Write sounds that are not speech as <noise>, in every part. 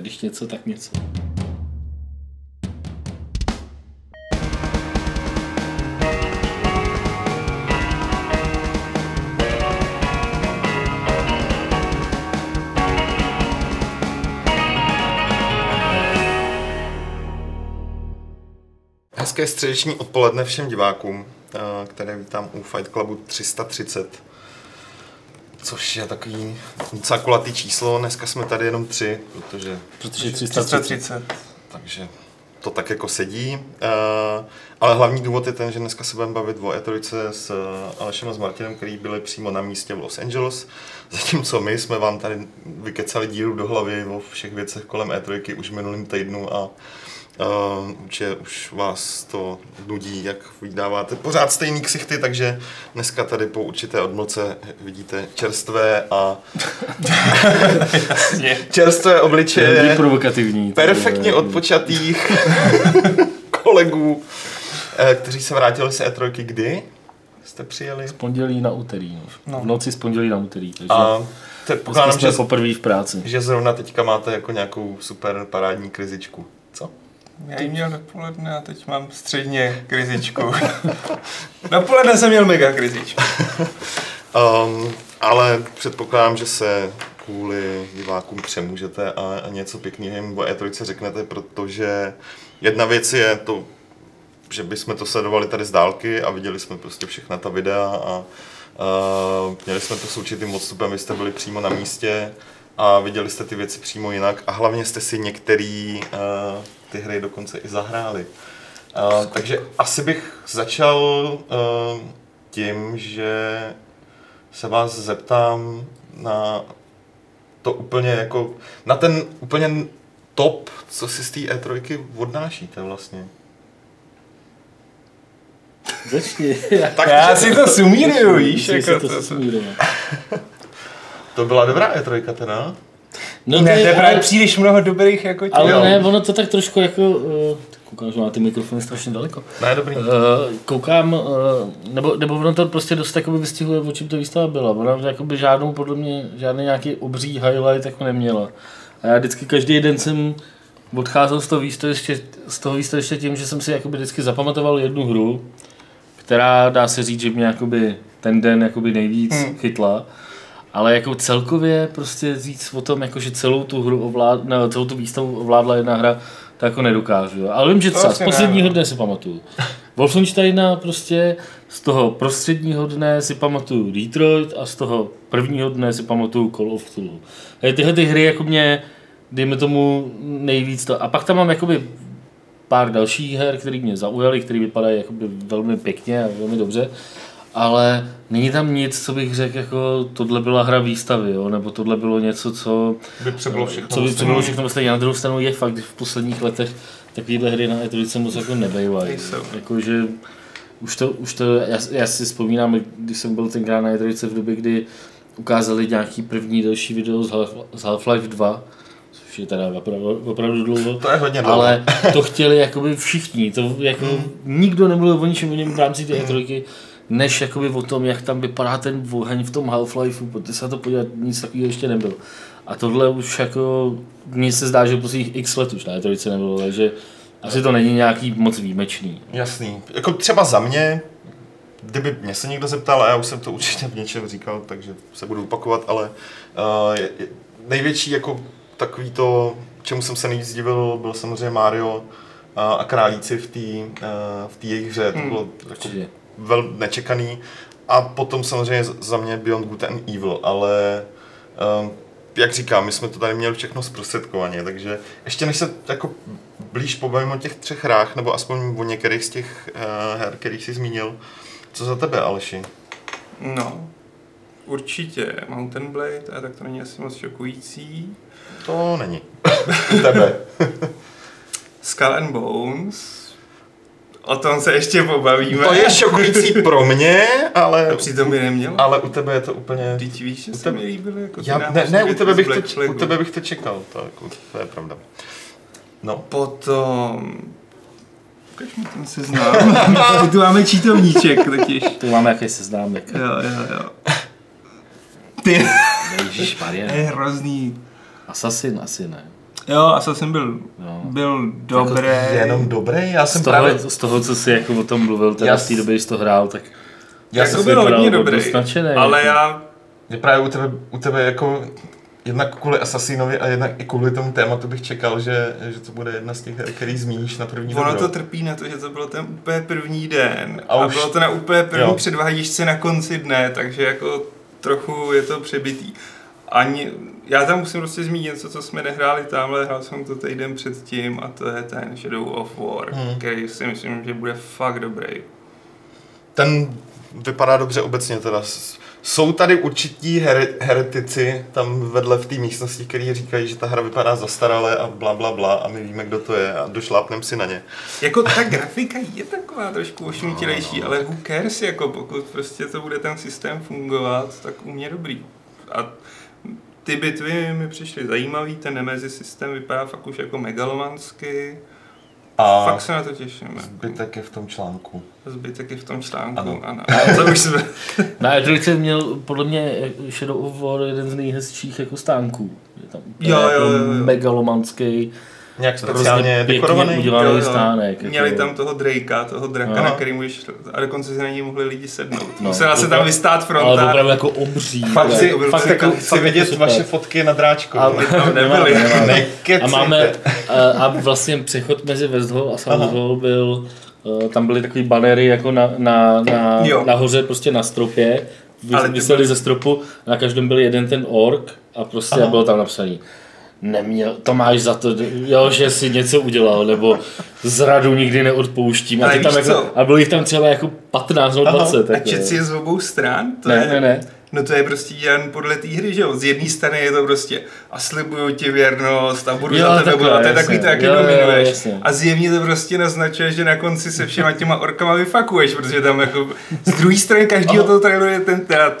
Když něco, tak něco. Hezké středeční odpoledne všem divákům, eh, které vítám u Fight Clubu 330, což je takový docela kulatý číslo. Dneska jsme tady jenom tři, protože, Protože 330. takže to tak jako sedí. Eh, Ale hlavní důvod je ten, že dneska se budeme bavit o E3 s eh, Alešem a s Martinem, který byli přímo na místě v Los Angeles. Zatímco my jsme vám tady vykecali díru do hlavy o všech věcech kolem E3 už v minulém týdnu a Uh, určitě už vás to nudí, jak vydáváte pořád stejný ksichty, takže dneska tady po určité odmlce vidíte čerstvé a <laughs> čerstvé obličeje provokativní. perfektně je- odpočatých <laughs> kolegů, eh, kteří se vrátili z E3, kdy jste přijeli? Z pondělí na úterý. No. No. V noci z pondělí na úterý. Takže A předpokládám, jsme že, poprvé v práci. že zrovna teďka máte jako nějakou super parádní krizičku. Co? Já ji měl dopoledne a teď mám středně krizičku. <laughs> dopoledne jsem měl mega krizičku. <laughs> Um, ale předpokládám, že se kvůli divákům přemůžete a, a něco pěkného jim o E3 řeknete, protože jedna věc je to, že bychom to sledovali tady z dálky a viděli jsme prostě všechna ta videa a uh, měli jsme to s určitým odstupem, vy jste byli přímo na místě a viděli jste ty věci přímo jinak a hlavně jste si některé uh, ty hry dokonce i zahráli. Uh, takže asi bych začal uh, tím, že se vás zeptám na to úplně jako, na ten úplně top, co si z té E3 odnášíte vlastně. Začni. <laughs> Tak Já si to sumíruju, víš? Jako to to, to byla dobrá E3 teda. No ne, to je právě ale- příliš mnoho dobrých jako těch. Ale Jo. ne, ono to tak trošku jako... Uh, koukám, že má ty mikrofony strašně daleko. Ne, dobrý. Uh, koukám, uh, nebo, nebo ono to prostě dost jakoby vystihuje, o čem to výstava byla. Ona jakoby žádnou, podle mě, žádný nějaký obří highlight jako neměla. A já vždycky každý den jsem odcházel z toho výstaviště, z toho výstaviště tím, že jsem si jakoby vždycky zapamatoval jednu hru, která dá se říct, že mě jakoby ten den jakoby nejvíc Hmm. hmm. chytla. Ale jako celkově prostě říct o tom, jako že celou tu hru ovlád, ne, celou tu výstavu ovládla jedna hra, to jako nedokážu. jo. Ale vím, že třeba z asi posledního ne. dne si pamatuju. <laughs> Wolfensteina prostě z toho prostředního dne si pamatuju Detroit a z toho prvního dne si pamatuju Call of Cthulhu. Tyhle ty hry jako mě, dejme tomu nejvíc to. A pak tam mám jakoby pár dalších her, které mě zaujaly, které vypadají jakoby velmi pěkně a velmi dobře, ale není tam nic, co bych řekl, jako tohle byla hra výstavy, jo? nebo tohle bylo něco, co, By přebylo všechno. co by přebylo všechno ostatní. Na druhou stranu je fakt, že v posledních letech takovéhle hry na E3 moc jako nebejvají. Jakože už to, už to já, já, si vzpomínám, když jsem byl tenkrát na E3 v době, kdy ukázali nějaký první další video z Half- z Half-Life 2, což je teda opravdu, opravdu dlouho. To je hodně dlouho. Ale to chtěli jakoby všichni, to jako nikdo nemluvil o ničem o něm v rámci té E3, než jakoby o tom, jak tam vypadá ten oheň v tom Half-Lifeu, protože se na to podívat, nic takového ještě nebylo. A tohle už jako, mně se zdá, že posledních x let už na E3 nebylo, takže asi to není nějaký moc výjimečný. Jasný. Jako třeba za mě, kdyby mě se někdo zeptal, a já už jsem to určitě v něčem říkal, takže se budu opakovat, ale uh, největší jako takový to, čemu jsem se nejvíc divil, byl samozřejmě Mario uh, a králíci v té uh, v té jejich hře. To Hmm. bylo jako. Vel nečekaný. A potom samozřejmě za mě Beyond Good and Evil, ale um, jak říkám, my jsme to tady měli všechno zprostředkovaně, takže ještě než se jako blíž pobavím o těch třech hrách, nebo aspoň o některých z těch uh, her, kterých jsi zmínil, co za tebe, Aleši? No, určitě Mountain Blade, a tak to není asi moc šokující. To není. Tebe. <laughs> Skull and Bones, o tom se ještě pobavíme. To je šokující pro mě, ale, A přitom by nemělo. ale u tebe je to úplně... Teď víš, že U se tebe- mi líbily jako ty Já, ne, ne, u tebe, bych to, Flagu. u tebe bych to čekal, to, jako, to je pravda. No. Potom... Ukaž mi ten seznam. My <laughs> <laughs> tu máme čítovníček totiž. Tu máme jaký seznámek. Jo, jo, jo. Ty, Ježíš to je hrozný. Assassin asi ne. Jo, Assassin byl, No. byl dobrý. Jako jenom dobrý, já Z jsem toho, právě... z toho, co jsi jako o tom mluvil, teda Já z té doby, když to hrál, tak Já jako jsem byl hodně dobrý, nadšený, ale jako. já Mě právě u tebe, u tebe jako jednak kvůli Assassinovi a jednak i kvůli tomu tématu bych čekal, že, že to bude jedna z těch her, který zmíníš na první Ono dobro. to trpí na to, že to bylo ten úplně první den A a, a už- bylo to na úplně první jo. předváděčce na konci dne, takže jako trochu je to přebitý. Ani, já tam musím prostě zmínit něco, co jsme nehráli tamhle, hrál jsem to týden předtím a to je ten Shadow of War, Hmm. který si myslím, že bude fakt dobrý. Ten vypadá dobře obecně teda. Jsou tady určití her, heretici tam vedle v té místnosti, kteří říkají, že ta hra vypadá zastarale a bla bla bla a my víme, kdo to je a došlápnem si na ně. Jako ta grafika je taková trošku ošnutilejší, ale who cares, jako pokud prostě to bude ten systém fungovat, tak u mě dobrý. A ty bitvy mi přišly zajímavý, ten Nemesis systém vypadá fakt už jako megalomanský. A Fakt se na to těším. Zbytek je v tom článku. Zbytek je v tom článku, Ano. ano. ano. To už jsme... <laughs> Na E3 měl podle mě Shadow of War jeden z nejhezčích jako stánků. Je tam Jo, jo, jako jo, jo. megalomanský, Nějak speciálně dekorovaný? udělaný Jo, jo. stánek. Měli jako. tam toho Drakea, toho draka, Aha. na který můžeš, a dokonce si na něj mohli lidi sednout. No, Musela se tam vystát Ale fronta. opravdu jako obří. Fakt si, fakt překaz. jako, chci vidět super. vaše fotky na dráčku. A, vole. tam nebyli. nemáme. A máme, a, a vlastně přechod mezi West Hall a South. Hall byl, eh, tam byly takový banery jako na, na, na, Jo. nahoře prostě na stropě, Ale Vy, ty vyseli ze stropu, na každém byl jeden ten ork a prostě Aha. bylo tam napsaný neměl, to máš za to, jo, že si něco udělal, nebo zradu nikdy neodpouštím. A, tam jako, a bylo jich tam třeba jako 15 nebo Aha. 20. A jako, čet si je z obou stran? To ne, je, ne, ne. No to je prostě jen podle té hry, že jo? Z jedné strany je to prostě a slibuju ti věrnost a budu Jo, za tebe takhle, bojovat, to je takový to, jak je Jo, jo, dominuješ. A zjevně to prostě naznačuje, že na konci se všema těma orkama vyfakuješ, protože tam jako z druhé strany každého toho traileru je ten, teda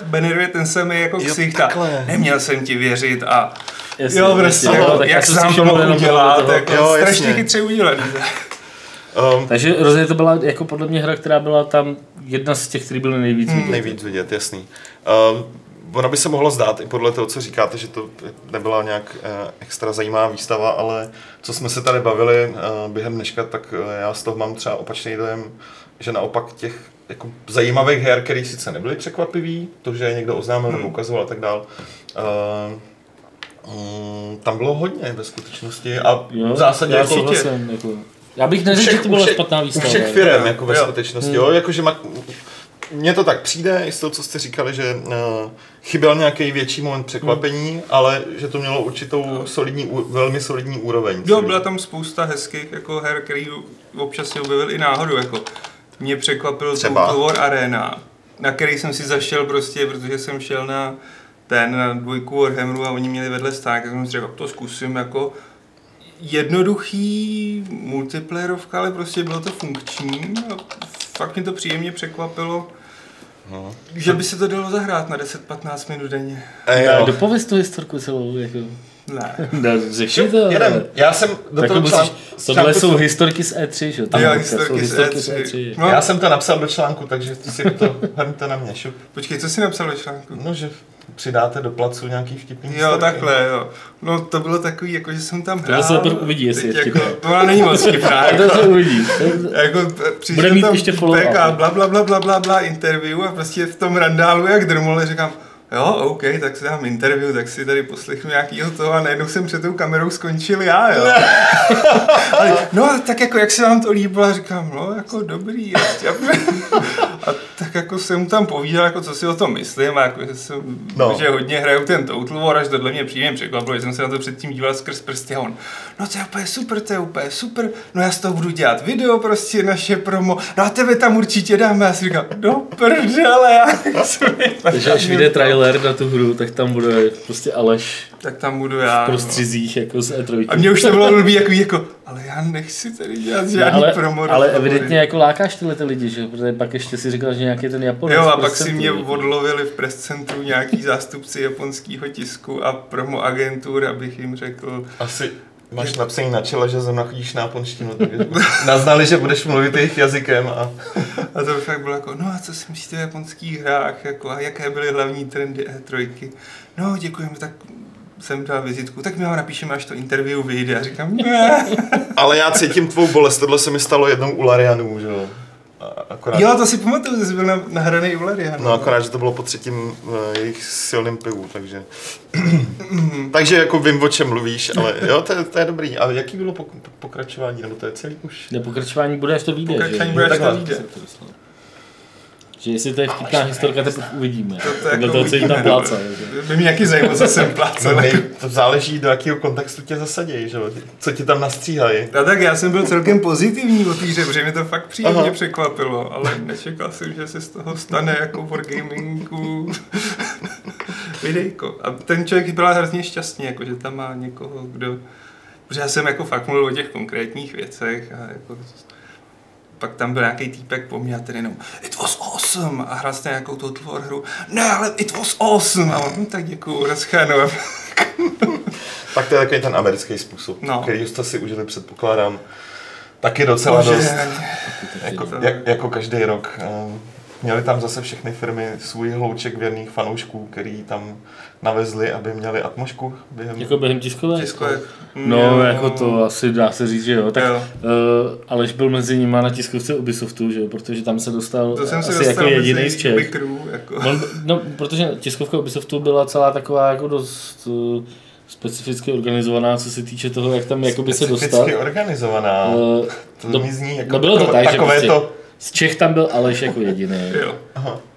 ten samý jako ksicht a neměl jsem ti věřit a Jasně, jo, prostě, jasně. jako, tak jak se nám to všiml mohl jenom udělat, jako Jo, strašně chytře udělaný. Um, Takže rozhodně to byla jako podle mě hra, která byla tam jedna z těch, které byly nejvíc Hmm. vidět. nejvíc vidět, jasný. Um, ono by se mohlo zdát i podle toho, co říkáte, že to nebyla nějak uh, extra zajímavá výstava, ale co jsme se tady bavili uh, během dneška, tak uh, já z toho mám třeba opačný dojem, že naopak těch jako zajímavých her, které sice nebyly překvapivý, to, že je někdo oznámil nebo Hmm. ukazoval a tak dál, uh, um, tam bylo hodně ve skutečnosti a v zásadě já jako souhlasím, jako, já bych neřekl, že to byla všech, špatná u výstava. všech firm, jako ve Jo. skutečnosti, Hmm. jo, jakože ma, mně to tak přijde, i z toho, co jste říkali, že uh, chyběl nějaký větší moment překvapení, Hmm. ale že to mělo určitou solidní, ú- velmi solidní úroveň. Jo, byla tam spousta hezkých jako her, který občas se objevil i náhodou. Jako. Mě překvapil Třeba? Total War Arena, na který jsem si zašel prostě, protože jsem šel na ten na dvojku Warhammeru a oni měli vedle stánek, tak jsem si řekl, to zkusím jako jednoduchý multiplayerovka, ale prostě bylo to funkční a fakt mě to příjemně překvapilo, No. že by se to dalo zahrát na 10-15 minut denně. E, Ne, jo. dopověz tu historku celou, jako. Ne. Ne, řekni to. Jedem. Já jsem do Tak toho musíš, článku, tohle článku jsou historky z E3, že? Tam Jo, jsou historky z historky E3. No. já jsem to napsal do článku, takže si to <laughs> hrňte na mě, šup. Počkej, co jsi napsal do článku? No, že přidáte do placu nějaký vtipný Jo, historky. takhle, jo. No to bylo takový, jako že jsem tam hrál. Tohle se teprve uvidí, jestli je jako. To ona není moc vtipná. <laughs> To Jako, se uvidí. jako přišel Bude mít tam ještě follow-up. a bla, bla, bla, bla, bla, bla, interview a prostě v tom randálu jak drmole říkám, jo, OK, tak si dám interview, tak si tady poslechnu nějakýho toho a najednou jsem před tou kamerou skončil já, jo. <laughs> Ale, no a tak jako, jak se vám to líbilo, a říkám, no, jako dobrý, ještě. <laughs> A tak jako jsem mu tam povídal, jako co si o tom myslím, a jako, že, jsem, No. no. že hodně hraju ten Total War, až tohle mě příjemně překvapilo, že jsem se na to předtím díval skrz prsty a on, no to je úplně super, to je úplně super, no já z toho budu dělat video, prostě naše promo, no a tebe tam určitě dáme, já si říkám, do prdele, já <laughs> nechci Takže až vyjde tom. Trailer na tu hru, tak tam bude prostě Aleš tak tam budu já. v no. prostřizích jako z E3. A mě už to bylo blbý, jako, jako, ale já nechci tady dělat Ne, žádný ale, promo. ale evidentně jako lákáš tyhle ty lidi, že? Protože pak ještě si říkal, že nějaký ten Japonec. Jo, a pak si mě odlovili v press centru nějaký zástupci japonského tisku a promo agentur, abych jim řekl, Asi máš napsaný na čele, že zrovna chodíš na japonštinu, takže <laughs> naznali, že budeš mluvit jejich jazykem a a to fakt bylo jako, no a co si myslíte o japonských hrách, jako, a jaké byly hlavní trendy E3. No, děkujeme, tak jsem dal vizitku, tak my vám napíšeme, až to interview vyjde. A říkám, ne. Ale já cítím tvou bolest, tohle se mi stalo jednou u Larianů, že jo. Akorát, Jo, to si pamatuju, že jsi byl na, nahraný u Larianu. no akorát, že to bylo po třetím uh, jejich silným pivu, takže... takže jako vím, o čem mluvíš, ale <laughs> jo, to, je- to je dobrý. A jaký bylo pok- pokračování, nebo to je celý už? Ne, pokračování bude, až to vyjde. Pokračování že? bude, až to vyjde. Že jestli to je vtipná historka, teprve uvidíme. To, to Podle jako toho, co jim tam uvidíme, no. pláca. By mě nějaký zajímalo, co jsem No, plácel. nej, to záleží, do jakého kontextu tě zasadějí, že jo? Co ti tam nastříhají. A tak já jsem byl celkem pozitivní o té hře, protože mě to fakt příjemně Aha. překvapilo, ale nečekal jsem, že se z toho stane jako wargamingu <laughs> videjko. A ten člověk byl hrozně šťastný, jako, že tam má někoho, kdo... Protože já jsem jako fakt mluvil o těch konkrétních věcech a jako pak tam byl nějaký týpek po mně a ten jenom It was awesome a hrál jste nějakou Total War hru. Ne, ale it was awesome. A on, "Hm, tak děkuju, naschledanou. <laughs> Tak to je takový ten americký způsob, No. který jste si užili, předpokládám, taky docela dost. Bože, Jako, To- jak, jako každý rok. Eh, Měli tam zase všechny firmy svůj hlouček věrných fanoušků, který tam navezli, aby měli atmošku během... Jako během tiskové? Je... No, Jo. jako to asi dá se říct, že jo. Tak Jo. uh, Aleš byl mezi nimi na tiskovce Ubisoftu, že jo, protože tam se dostal To jsem si asi dostal jako jediný z Čech. Crew, jako. On, no, protože tiskovka Ubisoftu byla celá taková jako dost uh, specificky organizovaná, co se týče toho, jak tam jakoby se dostal. Specificky organizovaná. Uh, to no, mi zní jako no bylo to takové, tak, že takové prostě to... z Čech tam byl Aleš jako jediný. Jo.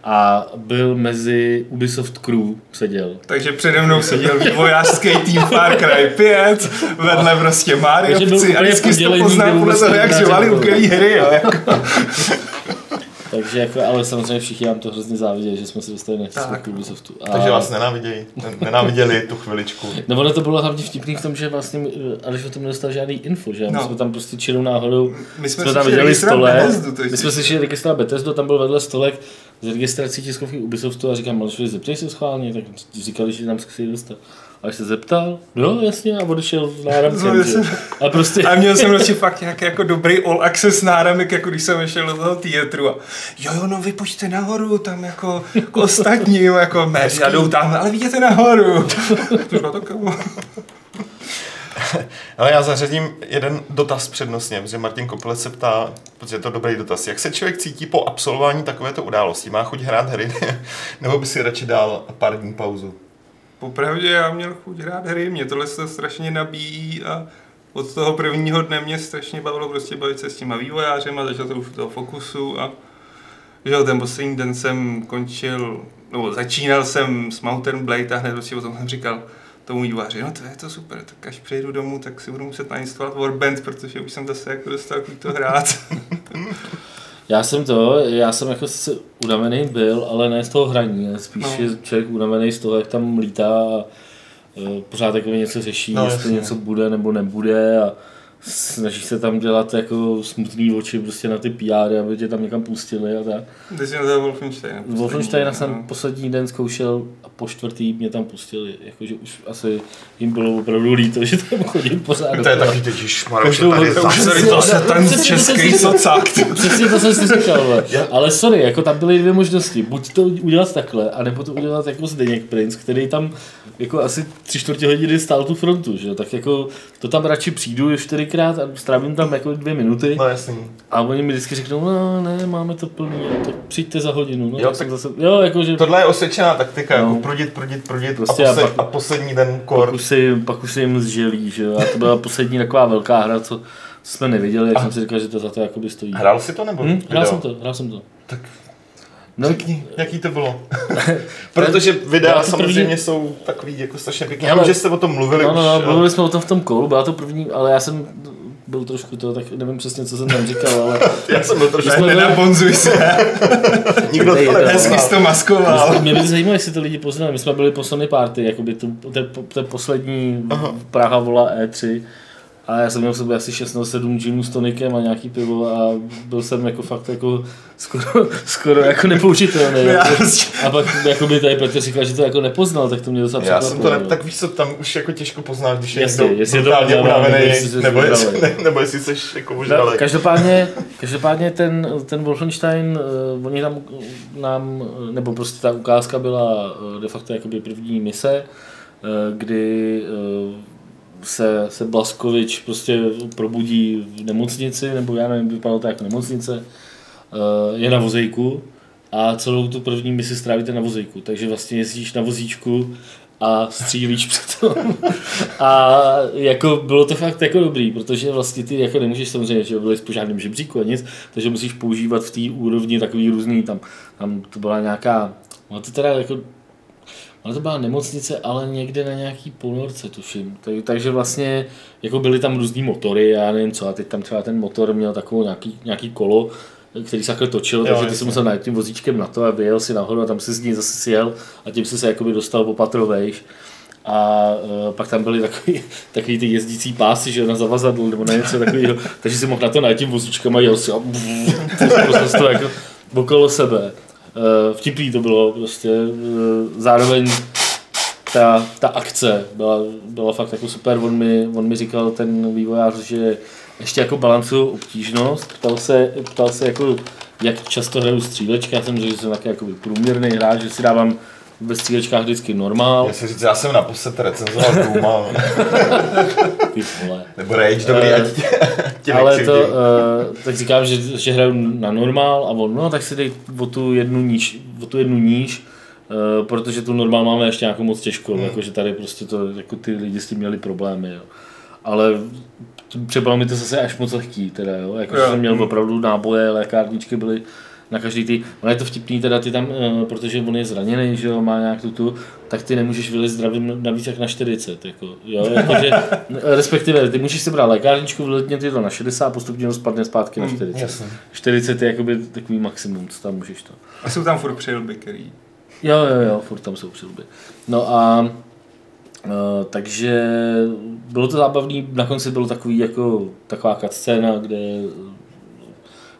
A byl mezi Ubisoft Crew seděl. Takže přede mnou seděl vývojářský tým Far Cry 5, vedle prostě Mariovci a vždycky jsi to poznal podle vůbec toho, jak žovali u hry, jo. Jako. Takže jako, ale samozřejmě všichni nám to hrozně záviděli, že jsme se dostali na tiskovku Tak. Ubisoftu. A... Takže vás nenávidějí. Nenáviděli tu chviličku. No ono to bylo hlavně vtipný v tom, že vlastně eh, Aleš o tom nedostal žádný info, že? My No. jsme tam prostě čirou náhodou, My jsme, jsme tam viděli stolek, Bethesdu, my jsme si šli registrovat Bethesdu, tam byl vedle stolek s registrací tiskovky Ubisoftu a říkám, Aleš, zeptej se schválně, tak říkali, že nám se dostat. A až se zeptal, jo, jasně, a odešel s No, náramkem, že? jasně. A prostě, A měl jsem prostě fakt nějaký jako dobrý all access náramek, jako když jsem vešel do toho teatru a jo, jo, no vy pojďte nahoru, tam jako k ostatním, jako já jdou tam, ale vidíte nahoru. <laughs> Ale já zařadím jeden dotaz přednostně, protože Martin Kopelec se ptá, protože je to dobrý dotaz. Jak se člověk cítí po absolvování takovéto události? Má chuť hrát hry, <laughs> nebo by si radši dal pár dní pauzu? Popravdě já měl chuť hrát hry, mě tohle se strašně nabíjí a od toho prvního dne mě strašně bavilo prostě bavit se s těma vývojářema, začal to už toho fokusu a že jo, ten poslední den jsem končil, nebo začínal jsem s Mountain Blade a hned prostě o tom jsem říkal tomu vývojáři, no to je to super, tak až přijedu domů, tak si budu muset nainstalovat Warband, protože už jsem zase jako dostal to hrát. <laughs> já jsem to, já jsem jako sice unavený byl, ale ne z toho hraní, ale spíš No. je člověk unavený z toho, jak tam lítá a eh, pořád jako něco řeší, no, jestli jasně. něco bude nebo nebude a snaží se tam dělat jako smutný oči prostě na ty PR, aby tě tam někam pustili a tak. Ty jsi na toho Wolfenstein. Wolfensteina no. jsem poslední den zkoušel a po čtvrtý mě tam pustili, jakože už asi jim bylo opravdu líto, <laughs> že tam chodím pořád. To je taky teď Každou tady zase. To se ten český socák. Přesně to jsem si říkal, ale sorry, jako tam byly dvě možnosti. Buď to udělat takhle, anebo to udělat jako Zdeněk Prince, který tam jako asi tři čtvrtě hodiny stál tu frontu, že? Tak jako to tam radši přijdu čtyřikrát a strávím tam jako dvě minuty No jasný. a oni mi vždycky řeknou, no ne, máme to plný, tak přijďte za hodinu. No, Jo, tak, tak- zase, jo, jakože Tohle je osvědčená taktika, No. jako prudit, prudit, prudit Prostě a, a posled, pak- a poslední den pak kor. už, si, pak už si jim zželí, že jo. A to byla poslední taková velká hra, co jsme neviděli, jak jsem si říkal, že to za to jakoby stojí. Hrál jsi to nebo Hm, hrál jsem to, hrál jsem to. Tak No, Řekni, jaký to bylo? <laughs> Protože videa to první- samozřejmě jsou takový jako strašně pěkný. Hele, Hele, že jste o tom mluvili No, no, no, už. mluvili jsme o tom v tom kolu, byla to první, ale já jsem byl trošku to, tak nevím přesně, co jsem tam říkal, ale <laughs> Já jsem byl trošku... jsme byli- Nenabonzuj se, <laughs> Nikdo to hezky to maskoval. mě by to zajímalo, jestli to lidi poznali. My jsme byli po Sony Party, jakoby tu, ten, ten poslední Aha. Praha vola E3. A já jsem měl v sobě asi 6 nebo 7 džinů s tonikem a nějaký pivo a byl jsem jako fakt jako skoro, <laughs> skoro jako nepoužitelný. Já Jako, prostě- a pak jako by tady Petr říkal, že to jako nepoznal, tak to mě docela Já jsem to ne, překvapilo. tak víš co, tam už jako těžko poznáš, když je Jasně, někdo jestli je to unavený, nebo jestli jsi nebo ne, nebo jestli jsi jako No, ožralý. každopádně, každopádně ten, ten Wolfenstein, uh, oni tam nám, eh, nebo prostě ta ukázka byla uh, de facto jakoby první mise kdy eh, se, se Blaskovič prostě probudí v nemocnici, nebo já nevím, vypadalo to jako nemocnice, eh, je na vozejku a celou tu první misi strávíte na vozejku. Takže vlastně jezdíš na vozíčku a střílíš <laughs> přitom. a jako bylo to fakt jako dobrý, protože vlastně ty jako nemůžeš samozřejmě, že byli po žádném žebříku a nic, takže musíš používat v té úrovni takový různý, tam, tam to byla nějaká, no to teda jako ale to byla nemocnice, ale někde na nějaký ponorce, tuším. Tak, takže vlastně jako byly tam různý motory, já nevím co, a teď tam třeba ten motor měl takovou nějaký, nějaký kolo, který se takhle točil, jo, takže ty jsi musel najít tím vozíčkem na to a vyjel si nahoru a tam si z ní zase sjel a tím si se jakoby dostal opatrovejš. A uh, pak tam byly takový, <laughs> takový ty jezdící pásy, že na zavazadlu nebo na něco takového, takže si mohl na to najít tím vozíčkem a jel si a <laughs> prostě to jako okolo sebe. Uh, vtipný to bylo prostě. Uh, zároveň ta, ta akce byla, byla fakt jako super. On mi, on mi říkal ten vývojář, že ještě jako balancuju obtížnost. Ptal se, ptal se jako, jak často hraju střílečky. Já jsem řekl, že jsem taky jako průměrný hráč, že si dávám ve střílečkách vždycky normál. Já si říct, já jsem naposled recenzoval Dooma. <laughs> Ty vole. Nebo Rage, dobrý, ať tě, tě Ale to, uh, tak říkám, že, že hraju na normál a on, no tak si dej o tu jednu níž, o tu jednu níž uh, protože tu normál máme ještě nějakou moc těžkou, hmm. jakože tady prostě to, jako ty lidi s tím měli problémy, jo. Ale třeba mi to zase až moc lehký, teda, jo. Jako, jo. jsem měl hmm. opravdu náboje, lékárničky byly na každý ty, ono je to vtipný, teda ty tam, uh, protože on je zraněný, že jo, má nějak tu, tu tak ty nemůžeš vylez zdravím navíc jak na 40, jako, jo, jakože, <laughs> respektive, ty můžeš si brát lékárničku, vyletně ty to na 60, postupně to spadne zpátky na 40. Mm, 40 je jakoby takový maximum, co tam můžeš to. A jsou tam furt přilby, který... Jo, jo, jo, furt tam jsou přilby. No a Uh, takže bylo to zábavný, na konci bylo takový jako taková scéna, kde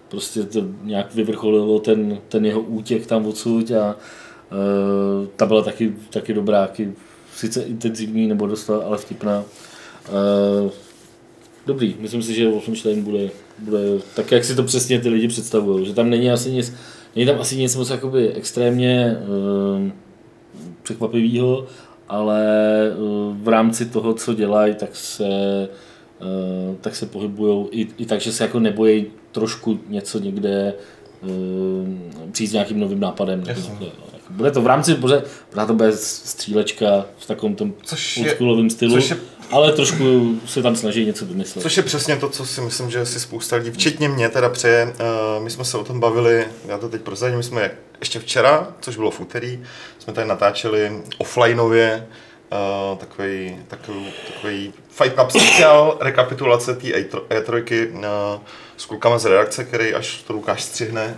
prostě to nějak vyvrcholilo ten, ten jeho útěk tam odsud a uh, ta byla taky, taky dobrá, taky sice intenzivní nebo dost, ale vtipná. Uh, dobrý, myslím si, že Wolfenstein bude, bude tak, jak si to přesně ty lidi představují, že tam není asi nic, není tam asi nic moc jakoby extrémně uh, překvapivého, ale uh, v rámci toho, co dělají, tak se tak se pohybují i, i tak, že se jako nebojí trošku něco někde uh, přijít s nějakým novým nápadem. Bude to v rámci, bude, to bude střílečka v takovém tom oldschoolovém stylu, což je, ale trošku se tam snaží něco vymyslet. Což je přesně to, co si myslím, že si spousta lidí, včetně mě, teda přeje. Uh, my jsme se o tom bavili, já to teď prozradím, my jsme ještě včera, což bylo v úterý, jsme tady natáčeli offlineově uh, takový, takový, takový Fight Club special, rekapitulace té E3 uh, s klukama z redakce, který až to Lukáš střihne,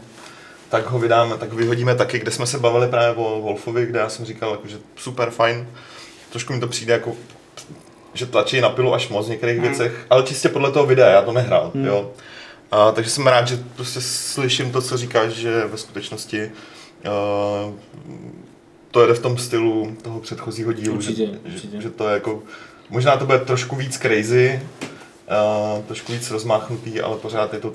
tak ho vydáme, tak vyhodíme taky, kde jsme se bavili právě o Wolfovi, kde já jsem říkal, jako, že super fajn. Trošku mi to přijde jako že tlačí na pilu až moc v některých hmm. věcech, ale čistě podle toho videa, já to nehrál, hmm. jo. A, takže jsem rád, že prostě slyším to, co říkáš, že ve skutečnosti uh, to jede v tom stylu toho předchozího dílu, určitě, že, určitě. Že, že to je jako, možná to bude trošku víc crazy, uh, trošku víc rozmáchnutý, ale pořád je to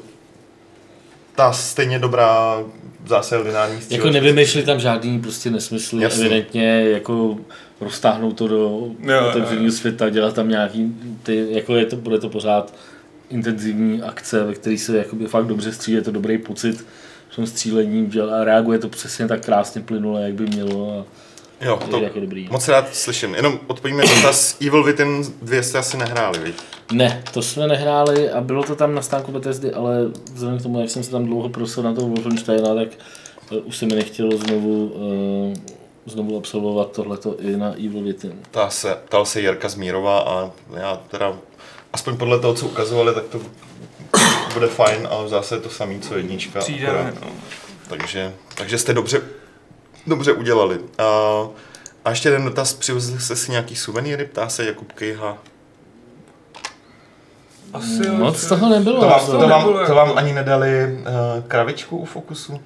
ta stejně dobrá zase lineární střílečka. Jako nevymýšlí tam žádný prostě nesmysl, Jasně. evidentně jako roztáhnout to do otevřeného světa, dělat tam nějaký, ty, jako je to, bude to pořád intenzivní akce, ve které se jakoby fakt dobře střílí, je to dobrý pocit v tom střílení, a reaguje to přesně tak krásně plynule, jak by mělo. A Jo, to jako dobrý. moc rád slyším. Jenom odpovíme dotaz, Evil Within 2 jste asi nehráli, viď? Ne, to jsme nehráli a bylo to tam na stánku Bethesdy, ale vzhledem k tomu, jak jsem se tam dlouho prosil na toho Wolfensteina, tak uh, už se mi nechtělo znovu, uh, znovu absolvovat tohleto i na Evil Within. Ta se, ptal se Jirka Zmírová a já teda, aspoň podle toho, co ukazovali, tak to bude fajn, ale zase je to samý, co jednička. Přijde, no. takže, takže jste dobře dobře udělali. A, a ještě jeden dotaz, přivezli jste si nějaký suvenýry, ptá se Jakub Kejha. Asi Moc toho nebylo. To vám, to, to, vám, to vám ani nedali uh, kravičku u Fokusu?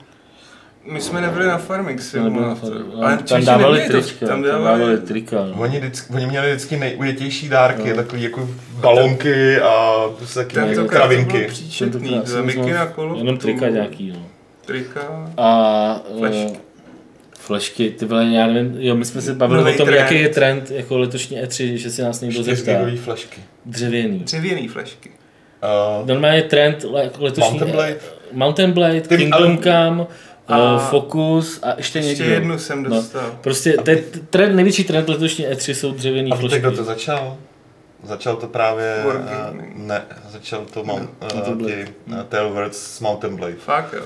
My jsme nebyli na Farming Simulator. Ale tam dávali trička. Tam dávali trika. No. Oni, vždycky, oni měli vždycky nejujetější dárky, no. takový jako balonky a prostě taky kravinky. To bylo příčetný, to Mickey na kolo. Jenom trika nějaký, no. Trika. A, flashky. Flešky, ty vole, já nevím, jo, my jsme se bavili Novej o tom, trend. jaký je trend jako letošní E3, že si nás někdo zeptá. Čtyřgigový flashky. Dřevěný. Dřevěný flešky. Uh, Normálně trend jako letošní... Mountain Blade? Mountain Blade, Kingdom Come, A- Focus a ještě Ještě někdo. jednu jsem No, dostal. prostě ten trend, největší trend letošní E3 jsou dřevěný a flešky. kdo to začal? Začal to právě... Uh, ne, začal to Mount, uh, uh, Tailwords s Mountain Blade. Fakt jo.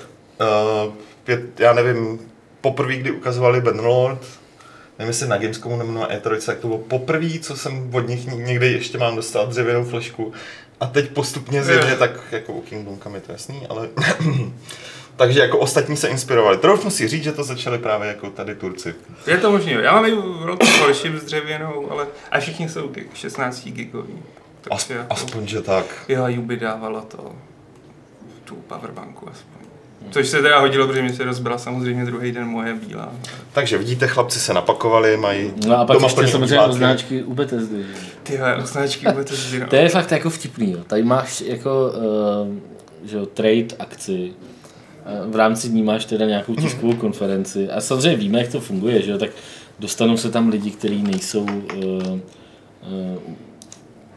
Uh, pět, já nevím, poprvé, kdy ukazovali Bannerlord, nevím, jestli na Gamescomu nebo na E3, tak to bylo poprvé, co jsem od nich někdy ještě mám dostat dřevěnou flešku. A teď postupně zjevně, tak jako u Kingdom Come je to jasný, ale... <clears throat> Takže jako ostatní se inspirovali. Troufnu si říct, že to začali právě jako tady Turci. Je to možný, jo. Já mám i velký flaship s dřevěnou, ale a všichni jsou gig, 16 gigový. As, Takže jako, aspoň, že tak. jo, Yubi dávala to, tu powerbanku aspoň. Což se teda hodilo, protože mi se rozbila samozřejmě druhý den moje bílá. Takže vidíte, chlapci se napakovali, mají No a pak doma ještě samozřejmě označky u Bethesdy. Ty označky vůbec to zbírám. To je fakt jako vtipný. Jo. Tady máš jako uh, že jo, trade akci, eh, v rámci ní máš teda nějakou tiskovou konferenci a samozřejmě víme, jak to funguje, že jo, tak dostanou se tam lidi, kteří nejsou uh, uh,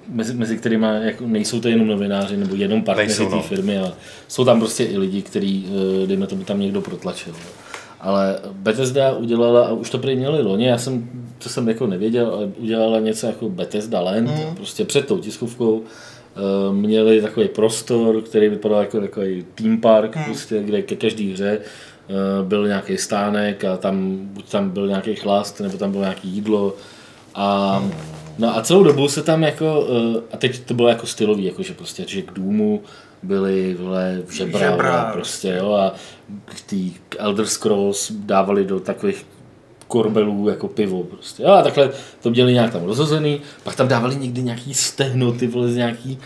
mezi, mezi kterými jako nejsou to jenom novináři nebo jenom partneři té no. firmy, ale jsou tam prostě i lidi, který, uh, dejme tomu, tam někdo protlačil. Ale Bethesda udělala, a už to prý měli loni, já jsem, to jsem jako nevěděl, ale udělala něco jako Bethesda Land, mm. prostě před tou tiskovkou, eh, měli takový prostor, který vypadal jako takový theme park, hmm. prostě, kde ke každé hře eh, byl nějaký stánek a tam buď tam byl nějaký chlast, nebo tam bylo nějaké jídlo. A, no a celou dobu se tam jako, eh, a teď to bylo jako stylový, jako že prostě, že k důmu byly vole, žebra, Žebra, prostě, jo, a k Elder Scrolls dávali do takových korbelů jako pivo prostě. Jo, a takhle to měli nějak tam rozhozený, pak tam dávali někdy nějaký stehno, ty vole, z nějaký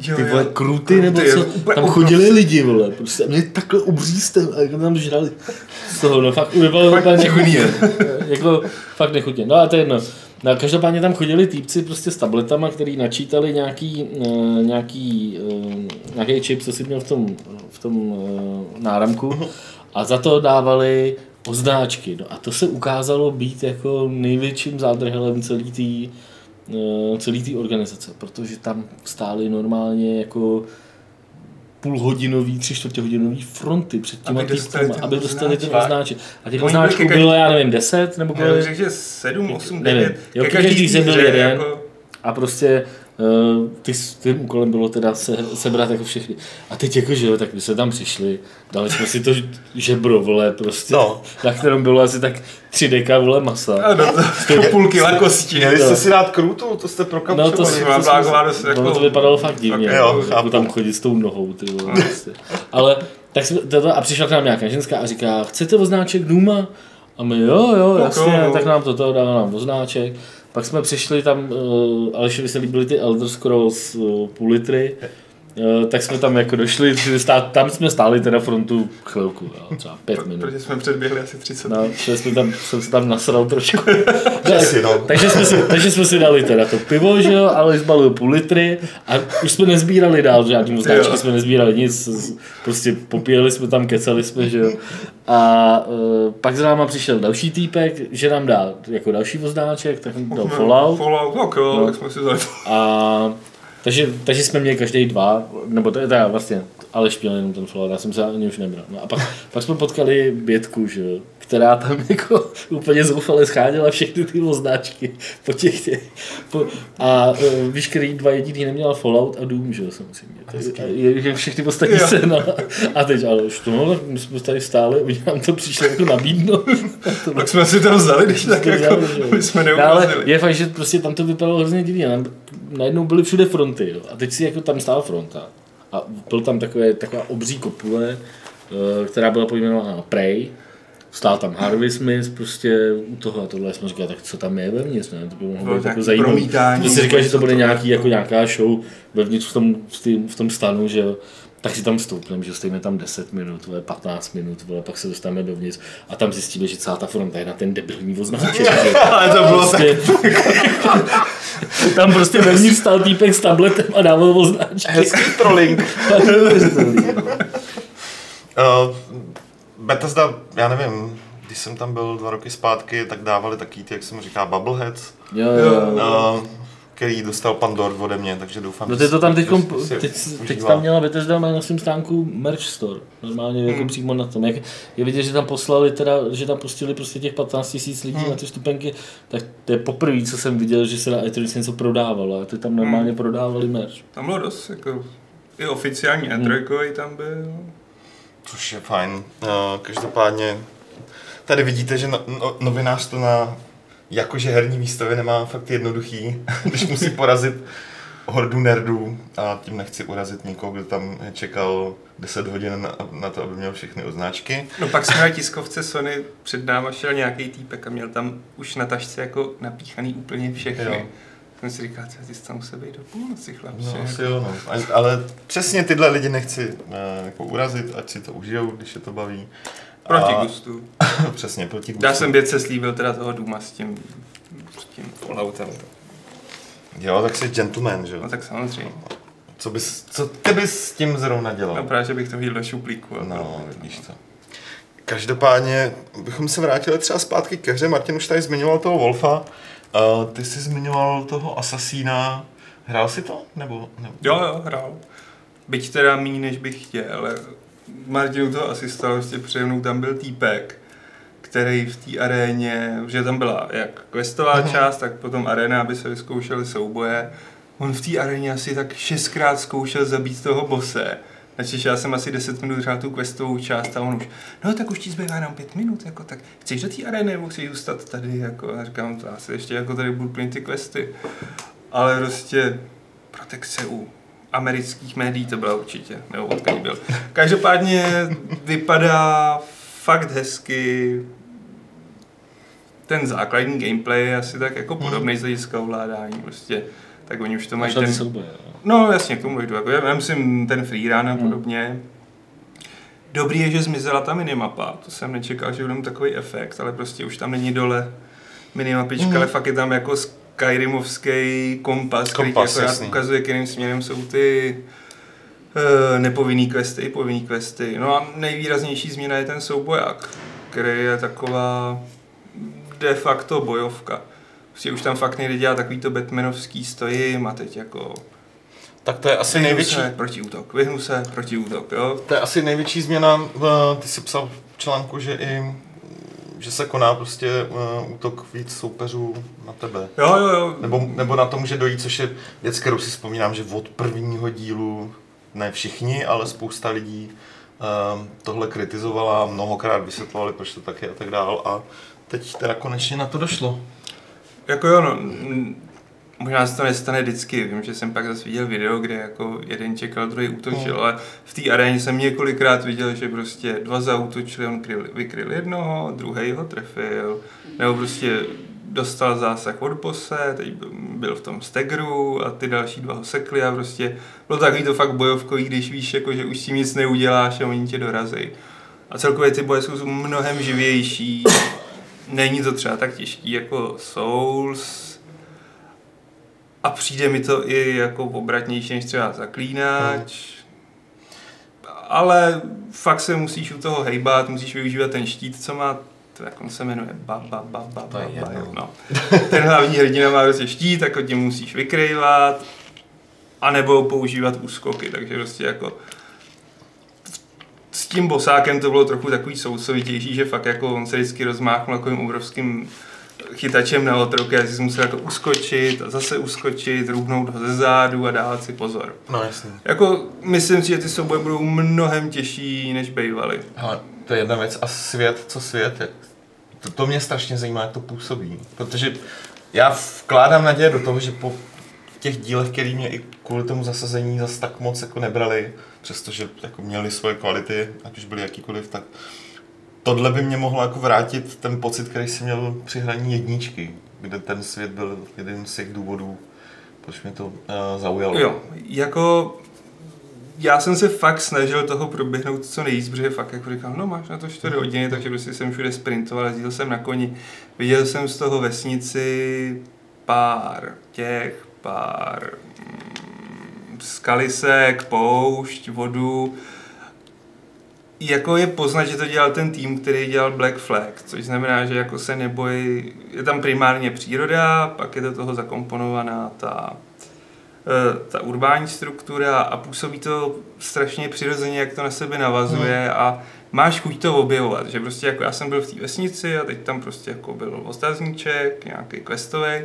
Jo, ty jo. vole kruty, nebo Kruty, co, jo, úplně tam chodili lidi, vole, prostě a měli takhle obří stehno, a jako tam žrali z toho, no fakt vypadalo Fakt nechutně, nechutně. <laughs> jako fakt nechutně, no a to je jedno. No a každopádně tam chodili týpci prostě s tabletama, který načítali nějaký, uh, nějaký, uh, nějaký čip, co si měl v tom, v tom uh, náramku a za to dávali označky. No a to se ukázalo být jako největším zádrhelem celý té uh, celý té organizace, protože tam stály normálně jako půlhodinový, tři čtvrtě hodinový fronty před těma Aby dostali aby dostali označek. označek. A těch označků bylo, já nevím, deset, nebo Já bych řekl, že 7, 8, Nevím. 9. Jo, ke každý tý byl jeden. Jako, a prostě ty, tím úkolem bylo teda se, sebrat jako všechny. A teď jako, že jo, tak my jsme tam přišli, dali jsme si to žebro, vole, prostě, No. na kterém bylo asi tak tři deka, vole, masa. a do, do půl kila kosti. Měli jste si dát krutu, to jste No to, to, si to, vlákla dost to, jako- to vypadalo fakt divně, fakt, jo, jako, chápu. jako tam chodit s tou nohou, ty vole, prostě. Ale tak jsme, toto, a přišla k nám nějaká ženská a říká, chcete oznáček Duma? A my jo, jo, jasně, tak nám toto dává nám oznáček. Pak jsme přišli tam, uh, Alešovi se líbily ty Elder Scrolls uh, půl litry, tak jsme tam jako došli, tam jsme stáli teda frontu chvilku, jo, třeba pět minut. Protože jsme předběhli asi 30 No, šli jsme tam, jsem se tam nasral trošku. <laughs> Přesně, no. takže, jsme si, takže jsme si dali teda to pivo, že jo, ale zbalil půl litry a už jsme nezbírali dál žádný Jo. jsme nezbírali nic, prostě popíjeli jsme tam, kecali jsme, že jo. A uh, pak za náma přišel další týpek, že nám dá jako další označek, tak nám dal Fallout. Fallout, tak jo, No. tak jsme si vzali A takže, takže jsme měli každý dva, nebo to je teda vlastně, ale měl jenom ten Fallout, já jsem se ani už nebral. No a pak, pak jsme potkali Bětku, že jo, která tam <laughs> jako úplně zoufale scháněla všechny ty označky po těch těch. Po, a uh, víš, který dva jediný neměla Fallout a Doom, že jo, samozřejmě. Je všechny ostatní Jo. se, no. A teď, ale už to, no, my jsme tady stáli, oni nám to přišli jako nabídnout. <laughs> To Tak jsme si to vzali, když tak jako, vzali, my jsme No, ale je fakt, že prostě tam to vypadalo hrozně divně. Najednou byly všude fronty. Jo. A teď si jako tam stála fronta. A byl tam takové, taková obří kopule, eh, která byla pojmenována Prey. Stál tam Harvey Smith prostě u toho a tohle jsme říkali, tak co tam je vevnitř, ne? To by mohlo Bylo být jako zajímavé. si říkali, že to bude nějaký, jako nějaká show vevnitř v tom, v tým, v tom stanu, že jo. Tak si tam stoupneme, že stejně tam 10 minut, vole, 15 minut, vole, pak se dostaneme dovnitř a tam zjistíme, že celá ta fronta je na ten debilní označek. že- <laughs> Ale to bylo tak, prostě, <laughs> tam prostě vevnitř stál týpek s tabletem a dával označky. Hezký trolling. <laughs> Uh, Bethesda, já nevím, když jsem tam byl dva roky zpátky, tak dávali taky ty, jak se mu říká, bubbleheads, Jo, jo, jo. no, který dostal Pandor ode mě, takže doufám, No že ty to tam si- teď, si- teď, tam měla Bethesda má na svém stánku merch store, normálně jako Hmm. přímo na tom. Jak je vidět, že tam poslali teda, že tam pustili prostě těch 15 tisíc lidí Hmm. na ty stupenky, tak to je poprvé, co jsem viděl, že se na E3 něco prodávalo a ty tam normálně prodávali merch. Tam bylo dost, jako i oficiální E3 tam byl. Což je fajn. Uh, každopádně tady vidíte, že no, no, novinář to na jakože herní výstavě nemá fakt jednoduchý, <laughs> když musí porazit hordu nerdů a tím nechci urazit někoho, kdo tam čekal 10 hodin na, na to, aby měl všechny označky. No pak jsme na tiskovce Sony před náma šel nějaký týpek a měl tam už na tašce jako napíchaný úplně všechny. Jo. Jsem si říkal, co ty jsi tam musel být do půlnoci, chlapče. No, asi jo, no. A- Ale přesně tyhle lidi nechci uh, jako urazit, ať si to užijou, když je to baví. Proti A- gustu. <laughs> Přesně, proti gustu. Já jsem vědce slíbil teda toho Duma s tím, s tím Falloutem. Jo, tak jsi gentleman, že jo? No tak samozřejmě. Co, bys, co ty bys s tím zrovna dělal? No právě, že bych to hodil do šuplíku. No, vidíš to. Každopádně bychom se vrátili třeba zpátky ke hře. Martin už tady zmiňoval toho Wolfa. Uh, ty jsi zmiňoval toho Asasína. Hrál si to? Nebo, nebo? Jo, jo, hrál. Byť teda méně, než bych chtěl, ale Martinu to asi stalo, prostě přede mnou tam byl týpek, který v té aréně, že tam byla jak questová Mhm. část, tak potom aréna, aby se vyzkoušely souboje. On v té aréně asi tak šestkrát zkoušel zabít toho bose. Načež já jsem asi 10 minut hrál tu questovou část a on už, no tak už ti zbývá jenom 5 minut, jako tak chceš do té arény nebo chceš zůstat tady, jako a říkám, to asi ještě jako tady budu plnit ty questy. Ale prostě protekce u amerických médií to byla určitě, nebo odkud byl. Každopádně vypadá fakt hezky. Ten základní gameplay je asi tak jako podobný z hlediska ovládání, prostě. Tak oni už to mají ten... jo. No jasně, k tomu dojdu. Jako, já myslím ten freerun a Hmm. podobně. Dobrý je, že zmizela ta minimapa. To jsem nečekal, že bude mít takový efekt, ale prostě už tam není dole minimapička, Mhm. ale fakt je tam jako Skyrimovský kompas, který Kompas, akorát jasný. ukazuje, kterým směrem jsou ty uh, nepovinný questy, povinný questy. No a nejvýraznější změna je ten souboják, který je taková de facto bojovka. Prostě už tam fakt nejde dělat takovýto Batmanovský stojím a teď jako Tak to je asi vyhnu největší, se proti útok, vyhnu se proti útok, jo. to je asi největší změna. eh, Ty jsi psal v článku, že i že se koná prostě uh, útok víc soupeřů na tebe. Jo, jo, jo. Nebo, nebo na to může dojít, což je věc, kterou si vzpomínám, že od prvního dílu, ne všichni, ale spousta lidí um, tohle kritizovala, mnohokrát vysvětlovali, proč to tak je a tak dál. A teď teda konečně na to došlo. Jako jo, no, možná se to nestane vždycky. Vím, že jsem pak zase viděl video, kde jako jeden čekal, druhý útočil, Hmm. ale v té aréně jsem několikrát viděl, že prostě dva zautočili, on kryl, vykryl jednoho, druhý ho trefil, nebo prostě dostal zásah od bose, teď byl- v tom stegru a ty další dva ho sekli a prostě bylo takový to fakt bojovkový, když víš, jako, že už s tím nic neuděláš a oni tě dorazí. A celkově ty boje jsou mnohem živější, není to třeba tak těžký jako Souls a přijde mi to i jako obratnější než třeba Zaklínač. Ale fakt se musíš u toho hejbat, musíš využívat ten štít, co má, to jak on se jmenuje, ba, ba, ba, ba, ba, ba, jedno. no. Ten hlavní hrdina má prostě štít, tak ho tím musíš vykrývat, anebo používat úskoky, takže prostě jako s tím bosákem to bylo trochu takový sousovitější, že fakt jako on se vždycky rozmáchnul takovým obrovským chytačem na otroky a jsi musel jako uskočit a zase uskočit, růbnout ho ze zádu a dávat si pozor. No jasně. Jako myslím si, že ty souboje budou mnohem těžší, než bývaly. Hele, to je jedna věc. A svět, co svět, jak, to, to mě strašně zajímá, jak to působí. Protože já vkládám naděje do toho, že po těch dílech, který mě i kvůli tomu zasazení zas tak moc jako nebrali, přestože jako měli svoje kvality, ať už byly jakýkoliv, tak tohle by mě mohlo jako vrátit ten pocit, který jsem měl při hraní jedničky, kde ten svět byl jeden z těch důvodů, proč mě to uh, zaujalo. Jo, jako já jsem se fakt snažil toho proběhnout co nejvíc, protože fakt jako říkám, no máš na to 4 hodiny, takže prostě jsem všude sprintoval, jezdil jsem na koni. Viděl jsem z toho vesnici pár těch, pár mm, skalisek, poušť, vodu. Jako je poznat, že to dělal ten tým, který dělal Black Flag, což znamená, že jako se nebojí, je tam primárně příroda, pak je do toho zakomponovaná ta, eh, ta urbání struktura a působí to strašně přirozeně, jak to na sebe navazuje hmm. a máš chuť to objevovat, že prostě jako já jsem byl v té vesnici a teď tam prostě jako byl ostazníček, nějaký questový,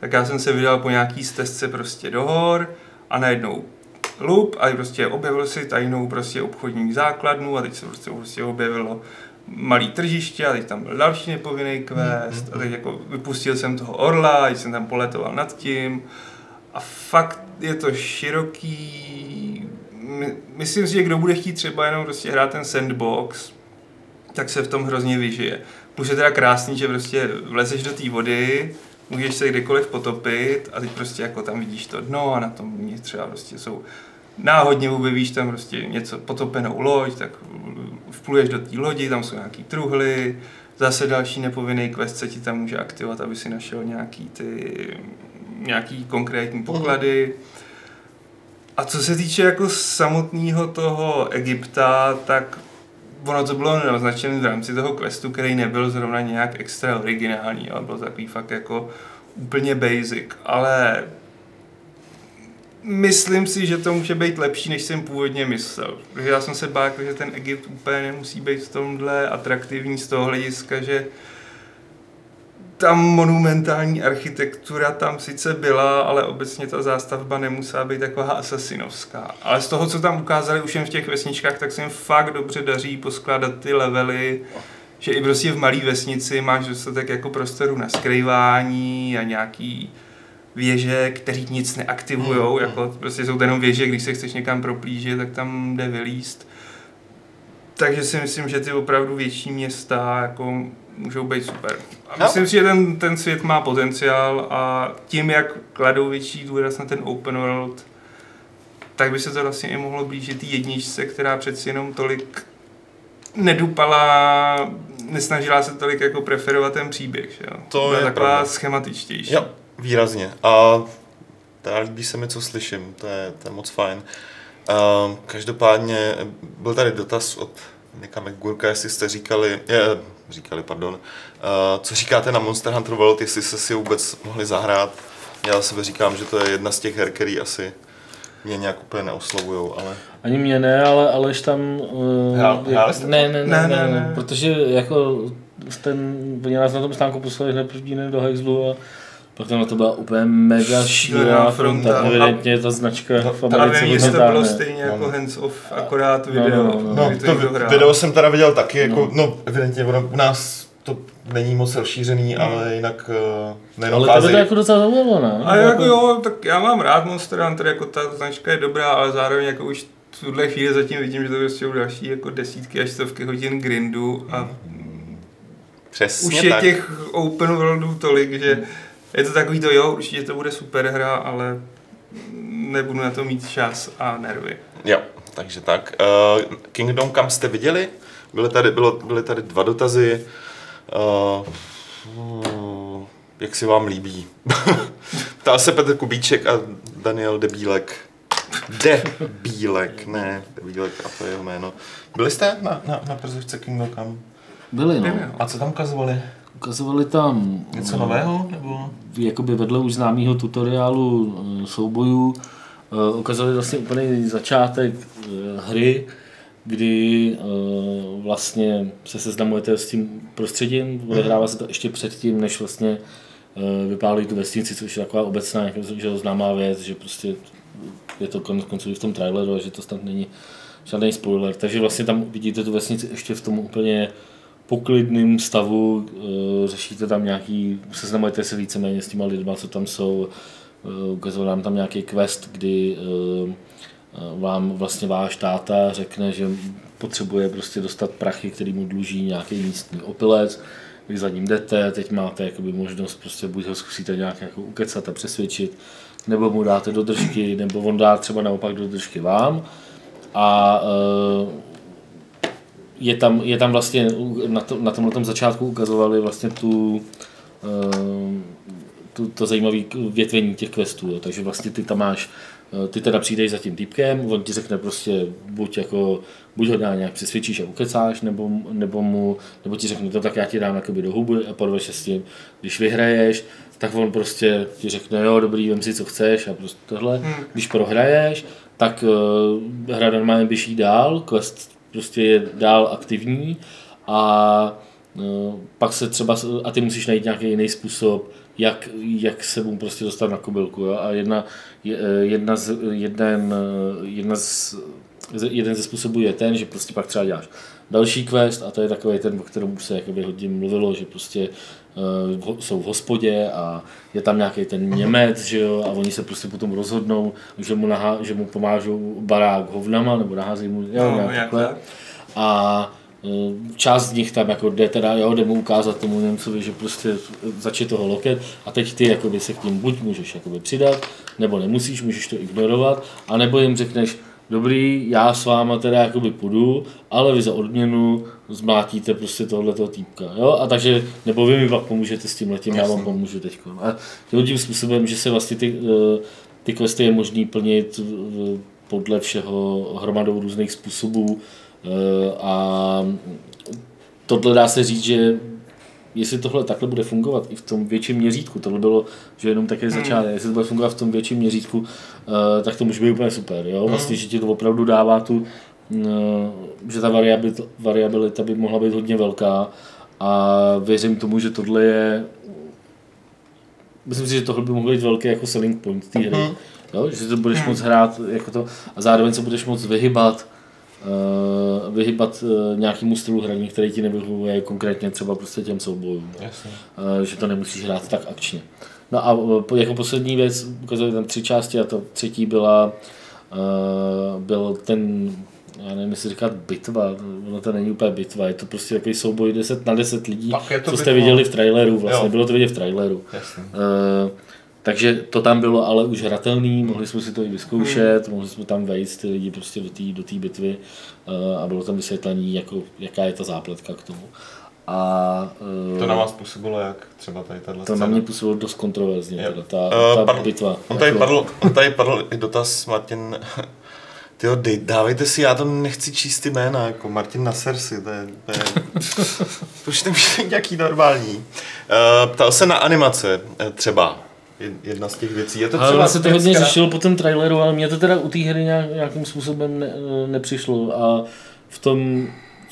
tak já jsem se vydal po nějaký stezce prostě do hor a najednou lup a prostě objevil si tajnou prostě obchodní základnu a teď se prostě, prostě objevilo malý tržiště a teď tam byl další nepovinný quest a teď jako vypustil jsem toho orla a teď jsem tam poletoval nad tím a fakt je to široký, myslím si, že kdo bude chtít třeba jenom prostě hrát ten sandbox, tak se v tom hrozně vyžije. Plus je teda krásný, že prostě vlezeš do té vody, můžeš se kdekoliv potopit a teď prostě jako tam vidíš to dno a na tom třeba prostě jsou náhodně objevíš tam prostě něco potopenou loď, tak vpluješ do té lodi, tam jsou nějaký truhly, zase další nepovinný quest se ti tam může aktivovat, aby si našel nějaký ty nějaký konkrétní poklady. A co se týče jako samotného toho Egypta, tak ono to bylo naznačené v rámci toho questu, který nebyl zrovna nějak extra originální, ale byl takový fakt jako úplně basic, ale myslím si, že to může být lepší, než jsem původně myslel. Protože já jsem se bál, že ten Egypt úplně nemusí být v tomhle atraktivní z toho hlediska, že ta monumentální architektura tam sice byla, ale obecně ta zástavba nemusela být taková asasinovská. Ale z toho, co tam ukázali už jen v těch vesničkách, tak se jim fakt dobře daří poskládat ty levely, že i prostě v malé vesnici máš dostatek jako prostoru na skrývání a nějaký věže, které nic neaktivují, mm. jako prostě jsou to jenom věže, když se chceš někam proplížit, tak tam jde vylíst. Takže si myslím, že ty opravdu větší města jako můžou být super. A no. myslím si, že ten, ten svět má potenciál a tím, jak kladou větší důraz na ten open world, tak by se to vlastně i mohlo blížit té jedničce, která přeci jenom tolik nedupala, nesnažila se tolik jako preferovat ten příběh. Že jo? To Byla je taková pravda. schematičtější. Jo, výrazně. A teda líbí se mi, co slyším, to je, to je moc fajn. Uh, každopádně byl tady dotaz od Nika McGurka, jestli jste říkali, je, říkali, pardon, uh, co říkáte na Monster Hunter World, jestli jste si vůbec mohli zahrát. Já sebe říkám, že to je jedna z těch her, který asi mě nějak úplně neoslovujou, ale... Ani mě ne, ale Aleš tam... Uh, Hrál- hráli jste ne, ne, Ne, ne, ne, ne, ne. protože jako ten, oni nás na tom stánku poslali hned první den do Hexlu a pak tam to byla úplně mega Šílená fronta. fronta. Evidentně ta značka No, jestli to bylo stejně jako No. hands off, akorát No, video. no, no, No, kdy to někdo hrál. video jsem teda viděl taky, jako, no, evidentně ono u nás to není moc rozšířený, ale jinak uh, nejenom Ale tebe Ázii. to jako docela zaujalo, ne? A jako jo, tak já mám rád Monster Hunter, jako ta značka je dobrá, ale zároveň jako už v tuhle chvíli zatím vidím, že to prostě jsou další jako desítky až stovky hodin grindu a Přesně už je tak. těch open worldů tolik, že je to takový to, jo, určitě to bude super hra, ale nebudu na to mít čas a nervy. Jo, takže tak. Uh, Kingdom kam jste viděli? Byly tady, bylo, byly tady dva dotazy. Uh, uh, jak si vám líbí? <laughs> Ptal se Petr Kubíček a Daniel Debílek. Debílek, ne, Debílek a to je jeho jméno. Byli jste na, na, na prezivce Kingdom kam? Byli, no. Byli, no. A co tam ukazovali? Ukazovali tam Něco eh, nového? Nebo? jakoby vedle už známého tutoriálu eh, soubojů eh, ukazovali vlastně úplný začátek eh, hry, kdy eh, vlastně se seznamujete s tím prostředím, odehrává se to ještě předtím, než vlastně eh, vypálí tu vesnici, což je taková obecná že známá věc, že prostě je to konec konců v tom traileru, a že to snad není žádný spoiler. Takže vlastně tam vidíte tu vesnici ještě v tom úplně poklidném stavu, eh, řešíte tam nějaký, seznamujete se víceméně s těma lidma, co tam jsou, eh, ukazoval nám tam nějaký quest, kdy eh, vám vlastně váš táta řekne, že potřebuje prostě dostat prachy, který mu dluží nějaký místní opilec, vy za ním jdete, teď máte jakoby možnost prostě buď ho zkusíte nějak jako ukecat a přesvědčit, nebo mu dáte do držky, nebo on dá třeba naopak do držky vám. A je tam, je tam vlastně na, to, na tomhle tom začátku ukazovali vlastně tu, eh, tu to zajímavé větvení těch questů, jo. takže vlastně ty tam máš eh, ty teda přijdeš za tím týpkem, on ti řekne prostě buď jako buď ho dá nějak přesvědčíš a ukecáš, nebo, nebo, mu, nebo ti řekne to, tak já ti dám jakoby do huby a podveš se s tím. Když vyhraješ, tak on prostě ti řekne, jo, dobrý, vem si, co chceš a prostě tohle. Hmm. Když prohraješ, tak uh, hra normálně běží dál, quest prostě je dál aktivní a uh, pak se třeba, a ty musíš najít nějaký jiný způsob, jak, jak se mu prostě dostat na kobylku. Jo? A jedna, jedna, z, jeden, jedna z, jeden ze způsobů je ten, že prostě pak třeba děláš další quest a to je takový ten, o kterém se jakoby hodně mluvilo, že prostě jsou v hospodě a je tam nějaký ten Němec, že jo, a oni se prostě potom rozhodnou, že mu, nahá, že mu pomážou barák hovnama, nebo nahází mu, jo, no, takhle. A uh, část z nich tam jako jde teda, jo, jde mu ukázat tomu Němcovi, že prostě začne toho loket a teď ty jakoby se k tím buď můžeš jakoby přidat, nebo nemusíš, můžeš to ignorovat, anebo jim řekneš, dobrý, já s váma teda jakoby půjdu, ale vy za odměnu zmlátíte prostě tohoto týpka, jo, a takže, nebo vy mi pak pomůžete s tím letím, já vám pomůžu teď. A tím způsobem, že se vlastně ty, eh, ty questy je možný plnit podle všeho hromadou různých způsobů eh, a tohle dá se říct, že jestli tohle takhle bude fungovat i v tom větším měřítku, tohle bylo, že jenom také hmm. začátek, jestli to bude fungovat v tom větším měřítku, tak to může být úplně super, jo? Hmm. Vlastně, že ti to opravdu dává tu, uh, že ta variabilita, variabilita by mohla být hodně velká a věřím tomu, že tohle je myslím si, že tohle by mohlo být velký jako selling point té hry. Mm. Jo? Že to budeš mm. moc hrát jako to, a zároveň se budeš moc vyhybat uh, vyhybat uh, nějakému stylu hraní, který ti nevyhovuje konkrétně třeba prostě těm soubojům. Uh, že to nemusíš hrát tak akčně. No a uh, jako poslední věc, ukazuje tam tři části a to třetí byla uh, byl ten já nevím, jestli říkat bitva, ono to není úplně bitva, je to prostě takový souboj 10 na 10 lidí, co bitva. jste viděli v traileru, vlastně jo. bylo to vidět v traileru. Jasně. Uh, takže to tam bylo ale už hratelný, mohli jsme si to i vyzkoušet, hmm. mohli jsme tam vejít ty lidi prostě do té do bitvy uh, a bylo tam vysvětlení, jako, jaká je ta zápletka k tomu. A, uh, to na vás působilo jak třeba tady tato To scéna? na mě působilo dost kontroverzně, teda, ta, uh, ta padl, bitva. On tady, jako... padl, on tady padl i dotaz, Martin, <laughs> Tyjo, dej, dávejte si, já to nechci číst ty jména, jako Martin Nasersi, to je, to je <laughs> to už nemůže nějaký normální. Uh, ptal se na animace třeba, jedna z těch věcí. Je to třeba ale se to hodně řešilo po tom traileru, ale mě to teda u té hry nějak, nějakým způsobem ne, nepřišlo a v tom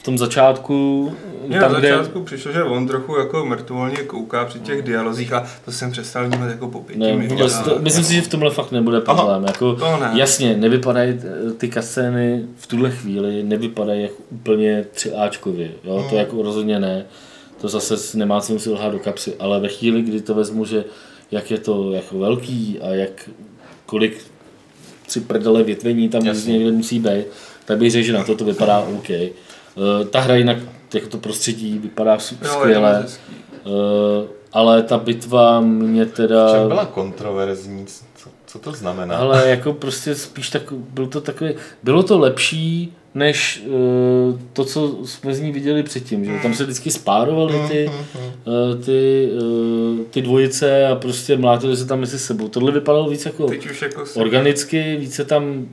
tom začátku... Mně tam, na začátku kde... přišlo, že on trochu jako mrtvolně kouká při těch dialozích a to jsem přestal vnímat jako po pěti ne, vůbec, to, Myslím si, že v tomhle fakt nebude problém. Jako, ne. Jasně, nevypadají ty kascény v tuhle chvíli, nevypadají jako úplně tři Ačkově. Jo? Hmm. To jako rozhodně ne. To zase nemá cenu si lhát do kapsy, ale ve chvíli, kdy to vezmu, že jak je to jako velký a jak kolik tři prdele větvení tam někde musí být, tak bych řekl, že na to to vypadá OK. Uh, ta hra jinak, jako to prostředí vypadá skvěle, uh, ale ta bitva mě teda... Však byla kontroverzní, co, co to znamená? Ale jako prostě spíš tak, byl to takový, bylo to lepší, než uh, to, co jsme z ní viděli předtím. Že? Tam se vždycky spárovaly ty, uh, ty, uh, ty dvojice a prostě mlátili se tam mezi sebou. Tohle vypadalo víc jako, jako organicky, více tam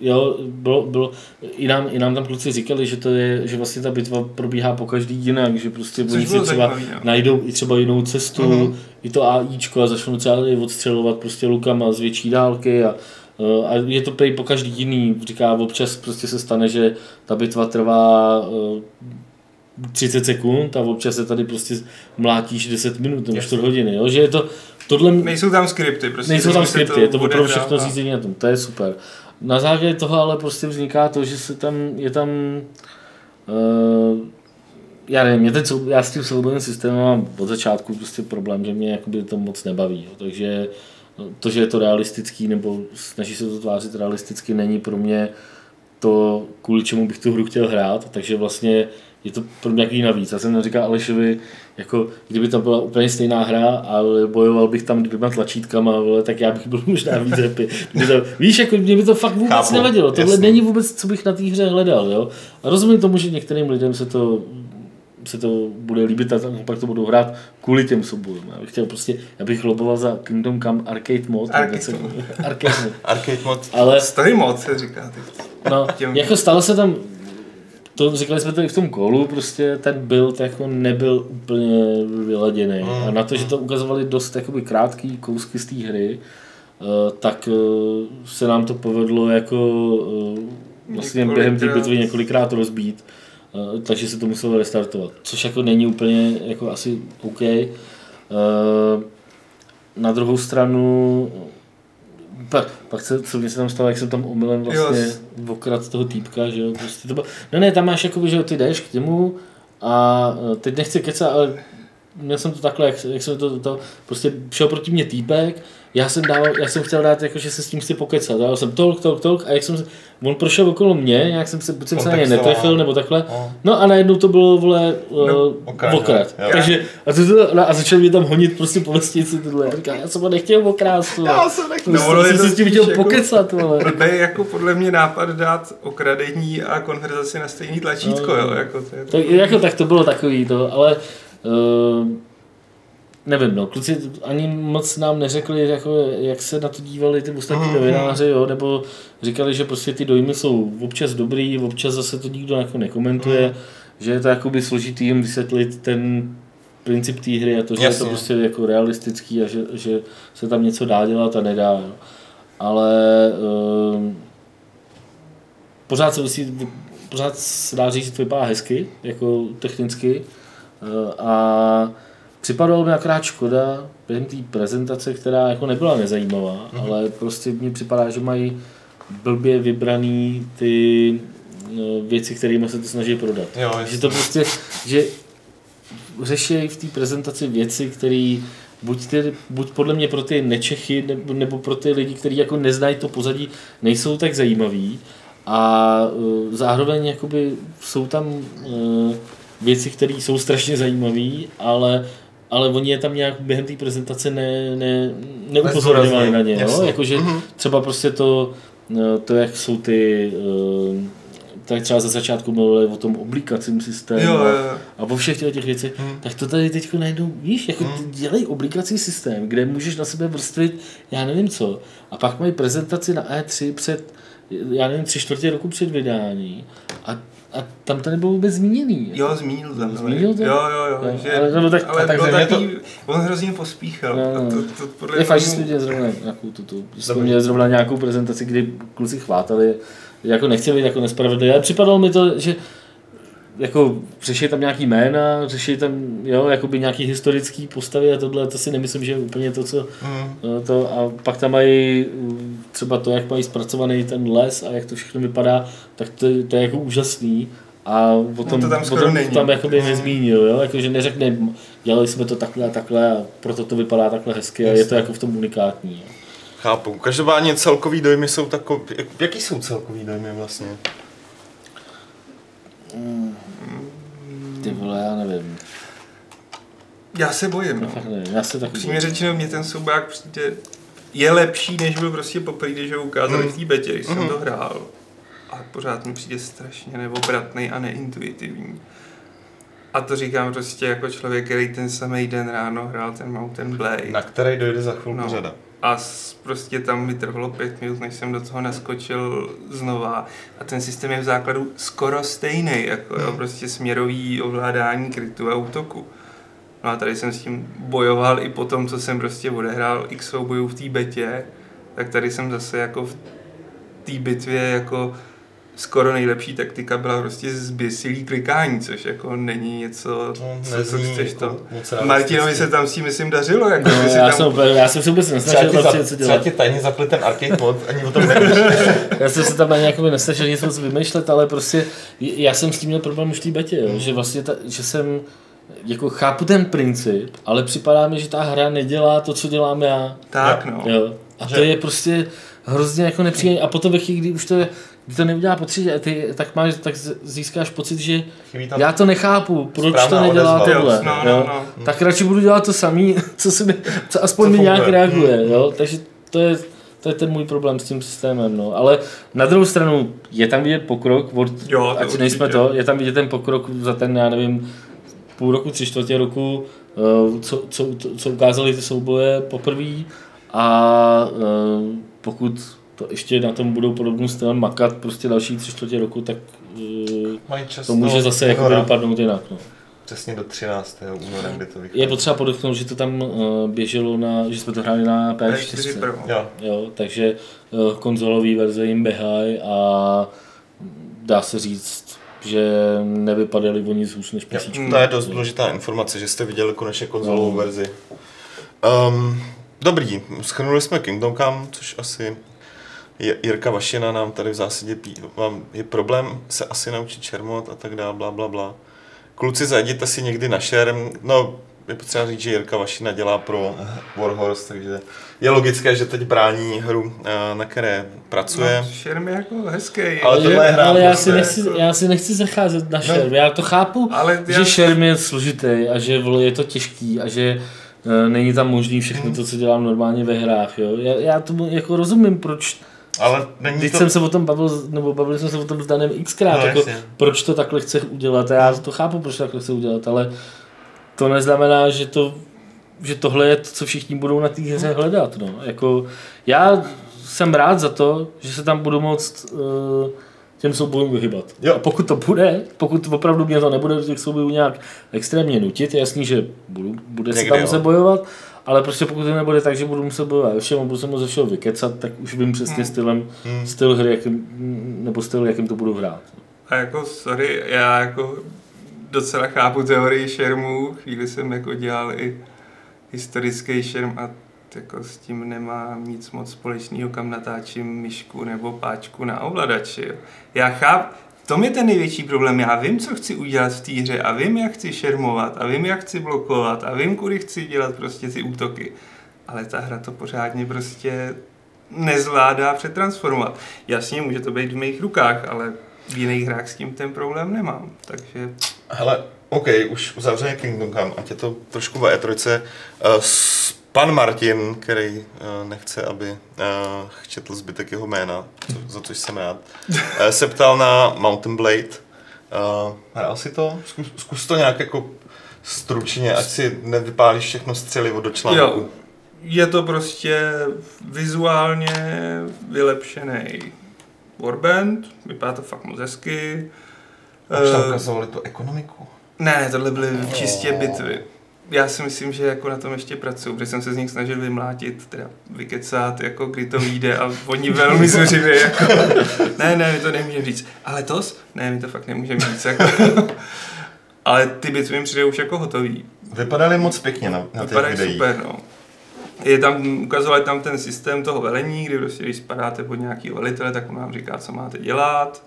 Jo, bylo, bylo, i, nám, i nám tam kluci říkali, že to je, že vlastně ta bitva probíhá po každý jinak, že prostě oni si třeba zajímavý, najdou i třeba jinou cestu, uh-huh. i to AIčko a začnou třeba odstřelovat prostě lukama z větší dálky a Eh, a je to prej po každý jiný, říká, občas prostě se stane, že ta bitva trvá 30 eh, sekund a občas se tady prostě mlátíš 10 minut nebo 4 hodiny, jo? že je to tohle... Nejsou tam skripty, prostě. Nejsou tam skripty, je to opravdu všechno řízení na tom, to je super. Na základě toho ale prostě vzniká to, že se tam, je tam uh, já nevím, mě ten, já s tím soubojným systémem mám od začátku prostě problém, že mě jakoby to moc nebaví, jo. takže to, že je to realistický nebo snaží se to tvářit realisticky, není pro mě to, kvůli čemu bych tu hru chtěl hrát, takže vlastně je to pro mě nějaký navíc. Já jsem říkal Alešovi, jako kdyby to byla úplně stejná hra a bojoval bych tam dvěma tlačítkama, ale, tak já bych byl možná víc happy. To, víš, jako mě by to fakt vůbec Chápu, nevadilo. Tohle jasný. není vůbec, co bych na té hře hledal. Jo? A rozumím tomu, že některým lidem se to se to bude líbit a pak to budou hrát kvůli těm soubojům. Já bych chtěl prostě, já bych loboval za Kingdom Come Arcade Mod. Arcade arcade mod. Arcade mod. Ale Story mod se říká teď. no, Těm- jako stalo se tam, to říkali jsme to i v tom kolu, prostě ten build jako nebyl úplně vyladěný. Mm. A na to, že to ukazovali dost jakoby krátký kousky z té hry, eh, tak eh, se nám to povedlo jako eh, vlastně během té bitvy několikrát rozbít. Takže se to muselo restartovat. Což jako není úplně jako asi OK. Na druhou stranu pak, pak se, co mě se tam stalo, jak jsem tam omylem vlastně Jo. okrad toho týpka, že jo, prostě to bylo, no ne, tam máš jakoby, že jo, ty jdeš k němu a eh, teď nechci kecat, ale měl jsem to takhle, jak, jak jsem to, to, prostě šel proti mě týpek, já jsem dával, já jsem chtěl dát, jako, že se s tím chci pokecat, dával jsem tolk, tolk, tolk a jak jsem, se- on prošel okolo mě, nějak jsem se, buď jsem se na ně Kontextoval. netrefil, nebo takhle, No. no a najednou to bylo, vole, no, okrad, okrad, okrad. jo. takže, a, to, to, no, a začal mě tam honit prostě po vesnici tohle, a říká, já jsem ho nechtěl okrást, vole. Já jsem nechtěl. No, No, je jsem to se s tím chtěl jako- pokecat, vole. <laughs> Blbý jako podle mě nápad dát okradení a konverzaci na stejný tlačítko, No. jo, jako to je Tak, jako tak to bylo takový to, ale uh, nevím, no, kluci ani moc nám neřekli, jako, jak se na to dívali ty ostatní Mhm. novináři, jo, nebo říkali, že prostě ty dojmy jsou občas dobrý, občas zase to nikdo jako nekomentuje, Mhm. že je to jakoby složitý jim vysvětlit ten princip té hry a to, že je to Jasně. prostě jako realistický a že, že se tam něco dá dělat a nedá. Jo. Ale uh, pořád se musí, pořád se dá říct, že to vypadá hezky, jako technicky. Eh, A připadalo mi akorát škoda během té prezentace, která jako nebyla nezajímavá, mm-hmm. ale prostě mně připadá, že mají blbě vybraný ty eh, věci, kterými se to snaží prodat. Jo, že to prostě, že řeší v té prezentaci věci, které buď, ty, buď podle mě pro ty nečechy, nebo, nebo pro ty lidi, kteří jako neznají to pozadí, nejsou tak zajímavý. A uh, zároveň jakoby jsou tam uh, věci, které jsou strašně zajímavé, ale ale oni je tam nějak během té prezentace ne, ne, neupozorňovali na ně. Jo? Jasně. Jakože Mhm. třeba prostě to, eh, to, jak jsou ty, eh, tak třeba za začátku mluvili o tom oblikacím systému Jo, a- jo, jo. a o všech těch, věcech, Hmm. tak to tady teď najednou, víš, jako hmm. dělej obligací systém, kde můžeš na sebe vrstvit, já nevím co, a pak mají prezentaci na E3 před, já nevím, tři čtvrtě roku před vydání a, a tam to nebylo vůbec zmíněný. Jo, zmínil to. Zmínil to? Jo, jo, jo. Jo, že, ale- nebo tak- ale tak země takový, on hrozně pospíchal. No, a no. to, to, podle Je fakt, že jsme měli zrovna nějakou tuto, že jsme měli zrovna nějakou prezentaci, kdy kluci chvátali, jako nechtěli být jako nespravedlivé, ale připadalo mi to, že jako řeší tam nějaký jména, řeší tam jo, jakoby nějaký historický postavy a tohle, to si nemyslím, že je úplně to, co Mm. no, to, a pak tam mají třeba to, jak mají zpracovaný ten les a jak to všechno vypadá, tak to, to je jako úžasný. A o tom, to tam o skoro tom není. tam jakoby Mm. nezmínil, jo? Jako, že neřekne, dělali jsme to takhle a takhle a proto to vypadá takhle hezky a je to Jasně. jako v tom unikátní. Jo? Chápu. Každopádně celkový dojmy jsou takový... jak- Jaký jsou celkový dojmy vlastně? Ty vole, já nevím. Já se bojím. No, fakt nevím. Já se tak Upřímně řečeno, mě ten souboják přijde je lepší, než byl prostě poprvé, když ho ukázali Mm. v té betě, když jsem Mhm. to hrál. A pořád mi přijde strašně neobratný a neintuitivní. A to říkám prostě jako člověk, který ten samý den ráno hrál ten Mountain Blade. Na který dojde za chvilku No. řada. A prostě tam mi trvalo pět minut, než jsem do toho naskočil znova. A ten systém je v základu skoro stejný, jako jo, Hmm. prostě směrový ovládání krytu a útoku. No a tady jsem s tím bojoval i po tom, co jsem prostě odehrál x soubojů v té betě, tak tady jsem zase jako v té bitvě jako skoro nejlepší taktika byla prostě zběsilý klikání, což jako není něco, No, co, co chceš jako to. realisticky. Martinovi se tam s tím myslím dařilo, jako No, já, tam jsem, já jsem se vůbec Třeba nesnažil ti, tam za, něco třeba dělat. ti tajně zapli ten arcade mod, ani o tom <laughs> nevíš. Já jsem se tam ani jakoby nesnažil nic moc vymýšlet, ale prostě já jsem s tím měl problém už v té betě, jo, že vlastně ta, že jsem jako chápu ten princip, ale připadá mi, že ta hra nedělá to, co dělám já. tak no. Jo. A to Že- je prostě hrozně jako nepříjemné. A potom ve chvíli, kdy už to, je, kdy to neudělá pocit, ty, tak, máš, tak získáš pocit, že já to nechápu, proč to nedělá odezva. tohle. Jo, no, jo. no, no. Tak radši budu dělat to samý, <laughs> co, si, co aspoň Co mi nějak funguje. reaguje. Jo. Takže to je, to je ten můj problém s tím systémem. No. Ale na druhou stranu je tam vidět pokrok, od, Jo, ať nejsme určitě. to, je tam vidět ten pokrok za ten, já nevím, půl roku, tři čtvrtě roku, uh, co, co, co ukázali ty souboje poprvé a uh, pokud to ještě na tom budou podobným stylem makat prostě další tři čtvrtě roku, tak uh, to může zase jako dopadnout jinak. No. Přesně do 13. února, kdy to vychází. Je potřeba podotknout, že to tam uh, běželo na, že jsme to hráli na PS4 Pro. Jo. jo. takže uh, konzolový verze jim běhají a dá se říct, že nevypadali oni z hůř než PC. To je dost důležitá informace, že jste viděli konečně konzolovou no. verzi. Um, dobrý, schrnuli jsme Kingdom Come, což asi Jirka Vašina nám tady v zásadě pí, mám, je problém se asi naučit šermot a tak dále, bla, bla, bla. Kluci, zajděte si někdy na šerm, no je potřeba říct, že Jirka Vašina dělá pro Warhorse, takže je logické, že teď brání hru, eh, na které pracuje. No, šerm je jako hezký. Ale, tohle je hra ale já, si nechci, jako... já si nechci zacházet na šerm. No, já to chápu, ale já... že šerm je složitý a že je to těžký a že uh, není tam možný všechno to, co dělám normálně ve hrách. Jo? Já, já tomu jako rozumím, proč ale není Když to... jsem se o tom bavil, nebo bavili jsme se o tom s Danem xkrát, no, jako, proč to takhle chce udělat. Já to chápu, proč to takhle chce udělat, ale to neznamená, že to že tohle je to, co všichni budou na té hře hledat. No. Jako, já jsem rád za to, že se tam budu moct uh, těm soubojům vyhybat. Jo. A pokud to bude, pokud opravdu mě to nebude do těch soubojů nějak extrémně nutit, je jasný, že budu, bude Někde, se tam muset bojovat, ale prostě pokud to nebude tak, že budu muset bojovat ve všem, budu se moc ze všeho vykecat, tak už vím přesně hmm. stylem, hmm. styl hry, jakým, nebo styl, jakým to budu hrát. A jako, sorry, já jako docela chápu teorii šermů, chvíli jsem jako dělal i historický šerm a jako s tím nemá nic moc společného, kam natáčím myšku nebo páčku na ovladači. Já chápu, to je ten největší problém. Já vím, co chci udělat v té hře a vím, jak chci šermovat a vím, jak chci blokovat a vím, kudy chci dělat prostě ty útoky. Ale ta hra to pořádně prostě nezvládá přetransformovat. Jasně, může to být v mých rukách, ale v jiných hrách s tím ten problém nemám. Takže... Hele, OK, už uzavřeme Kingdom Come, ať je to trošku v E3. Uh, pan Martin, který uh, nechce, aby uh, četl zbytek jeho jména, co, za což jsem rád, uh, se ptal na Mountain Blade. Uh, hrál si to? Zkus, zkus to nějak jako stručně, ať si nevypálíš všechno střelivo do článku. Jo, je to prostě vizuálně vylepšený Warband, vypadá to fakt moc hezky. Už tam ukazovali tu ekonomiku. Ne, tohle byly čistě bitvy. Já si myslím, že jako na tom ještě pracuju, protože jsem se z nich snažil vymlátit, teda vykecat, jako kdy to vyjde a oni velmi zuřivě, jako, <laughs> ne, ne, my to nemůžeme říct. Ale tos? Ne, my to fakt nemůžeme říct, jako. <laughs> Ale ty bitvy mi přijde už jako hotový. Vypadaly moc pěkně na, na těch videích. super, no. Je tam, ukazovali tam ten systém toho velení, kdy prostě, když spadáte pod nějaký velitele, tak on vám říká, co máte dělat.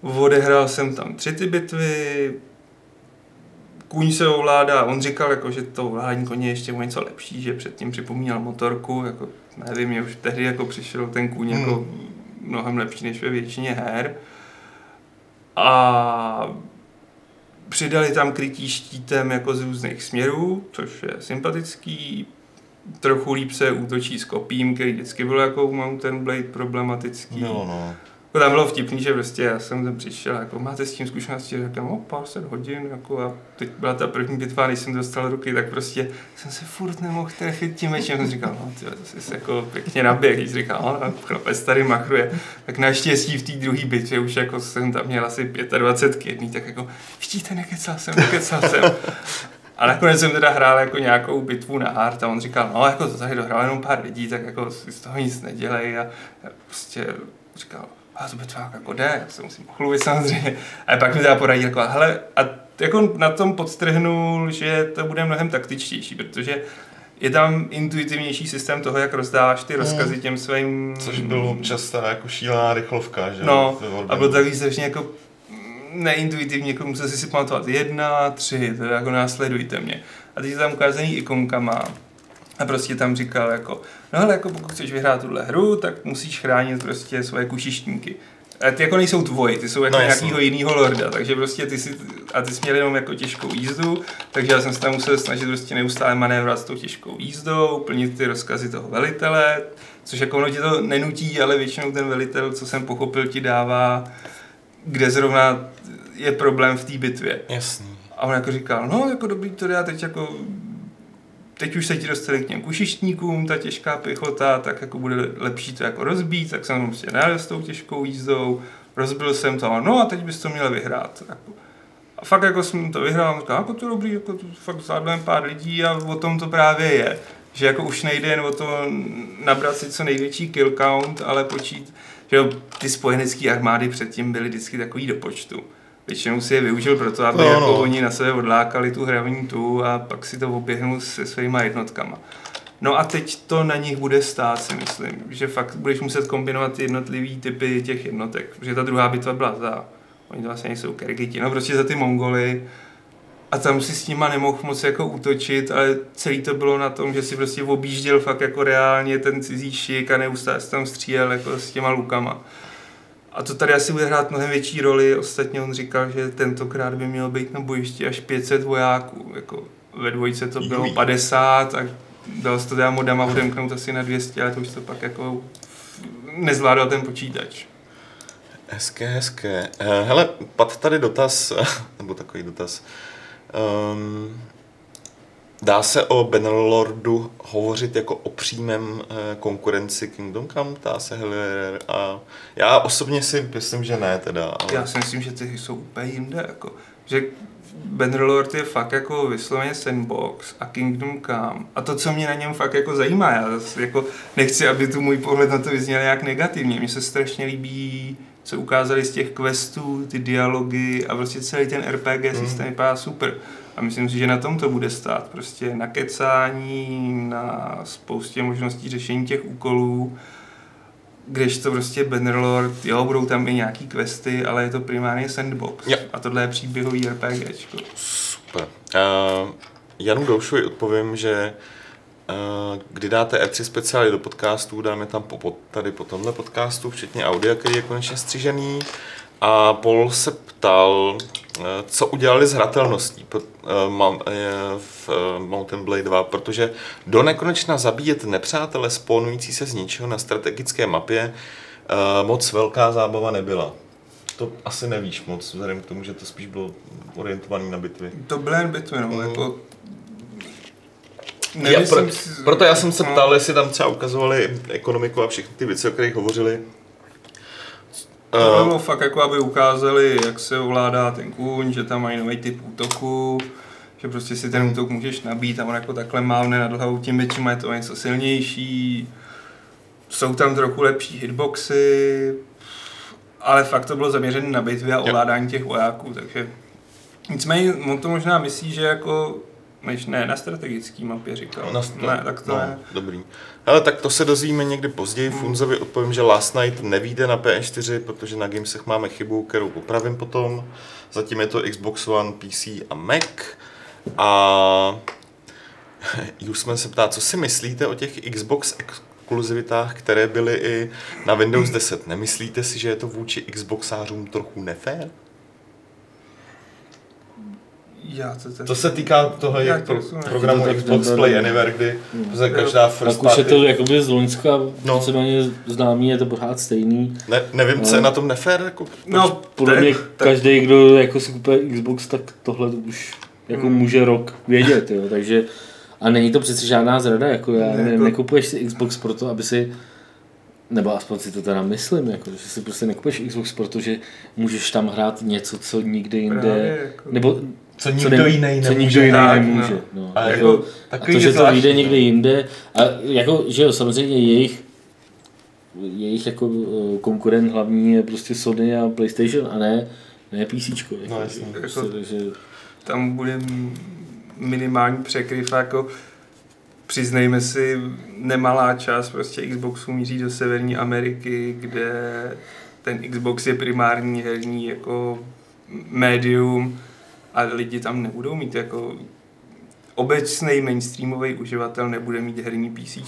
Odehrál jsem tam tři ty bitvy, kůň se ovládá, on říkal, jako, že to ovládání koně je ještě o něco lepší, že předtím připomínal motorku, jako, nevím, mě už tehdy jako přišel ten kůň jako hmm. jako mnohem lepší než ve většině her. A přidali tam krytí štítem jako z různých směrů, což je sympatický. Trochu líp se útočí s kopím, který vždycky byl jako Mountain Blade problematický. No, no. Jako tam bylo vtipný, že prostě já jsem tam přišel, jako máte s tím zkušenosti, řekl, o pár set hodin, jako a teď byla ta první bitva, když jsem dostal ruky, tak prostě jsem se furt nemohl trefit tím mečem. Jsem říkal, no, tyhle, to jsi jako pěkně naběh, když říkal, no, chlapec tady machruje. Tak naštěstí v té druhé bitvě už jako jsem tam měl asi 25 kydný, tak jako, vidíte, nekecal jsem, nekecal jsem. A nakonec jsem teda hrál jako nějakou bitvu na hard a on říkal, no jako to tady dohrál jenom pár lidí, tak jako si z toho nic nedělej a prostě říkal, a to třeba jako jde, já se musím pochlubit samozřejmě. A pak mi teda poradí jako, hele, a jako na tom podstrhnul, že to bude mnohem taktičtější, protože je tam intuitivnější systém toho, jak rozdáváš ty rozkazy hmm. těm svým... Což bylo často jako šílená rychlovka, že No, a bylo takový strašně jako neintuitivně, jako musel si si pamatovat jedna, tři, to je jako následujte mě. A teď je tam ukázaný ikonkama, a prostě tam říkal jako, no ale jako pokud chceš vyhrát tuhle hru, tak musíš chránit prostě svoje kušištníky. A ty jako nejsou tvoji, ty jsou jako no, nějakého jiného lorda, takže prostě ty si, a ty jsi měl jenom jako těžkou jízdu, takže já jsem se tam musel snažit prostě neustále manévrovat s tou těžkou jízdou, plnit ty rozkazy toho velitele, což jako ono ti to nenutí, ale většinou ten velitel, co jsem pochopil, ti dává, kde zrovna je problém v té bitvě. Jasný. A on jako říkal, no jako dobrý to já teď jako teď už se ti dostali k těm kušištníkům, ta těžká pěchota, tak jako bude lepší to jako rozbít, tak jsem prostě najel s tou těžkou jízdou, rozbil jsem to no a teď bys to měl vyhrát. Jako. A fakt jako jsem to vyhrál, říkal, jako to dobrý, jako to fakt zvládneme pár lidí a o tom to právě je. Že jako už nejde jen o to nabrat si co největší kill count, ale počít, že ty spojenecké armády předtím byly vždycky takový do počtu. Většinou si je využil proto, aby No, no, jako no. oni na sebe odlákali tu hravní tu a pak si to oběhnul se svýma jednotkama. No a teď to na nich bude stát, si myslím, že fakt budeš muset kombinovat jednotlivý typy těch jednotek, protože ta druhá bitva byla za, oni to vlastně nejsou Kyrgyti, no prostě za ty Mongoly a tam si s nima nemohl moc jako útočit, ale celý to bylo na tom, že si prostě objížděl fakt jako reálně ten cizí šik a neustále si tam střílel jako s těma lukama. A to tady asi bude hrát mnohem větší roli. Ostatně on říkal, že tentokrát by mělo být na bojišti až 500 vojáků. Jako ve dvojce to bylo Juj. 50 a dal se to dá modama odemknout asi na 200, ale to už to pak jako nezvládal ten počítač. Hezké, hezké. Eh, Hele, pad tady dotaz, <laughs> nebo takový dotaz. Um, dá se o Benelordu hovořit jako o přímém eh, konkurenci Kingdom Come? Dá se Hellier a já osobně si myslím, že ne teda. Ale... Já si myslím, že ty jsou úplně jinde. Jako, že Bannerlord je fakt jako vysloveně sandbox a Kingdom Come. A to, co mě na něm fakt jako zajímá, já zase jako nechci, aby tu můj pohled na to vyzněl nějak negativně. Mně se strašně líbí, co ukázali z těch questů, ty dialogy a prostě celý ten RPG Mm. systém vypadá super. A myslím si, že na tom to bude stát. Prostě na kecání, na spoustě možností řešení těch úkolů. Když to prostě Bannerlord, jo, budou tam i nějaký questy, ale je to primárně sandbox. Jo. A tohle je příběhový RPGčko. Super. Uh, Janu Doušovi odpovím, že uh, kdy dáte E3 speciály do podcastů, dáme tam po, po, tady po tomhle podcastu, včetně audia, který je konečně střížený. A Paul se ptal, co udělali s hratelností mám, uh, v uh, Mountain Blade 2, protože do nekonečna zabíjet nepřátele spawnující se z ničeho na strategické mapě moc velká zábava nebyla. To asi nevíš moc, vzhledem k tomu, že to spíš bylo orientovaný na bitvy. To byly jen bitvy, no, Mm. jako... Já, pro, si- proto já jsem se no. ptal, jestli tam třeba ukazovali ekonomiku a všechny ty věci, o kterých hovořili. To Uh, bylo fakt jako, aby ukázali, jak se ovládá ten kůň, že tam mají nový typ útoku, že prostě si ten útok můžeš nabít a on jako takhle mávne nad hlavou tím mečem je to něco silnější. Jsou tam trochu lepší hitboxy, ale fakt to bylo zaměřené na bitvy a ovládání těch vojáků, takže nicméně on to možná myslí, že jako než ne, na strategický mapě říkal. na, ne, tak to no, ne. Dobrý. Ale tak to se dozvíme někdy později. Funzovi odpovím, že Last Night nevíde na PS4, protože na Gamesech máme chybu, kterou popravím potom. Zatím je to Xbox One, PC a Mac. A <laughs> Jusman se ptá, co si myslíte o těch Xbox exkluzivitách, které byly i na Windows 10. Nemyslíte si, že je to vůči Xboxářům trochu nefér? Já to, to, To se týká toho jak pro, programu To Xbox. Play Anywhere, kdy se každá first Tak už je to jakoby z Loňska, No. no. víceméně známý, je to pořád stejný. Ne, nevím, co je No. na tom nefér. Jako, no, Podle mě tak- každý, kdo jako si kupuje Xbox, tak tohle už jako Hmm. může rok vědět, jo, takže a není to přece žádná zrada, jako já Ne, nevím, jako- nekupuješ si Xbox proto, aby si nebo aspoň si to teda myslím, jako, že si prostě nekupuješ Xbox, protože můžeš tam hrát něco, co nikde jinde, Právě, jako- nebo co co ne- co nikdo jiný Tak, nemůže. no. No. A A, jako jako, a to, že to zvláštní, vyjde no. někde jinde, a jako, že jo, samozřejmě jejich jejich jako eh, konkurent hlavní je prostě Sony a PlayStation a ne, ne PC. Jako, No, jasně. prostě, takže, tam bude minimální překryv, jako přiznejme si, nemalá část prostě Xboxu míří do Severní Ameriky, kde ten Xbox je primární herní jako médium a lidi tam nebudou mít jako obecný mainstreamový uživatel nebude mít herní PC.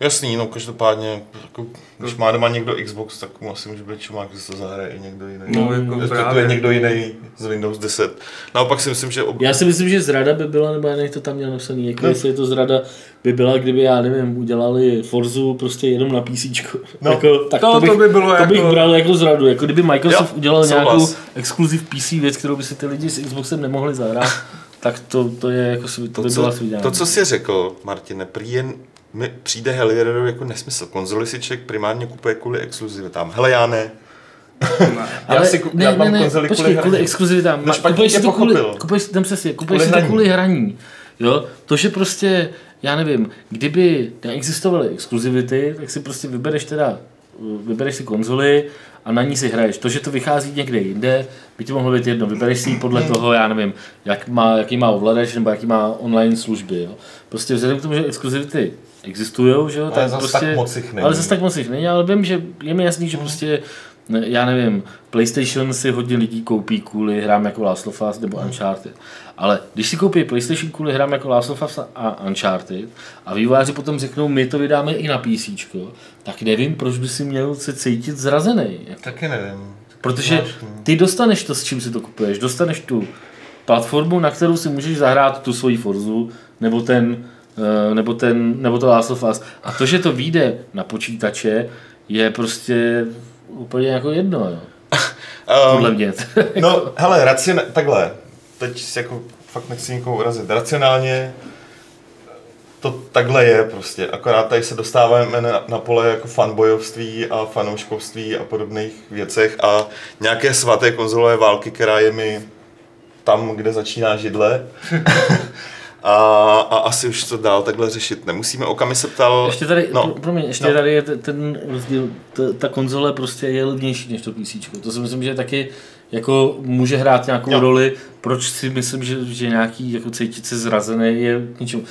Jasný, no každopádně, jako, když má doma někdo Xbox, tak mu asi může být čumák, že se to zahraje i někdo jiný. No, jako Respektive právě. někdo jiný z Windows 10. Naopak si myslím, že ob... Já si myslím, že zrada by byla, nebo já to tam měl napsaný, jako No. jestli je to zrada, by byla, kdyby, já nevím, udělali Forzu prostě jenom na PC. No. jako, tak To- to, bych, to by bylo to bych jako- bral jako zradu. Jako kdyby Microsoft Jo, udělal souhlas. nějakou exkluziv PC věc, kterou by si ty lidi s Xboxem nemohli zahrát, <laughs> tak to, to je jako, to, To by co, byla sviděná. to, co jsi řekl, Martine, prý jen mi přijde Helierovi jako nesmysl. Konzoli si člověk primárně kupuje kvůli exkluzivitám. Hele, já ne. <laughs> Ale si ku- ne, já ne, mám ne, konzoli počkej, kvůli kvůli, exkluzivitám. No kupuješ si to kvůli, kupuješ, tam přesně, kupuješ Kvůli si to hraní. kvůli hraní. Jo? To, že prostě, já nevím, kdyby neexistovaly exkluzivity, tak si prostě vybereš teda, vybereš si konzoli a na ní si hraješ. To, že to vychází někde jinde, by ti mohlo být jedno. Vybereš si ji podle Hmm. toho, já nevím, jak má, jaký má ovladač nebo jaký má online služby. Jo? Prostě vzhledem k tomu, že exkluzivity existují, že jo, Ale tak zas prostě, tak moc jich není. ale zase tak moc jich není, ale vím, že je mi jasný, že prostě ne, já nevím, PlayStation si hodně lidí koupí kvůli hrám jako Last of Us nebo Uncharted. Ale když si koupí PlayStation kvůli hrám jako Last of Us a Uncharted a vývojáři potom řeknou, my to vydáme i na PC, tak nevím, proč by si měl se cítit zrazený. Taky nevím. Protože Zvláštní. ty dostaneš to, s čím si to kupuješ. Dostaneš tu platformu, na kterou si můžeš zahrát tu svoji Forzu, nebo ten, eh, nebo ten, nebo to Last of Us. A to, že to vyjde na počítače, je prostě úplně jako jedno, jo. <laughs> Podle Um, mě. <laughs> no, hele, raciona- takhle, teď si jako fakt nechci nikoho urazit. Racionálně to takhle je prostě, akorát tady se dostáváme na, na pole jako fanbojovství a fanouškovství a podobných věcech a nějaké svaté konzolové války, která je mi tam, kde začíná židle. <laughs> a, a asi už to dál takhle řešit nemusíme. Okami se ptal... Ještě tady, no, pro mě, ještě no. tady je ten- rozdíl, ta, ta konzole prostě je levnější než to PC. To si myslím, že taky jako může hrát nějakou jo. roli, proč si myslím, že, že nějaký jako cítit se zrazený je k ničemu.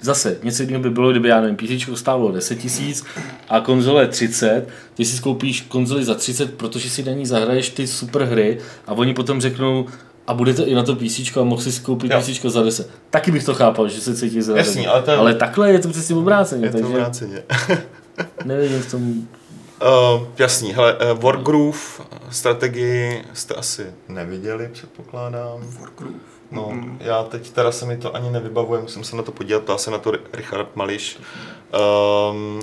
Zase, něco jiného by bylo, kdyby, já nevím, PC stálo 10 tisíc a konzole 30, ty si koupíš konzoli za 30, protože si na ní zahraješ ty super hry a oni potom řeknou, a bude to i na to PC a mohl si koupit. PC za 10. Taky bych to chápal, že se cítí zrazený. Jasný, ale to je- ale takhle je to přesně obráceně, je to takže obráceně. <laughs> nevidím v tom Uh, jasný, hele, uh, Wargroove strategii jste asi neviděli, předpokládám. Wargroove. No, Mhm. já teď teda se mi to ani nevybavuje, musím se na to podívat, ptal se na to Ri- Richard Mališ. Um,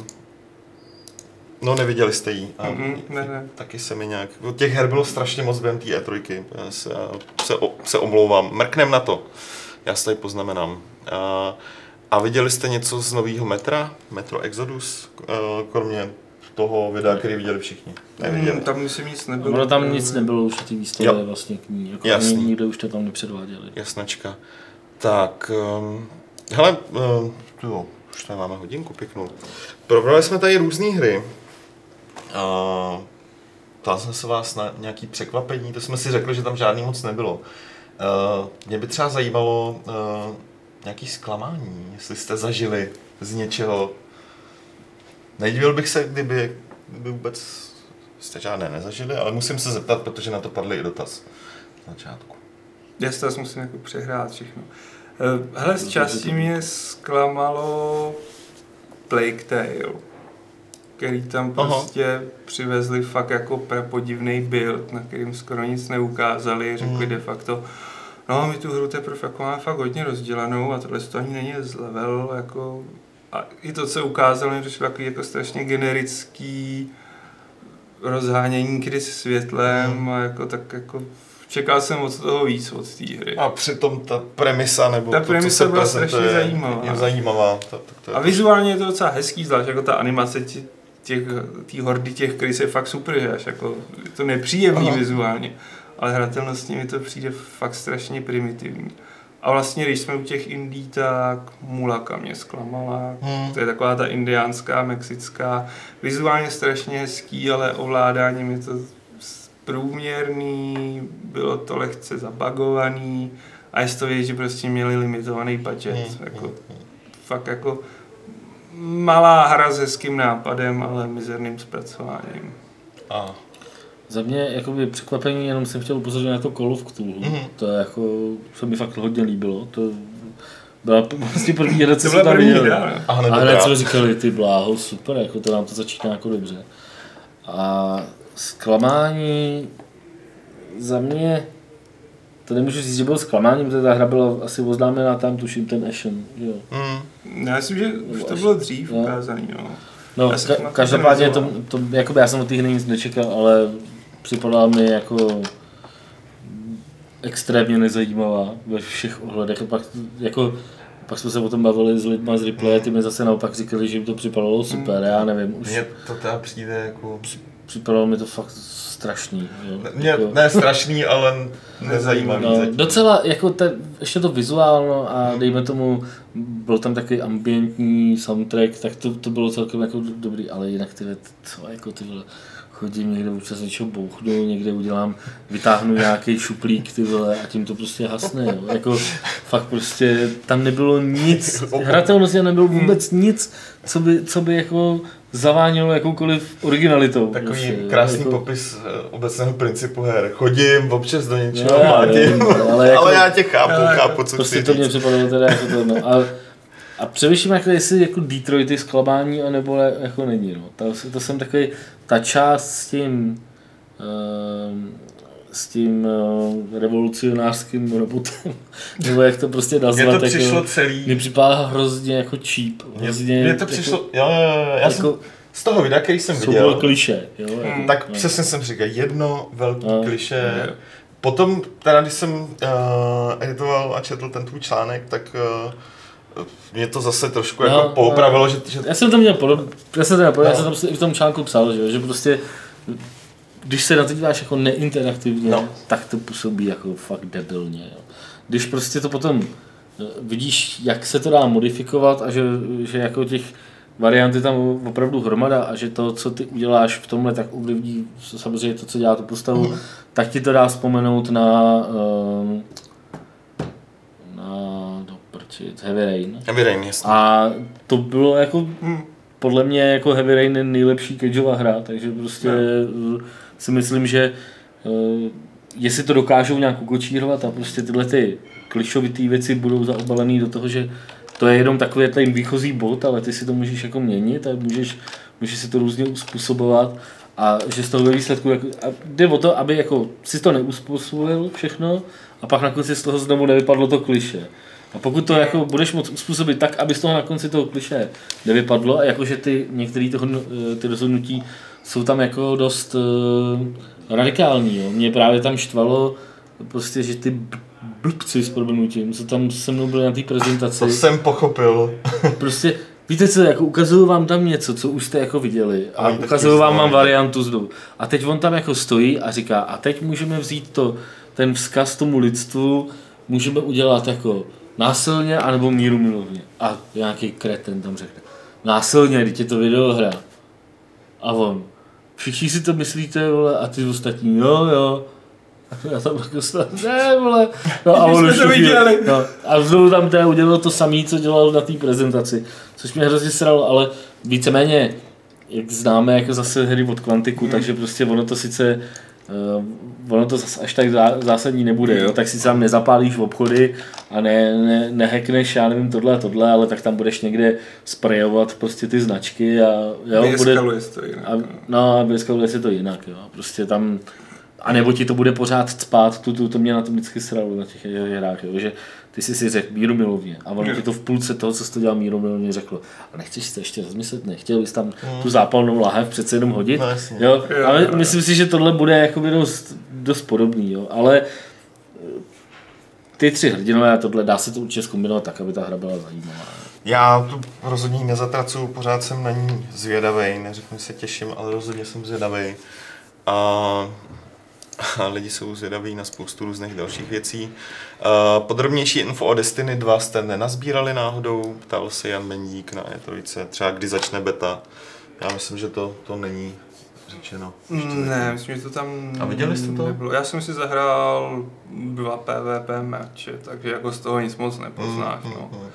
no, neviděli jste ji. A Mhm, ne, ne. Taky se mi nějak, no, těch her bylo strašně moc během té E3, já se, já se, o- se omlouvám. Mrknem na to, já se tady poznamenám. Uh, a viděli jste něco z nového metra, Metro Exodus, uh, kromě toho videa, který viděli všichni? Neviděli. Mm, tam myslím nic nebylo. Ono tam nic nebylo už ty výstavě Jo. vlastně k ní. Jako Jasný. ani nikdo už to tam nepředváděli. Jasnačka. Tak, um, hele, um, jo, už tady máme hodinku pěknou. Probrali jsme tady různé hry. Uh, ptal jsem se vás na nějaký překvapení, to jsme si řekli, že tam žádný moc nebylo. Uh, mě by třeba zajímalo uh, nějaký zklamání, jestli jste zažili z něčeho. Nedivil bych se, kdyby, kdyby vůbec jste žádné nezažili, ale musím se zeptat, protože na to padl i dotaz na začátku. Já asi musím jako přehrát všechno. Eh, Hele, z části mě zklamalo Plague Tale, který tam Aha. prostě přivezli fakt jako prapodivný build, na kterým skoro nic neukázali, řekli Hmm. de facto, no my tu hru teprve jako máme fakt hodně rozdělanou a tohle to ani není z level, jako a i to, co ukázali, mi přišlo takový jako strašně generický rozhánění kdy s světlem Hmm. a jako tak jako čekal jsem od toho víc od té hry. A přitom ta premisa, nebo Ta to, premisa co se byla strašně zajímavá. Je zajímavá. To, to, to je A vizuálně je to docela hezký, zvlášť jako ta animace těch, těch tý hordy těch krys je fakt super, že až jako, je to nepříjemný Aha. vizuálně, ale hratelnostně mi to přijde fakt strašně primitivní. A vlastně, když jsme u těch indí, tak Mulaka mě zklamala. Hmm. To je taková ta indiánská, mexická, vizuálně strašně hezký, ale ovládáním je to průměrný, bylo to lehce zabagovaný a je to vědět, že prostě měli limitovaný budget. Hmm, Jako, hmm, hmm. fakt jako malá hra s hezkým nápadem, ale mizerným zpracováním. A, Za mě jakoby překvapení, jenom jsem chtěl upozornit na to Call of Cthulhu. Mhm. To je jako, se mi fakt hodně líbilo. To byla prostě první hra, co jsme byla tam viděli. no. A A hned jsme říkali, ty bláho, super, jako to nám to začíná jako dobře. A zklamání za mě, to nemůžu říct, že bylo zklamání, protože ta hra byla asi oznámená tam, tuším, ten Ashen, jo. Mm. Já myslím, že už to bylo dřív No. ukázaný, no. No, Já jsem ka- každopádně to, to, jakoby já jsem od té hry nic nečekal, ale připadala mi jako extrémně nezajímavá ve všech ohledech. A pak, jako, pak jsme se o tom bavili s lidmi z replay, ty mi zase naopak říkali, že jim to připadalo super, já nevím, už Mně to teda přijde jako... připadalo mi to fakt strašný. Jo. Mě, jako, ne strašný, ale nezajímavý No, zatím. docela jako ten, ještě to vizuálno a dejme tomu, byl tam takový ambientní soundtrack, tak to, to bylo celkem jako dobrý, ale jinak ty co jako ty vole, chodím někde občas něčeho bouchnu, někde udělám, vytáhnu nějaký šuplík ty vole a tím to prostě hasne, jo. Jako fakt prostě tam nebylo nic, <laughs> hratelnosti nebylo vůbec nic, co by, co by jako zavánilo jakoukoliv originalitou. Takový prostě, krásný jako, popis eh, obecného principu her. Chodím občas do něčeho, No, vím, ale ale, <laughs> jako- ale já tě chápu, Já- chápu, co Prostě chci to mě připadalo teda jako to, no. A, a přemýšlím, jako jestli jako Detroit je zklamání, anebo ne- jako není, no. To, to jsem takový, ta část s tím, ehm, s tím uh, revolucionářským robotem, <laughs> nebo jak to prostě Mně nazvat, to přišlo jako, celý, mi připadá hrozně jako cheap, mně, hrozně, mně to přišlo, jo, jo, jo, já jsem, jako, z toho videa, který jsem viděl, kliše, jo, jako, tak no. přesně jsem říkal, jedno velký No. kliše. Jo. Potom, teda když jsem uh, editoval a četl ten tvůj článek, tak uh, mě to zase trošku No, jako poopravilo, že, že Já jsem to měl podobně, já jsem to měl podobně, No. já jsem tam i v tom článku psal, že, že prostě když se na to díváš jako neinteraktivně, No. tak to působí jako fakt debilně. Jo. Když prostě to potom eh, vidíš, jak se to dá modifikovat a že, že jako těch variant je tam opravdu hromada a že to, co ty uděláš v tomhle, tak ovlivní samozřejmě to, co dělá tu postavu, Mhm. tak ti to dá vzpomenout na um, na do prči, Heavy Rain. Heavy Rain, jasně. A to bylo jako Hm. podle mě jako Heavy Rain je nejlepší Cageova hra, takže prostě no. Si myslím, že uh, jestli to dokážou nějak ukočírovat a prostě tyhle ty klišovitý věci budou zaobalený do toho, že to je jenom takový ten výchozí bod, ale ty si to můžeš jako měnit a můžeš, můžeš si to různě uspůsobovat a že z toho ve výsledku, jako, a jde o to, aby jako si to neuspůsobil všechno a pak na konci z toho znovu nevypadlo to kliše. A pokud to jako budeš moct uspůsobit tak, aby z toho na konci toho kliše nevypadlo a jakože ty některé eh, ty rozhodnutí jsou tam jako dost uh, radikální. Jo. Mě právě tam štvalo prostě, že ty blbci s proměnutím, co tam se mnou byli na té prezentaci, To jsem pochopil. <laughs> prostě Víte co, jako ukazuju vám tam něco, co už jste jako viděli a to ukazuju vám mám znát. variantu znovu. A teď on tam jako stojí a říká, a teď můžeme vzít to, ten vzkaz tomu lidstvu, můžeme udělat jako násilně anebo míru milovně. A nějaký kreten tam řekne, násilně, teď je to videohra. A on, všichni si to myslíte, vole, a ty ostatní, jo, jo. Já tam jako stál, ne, vole. No, a on to viděli. No, a znovu tam teda udělal to samé, co dělal na té prezentaci, což mě hrozně sralo, ale víceméně, jak známe jako zase hry od Quantiku, Hmm. takže prostě ono to sice Uh, ono to zase až tak zá, zásadní nebude, jo? tak si tam nezapálíš v obchody a ne, ne, nehackneš, já nevím, tohle a tohle, ale tak tam budeš někde sprejovat prostě ty značky a jo, bude, Vyeskaluje to jinak. a, no, a vyskaluje se to jinak, jo. Prostě tam, a nebo ti to bude pořád spát, tu, tu, to mě na tom vždycky sralo na těch hrách, jo, že ty jsi si řekl míru milovně a ono Jo. ti to v půlce toho, co jsi to dělal míru milovně, řeklo, a nechceš si to ještě rozmyslet, nechtěl bys tam tu zápalnou láhev přece jenom hodit, No, jasně. jo, Jo, ale jo, jo. myslím si, že tohle bude jakoby dost, dost podobný, jo, ale eh, ty tři hrdinové a tohle dá se to určitě zkombinovat tak, aby ta hra byla zajímavá. Já tu rozhodně nezatracuju, pořád jsem na ní zvědavý, neřeknu se těším, ale rozhodně jsem zvědavý. A, a lidi jsou zvědaví na spoustu různých dalších věcí. A, podrobnější info o Destiny 2 jste nenazbírali náhodou, ptal se Jan Mendík na E3, třeba kdy začne beta. Já myslím, že to, to není řečeno. Ne, myslím, že to tam A viděli jste to? Nebylo. Já jsem si zahrál dva PvP meče, takže jako z toho nic moc nepoznáš. Mm, No. mm, mm.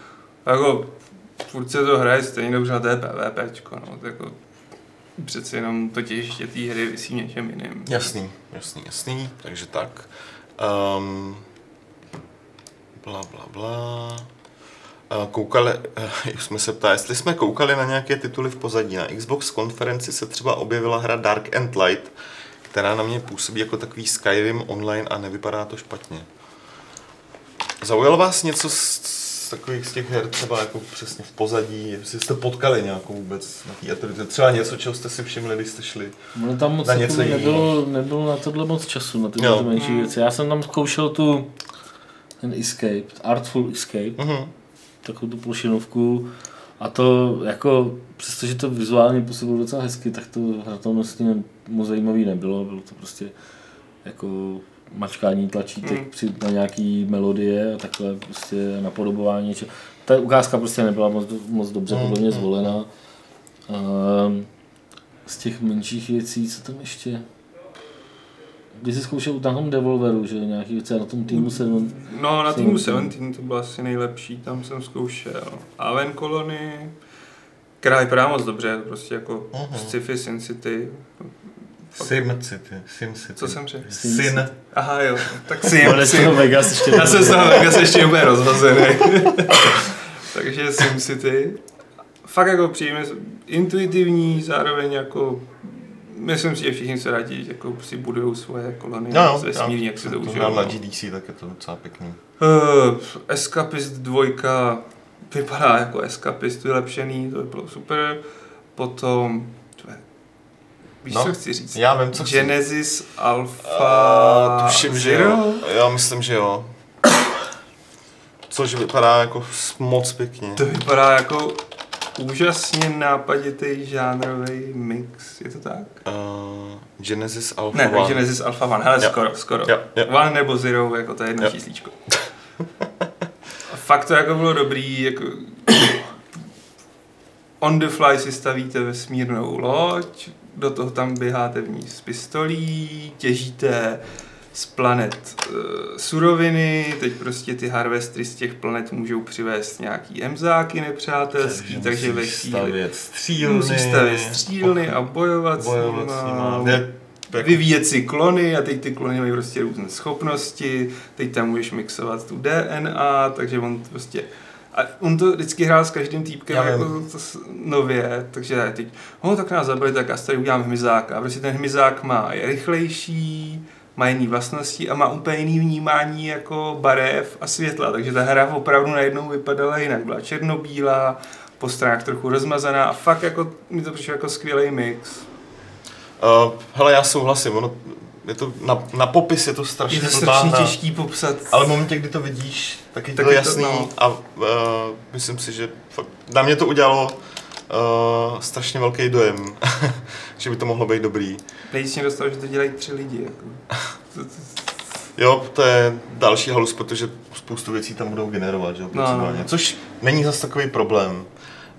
Jako furt se to hraje stejně dobře na té PvPčko, no. Tak jako přece jenom to těžiště té hry vysí něčem jiným. Jasný, jasný, jasný, takže tak. Um, bla, bla, bla. A Koukali, eh, už jsme se ptali, jestli jsme koukali na nějaké tituly v pozadí. Na Xbox konferenci se třeba objevila hra Dark and Light, která na mě působí jako takový Skyrim online a nevypadá to špatně. Zaujalo vás něco z takových z těch her třeba jako přesně v pozadí, jestli jste potkali nějakou vůbec na té E3? Třeba něco, čeho jste si všimli, když jste šli? No tam moc Na něco jiného. nebylo, nebylo na tohle moc času, na tyhle Jo. ty menší věci. Já jsem tam zkoušel tu ten Escape, Artful Escape, Mhm. takovou tu plošinovku. A to jako, přestože to vizuálně působilo docela hezky, tak to hratelnostně moc zajímavý nebylo. Bylo to prostě jako mačkání tlačítek Mm. při, na nějaký melodie a takhle prostě napodobování něčeho. Ta ukázka prostě nebyla moc, moc dobře Mm, podle mě mm. zvolena. Um, z těch menších věcí, co tam ještě? Když jsi zkoušel na tom Devolveru, že nějaký věci na tom týmu se No, na týmu Seventeen. Seventeen to byl asi nejlepší, tam jsem zkoušel. Aven Colony, která vypadá moc dobře, prostě jako Mhm. sci-fi Sin City. Sim City, Sim City. Co jsem řekl? Sin. Aha jo, tak Sim, Ale z toho Sim. Vegas ještě Já jsem z toho Vegas ještě úplně rozhozený. <laughs> Takže Sim City. Fakt jako příjemně, intuitivní, zároveň jako Myslím si, že všichni se rádi jako si budují svoje kolony No, jo, z vesmírní, jak si to to užijou. na no. GDC, tak je to docela pěkný. Uh, Escapist 2 vypadá jako Escapist vylepšený, to by bylo super. Potom, víš, No, co chci říct? Já vím, co chci. Genesis Alpha A, tuším, že Zero? jo. Já myslím, že jo. Což vypadá jako moc pěkně. To vypadá jako úžasně nápaditý žánrový mix, je to tak? Uh, Genesis Alpha Ne, One. Genesis Alpha One, hele, Jo. skoro, skoro. Jo, jo. One nebo Zero, jako to je jedno Jo. číslíčko. Fakt to jako bylo dobrý, jako on the fly si stavíte vesmírnou loď, do toho tam běháte v ní s pistolí, těžíte z planet uh, suroviny, teď prostě ty harvestry z těch planet můžou přivést nějaký emzáky nepřátelský, takže ve musíš chvíli stavět střílny. musíš stavět střílny a bojovat, bojovat s nima. nima, Je, jako, vyvíjet si klony a teď ty klony mají prostě různé schopnosti, teď tam můžeš mixovat tu DNA, takže on prostě a on to vždycky hrál s každým týpkem Já jako to s- nově, takže teď, no tak nás zabili, tak já tady udělám hmyzáka. A prostě ten hmyzák má, je rychlejší, má jiný vlastnosti a má úplně jiný vnímání jako barev a světla, takže ta hra opravdu najednou vypadala jinak, byla černobílá, po stranách trochu rozmazaná a fakt jako mi to přišlo jako skvělý mix. uh, hele, já souhlasím, ono, je to, na, na popis je to strašně Je to strašně těžký popsat. Ale v momentě, kdy to vidíš, tak je Tak to je to, jasný no. a uh, myslím si, že fakt, na mě to udělalo uh, strašně velký dojem, <laughs> že by to mohlo být dobrý. Nejvíc mě dostalo, že to dělají tři lidi. Jako. To- to- Jo, to je další halus, protože spoustu věcí tam budou generovat, že jo, No, no. procedurálně. Což není zase takový problém.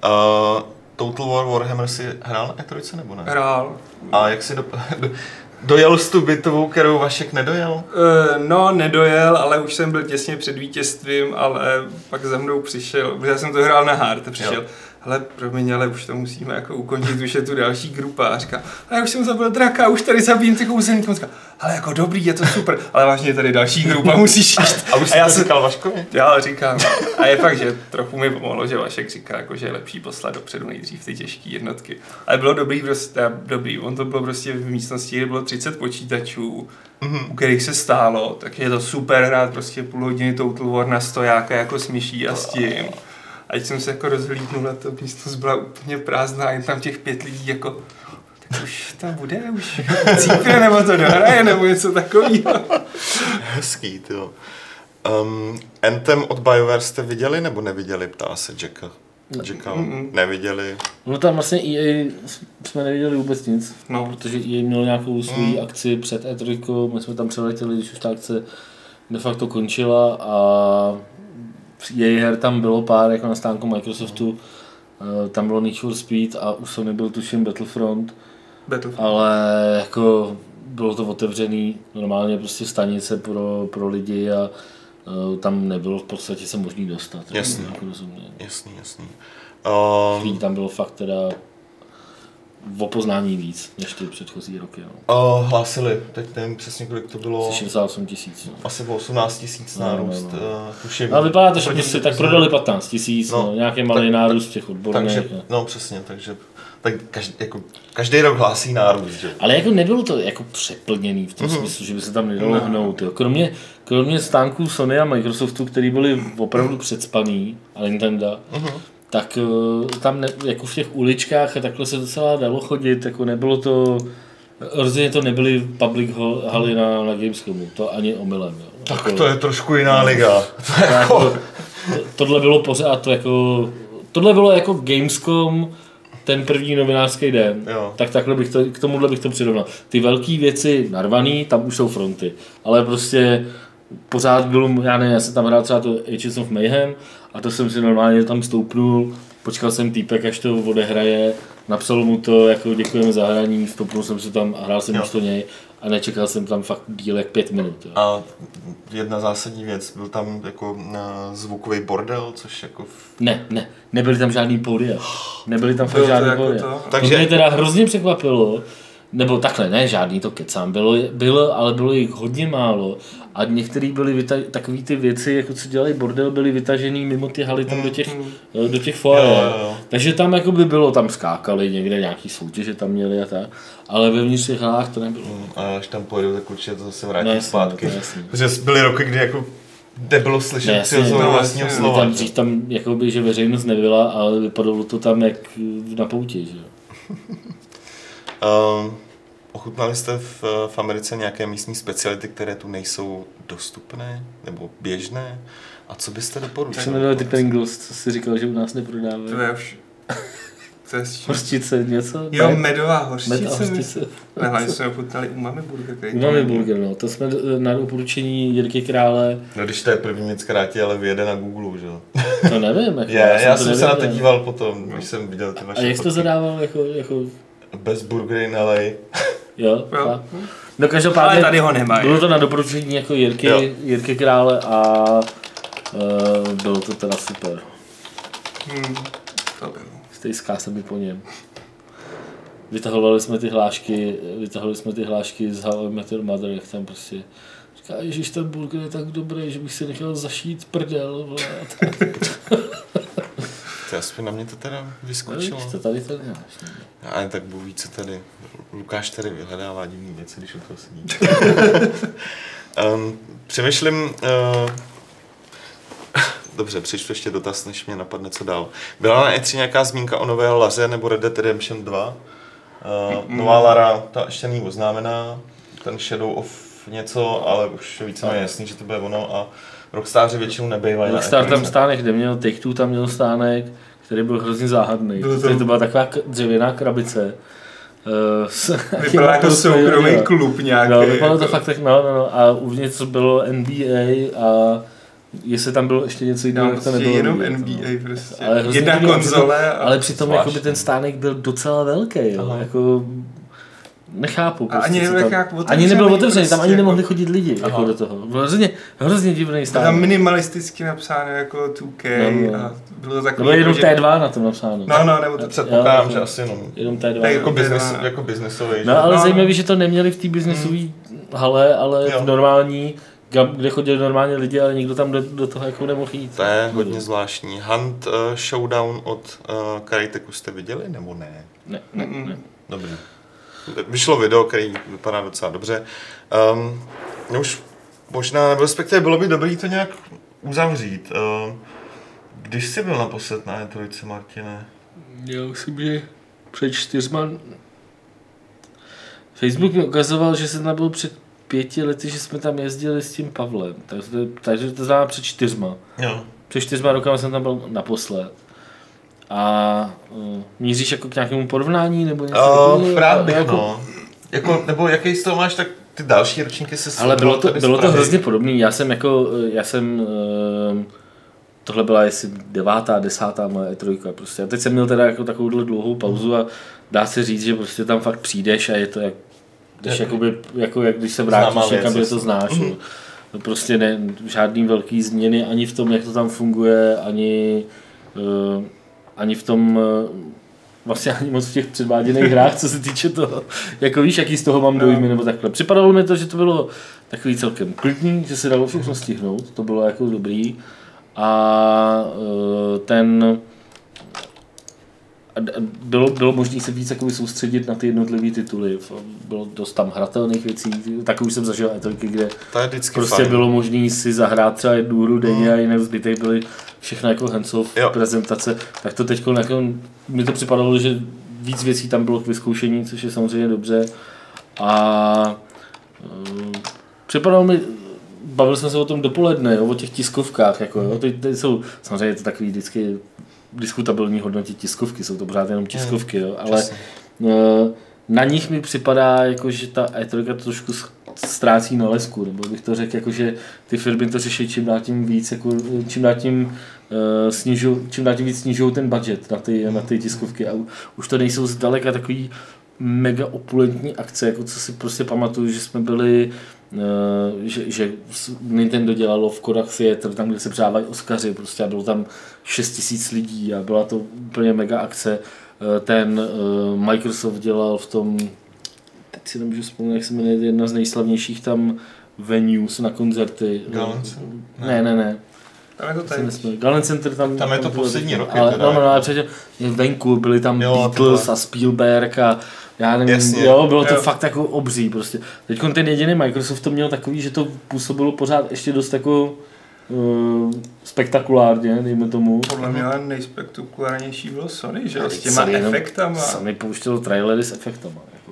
Uh, Total War Warhammer si hrál na E3 nebo ne? Hrál. A jak si do, <laughs> do, dojel jsi tu bitvou, kterou Vašek nedojel? Eh, No, nedojel, ale už jsem byl těsně před vítězstvím, ale pak za mnou přišel, protože já jsem to hrál na hard, přišel, Jo. hele, promiň, ale už to musíme jako ukončit, už je tu další grupa. A říká, a já už jsem zabil draka, už tady zabijím ty kouzelníky. Říká, ale jako dobrý, je to super, ale vážně je tady další grupa, <laughs> musíš jít. A už jsi já jsem- říkal Vaškovi? Já říkám, a je fakt, že trochu mi pomohlo, že Vašek říká, jako, že je lepší poslat dopředu nejdřív ty těžké jednotky. Ale bylo dobrý, prostě, dobrý, on to bylo prostě v místnosti, kde bylo 30 počítačů, Mhm. u kterých se stálo, takže je to super hrát prostě půl hodiny Total War na stojáka jako s myší a s tím. A když jsem se jako rozhlídnul, a to místnost byla úplně prázdná, jen tam těch pět lidí jako už tam bude, už <laughs> cípne, nebo to dohraje, nebo něco takového. Hezký, jo. Um, Anthem od BioWare jste viděli nebo neviděli, ptá se Jacka. Jacka, Mm-mm. neviděli. No tam vlastně EA jsme neviděli vůbec nic, No. protože EA měl nějakou svou Mm. akci před E3, my jsme tam přeletěli, když už ta akce de facto končila a její her tam bylo pár jako na stánku Microsoftu, Eh, tam bylo Need for Speed a už jsem nebyl tuším Battlefront, Battlefield. ale jako bylo to otevřený, normálně prostě stanice pro, pro lidi a eh, tam nebylo v podstatě se možný dostat. Jasně. Jako rozumě. Jasný, jasný. Lidí Um, tam bylo fakt teda o poznání víc, než ty předchozí roky. No. O, hlásili, teď nevím přesně, kolik to bylo. Asi 68 tisíc. No. Asi bylo 18 tisíc No, nárůst, no, no, tuším. Ale vypadá to, že prostě tak prodali 15 tisíc, no, No, nějaký malý tak- nárůst těch odborných. Takže, no. no přesně, takže tak každý, jako, každý rok hlásí nárůst, že? Ale jako nebylo to jako přeplněný v tom Mhm. smyslu, že by se tam nedalo hnout. Jo. Kromě, kromě stánků Sony a Microsoftu, který byli opravdu předspaný, a Nintendo, Mhm. tak eh, tam ne, jako v těch uličkách a takhle se docela dalo chodit, jako nebylo to, rozhodně to nebyly public hall- haly na, na Gamescomu, to ani omylem. Jo. Tak Jako- to je trošku jiná liga. To je jako, jako, to- tohle bylo pořád to jako, tohle bylo jako Gamescom ten první novinářský den. Jo. Tak takhle bych to, k tomuhle bych to přirovnal. Ty velké věci narvaný, tam už jsou fronty. Ale prostě pořád bylo, já nevím, já jsem tam hrál třeba to Agents of Mayhem a to jsem si normálně tam stoupnul, počkal jsem týpek, až to odehraje, napsal mu to, jako děkujeme za hraní, stoupnul jsem si tam a hrál jsem Jo. místo něj a nečekal jsem tam fakt díl jak pět minut. Jo. a jedna zásadní věc, byl tam jako na zvukový bordel, což jako v- Ne, ne, nebyly tam žádný pódia. Nebyly tam fakt Bylo to žádný jako pódia. To, Takže- to mě teda hrozně překvapilo, nebo takhle, ne, žádný to kecám, bylo, bylo, ale bylo jich hodně málo a některý byly vyta- takový ty věci, jako co dělají bordel, byly vytažený mimo ty haly tam do těch, eh, do těch foyer. Mm. Takže tam jako by bylo, tam skákali někde nějaký soutěže tam měli a tak, ale vevnitř těch halách to nebylo. a až tam pojedu, tak určitě to zase vrátí No zpátky. no. Protože byly roky, kdy jako nebylo slyšet Ne, ne, jasně, no, no, vlastního slova. Tam dřív tam, jakoby, že veřejnost nebyla, ale vypadalo to tam jak na pouti, že jo. <laughs> Um, ochutnali jste v, v Americe nějaké místní speciality, které tu nejsou dostupné nebo běžné? A co byste Jak doporučili? se jmenuje ty Pringles, co jsi říkal, že u nás neprodávají? To je už... To je? Hořčice, něco? Jo, Ne? medová Med hořčice. hořčice. myslím. Ne, hlavně jsme ochutnali umami burger. Umami burger, no. To jsme eh, na doporučení Jirky Krále, No když to je první věc, která ti ale vyjede na Google, že jo? to nevím. Jako, <laughs> Je, já, jsem se na to díval potom, když jsem viděl ty vaše A jak jsi to zadával, jako, jako Bez burgery in LA. Jo? Jo. No každopádně, Ale tady ho nemají. bylo to na doporučení jako Jirky, Jo. Jirky Krále a uh, bylo to teda super. Hmm, to bylo. Stejská se mi po něm. Vytahovali jsme ty hlášky, vytahovali jsme ty hlášky z How I Met Your Mother, jak tam prostě říká, ježiš, ten burger je tak dobrý, že bych si nechal zašít prdel, vole. A <laughs> tak. To aspoň na mě to teda No, vyskočilo. vidíš, to tady to nemáš. Ale tak Bůh ví, co tady. Lukáš tady vyhledává divný věci, když u toho sedí. um, <laughs> přemýšlím... Uh, <laughs> dobře, přečtu ještě dotaz, než mě napadne, co dál. Byla na E3 nějaká zmínka o nové Laře nebo Red Dead Redemption 2? Uh, nová Lara, ta ještě není oznámená. Ten Shadow of něco, ale už je víceméně jasný, že to bude ono a Rockstaři většinou nebejvají na Rockstar tam E3. stánek neměl, Take Two tam měl stánek, který byl hrozně záhadný. Bylo to- to byla taková dřevěná krabice. Uh, s, Vypadá <laughs> jako soukromý klub nějaký. No, vypadalo to jako- fakt tak, no, no, no. A uvnitř bylo NBA a jestli tam bylo ještě něco jiného, No, tak to nebylo. jenom vidět, NBA no. prostě. Ale Jedna konzole. Ale přitom Zvláštní. jakoby ten stánek byl docela velký, jo. Aha. Jako, nechápu. A ani tam, jak ani otevřený nebyl otevřený, tam prostě ani jako- nemohli chodit lidi Aha. jako do toho. Byl hrozně, hrozně divný Bylo tam minimalisticky napsáno jako 2K No, no. a bylo to takový... Nebo jenom jako, že- T2 na tom napsáno. No, no, nebo to... Předpokládám, že asi jenom. Jenom T2. Tak Jako, T2. business, jako businessový. No ale No, no. zajímavé, že to neměli v té biznesové hale, ale Jo. v normální, kam- kde chodili normálně lidi, ale nikdo tam do, do toho jako nemohl jít. To je hodně zvláštní. Hunt uh, Showdown od uh, Kariteku jste viděli, nebo ne? Ne, ne, ne. Dobrý. Vyšlo video, který vypadá docela dobře. Um, už možná, nebo respektive bylo by dobré to nějak uzavřít. Uh, když jsi byl naposled na E3, Martine? Já myslím, že před čtyřma... Facebook mi ukazoval, že jsem tam byl před pěti lety, že jsme tam jezdili s tím Pavlem. Takže, takže to znamená před čtyřma. Jo. Před čtyřma rokama jsem tam byl naposled. A uh, míříš jako k nějakému porovnání nebo něco? Uh, rád bych, jako, no. Jako, nebo jaký z toho máš, tak ty další ročníky se Ale bylo to, bylo to hrozně podobný. Já jsem jako, já jsem, ehm, tohle byla jestli devátá, desátá moje E3. Prostě. A teď jsem měl teda jako takovouhle dlouhou pauzu a dá se říct, že prostě tam fakt přijdeš a je to jak, když, Je- jakoby, jako jak když se vrátíš někam, kde to znáš. jo. No Prostě ne, žádný velký změny ani v tom, jak to tam funguje, ani, eh, ani v tom, eh, vlastně ani moc v těch předváděných hrách, co se týče toho, jako víš, jaký z toho mám dojmy nebo takhle. Připadalo mi to, že to bylo takový celkem klidný, že se dalo všechno stihnout, to bylo jako dobrý. A eh, ten bylo, bylo možné se víc jakoby soustředit na ty jednotlivé tituly. Bylo dost tam hratelných věcí, tak už jsem zažil etriky, kde To je prostě fajn. bylo možné si zahrát třeba jednu hru denně a jinak zbytek byly všechno jako Jo. prezentace. Tak to teď jako, mi to připadalo, že víc věcí tam bylo k vyzkoušení, což je samozřejmě dobře. A uh, připadalo mi, bavili jsme se o tom dopoledne, jo, o těch tiskovkách, jako, jo, ty, ty jsou, samozřejmě je to takový vždycky diskutabilní hodnotě tiskovky, jsou to pořád jenom tiskovky, jo, ale přesně. eh, na nich mi připadá, jako, že ta E3 to trošku ztrácí na lesku, nebo bych to řekl, jako, že ty firmy to řeší čím dál tím víc, jako, čím dál tím, uh, snižu, čím dál tím víc snižují ten budget na ty, na ty tiskovky a už to nejsou zdaleka takový mega opulentní akce, jako co si prostě pamatuju, že jsme byli že, že s- Nintendo dělalo v Kodak Theater, tam, kde se předávají Oscaři, prostě a bylo tam 6 tisíc lidí a byla to úplně mega akce. Eh, Ten uh, Microsoft dělal v tom, teď si nemůžu vzpomenout, jak se jmenuje, jedna z nejslavnějších tam venues na koncerty. Galen Ne, ne, ne. Tam je to tady. Galen Center tam... Tam je to poslední roky Ale, teda, no, no, no, ale předtím venku, byli tam Jo, Beatles a Spielberg a já nevím, Jasně. jo, bylo to Jo. fakt jako obří prostě. Teď ten jediný Microsoft to měl takový, že to působilo pořád ještě dost jako uh, spektakulárně, dejme tomu. Podle mě ale nejspektakulárnější bylo Sony, že jo, s těma Sony efektama. Sony pouštěl trailery s efektama. Jako.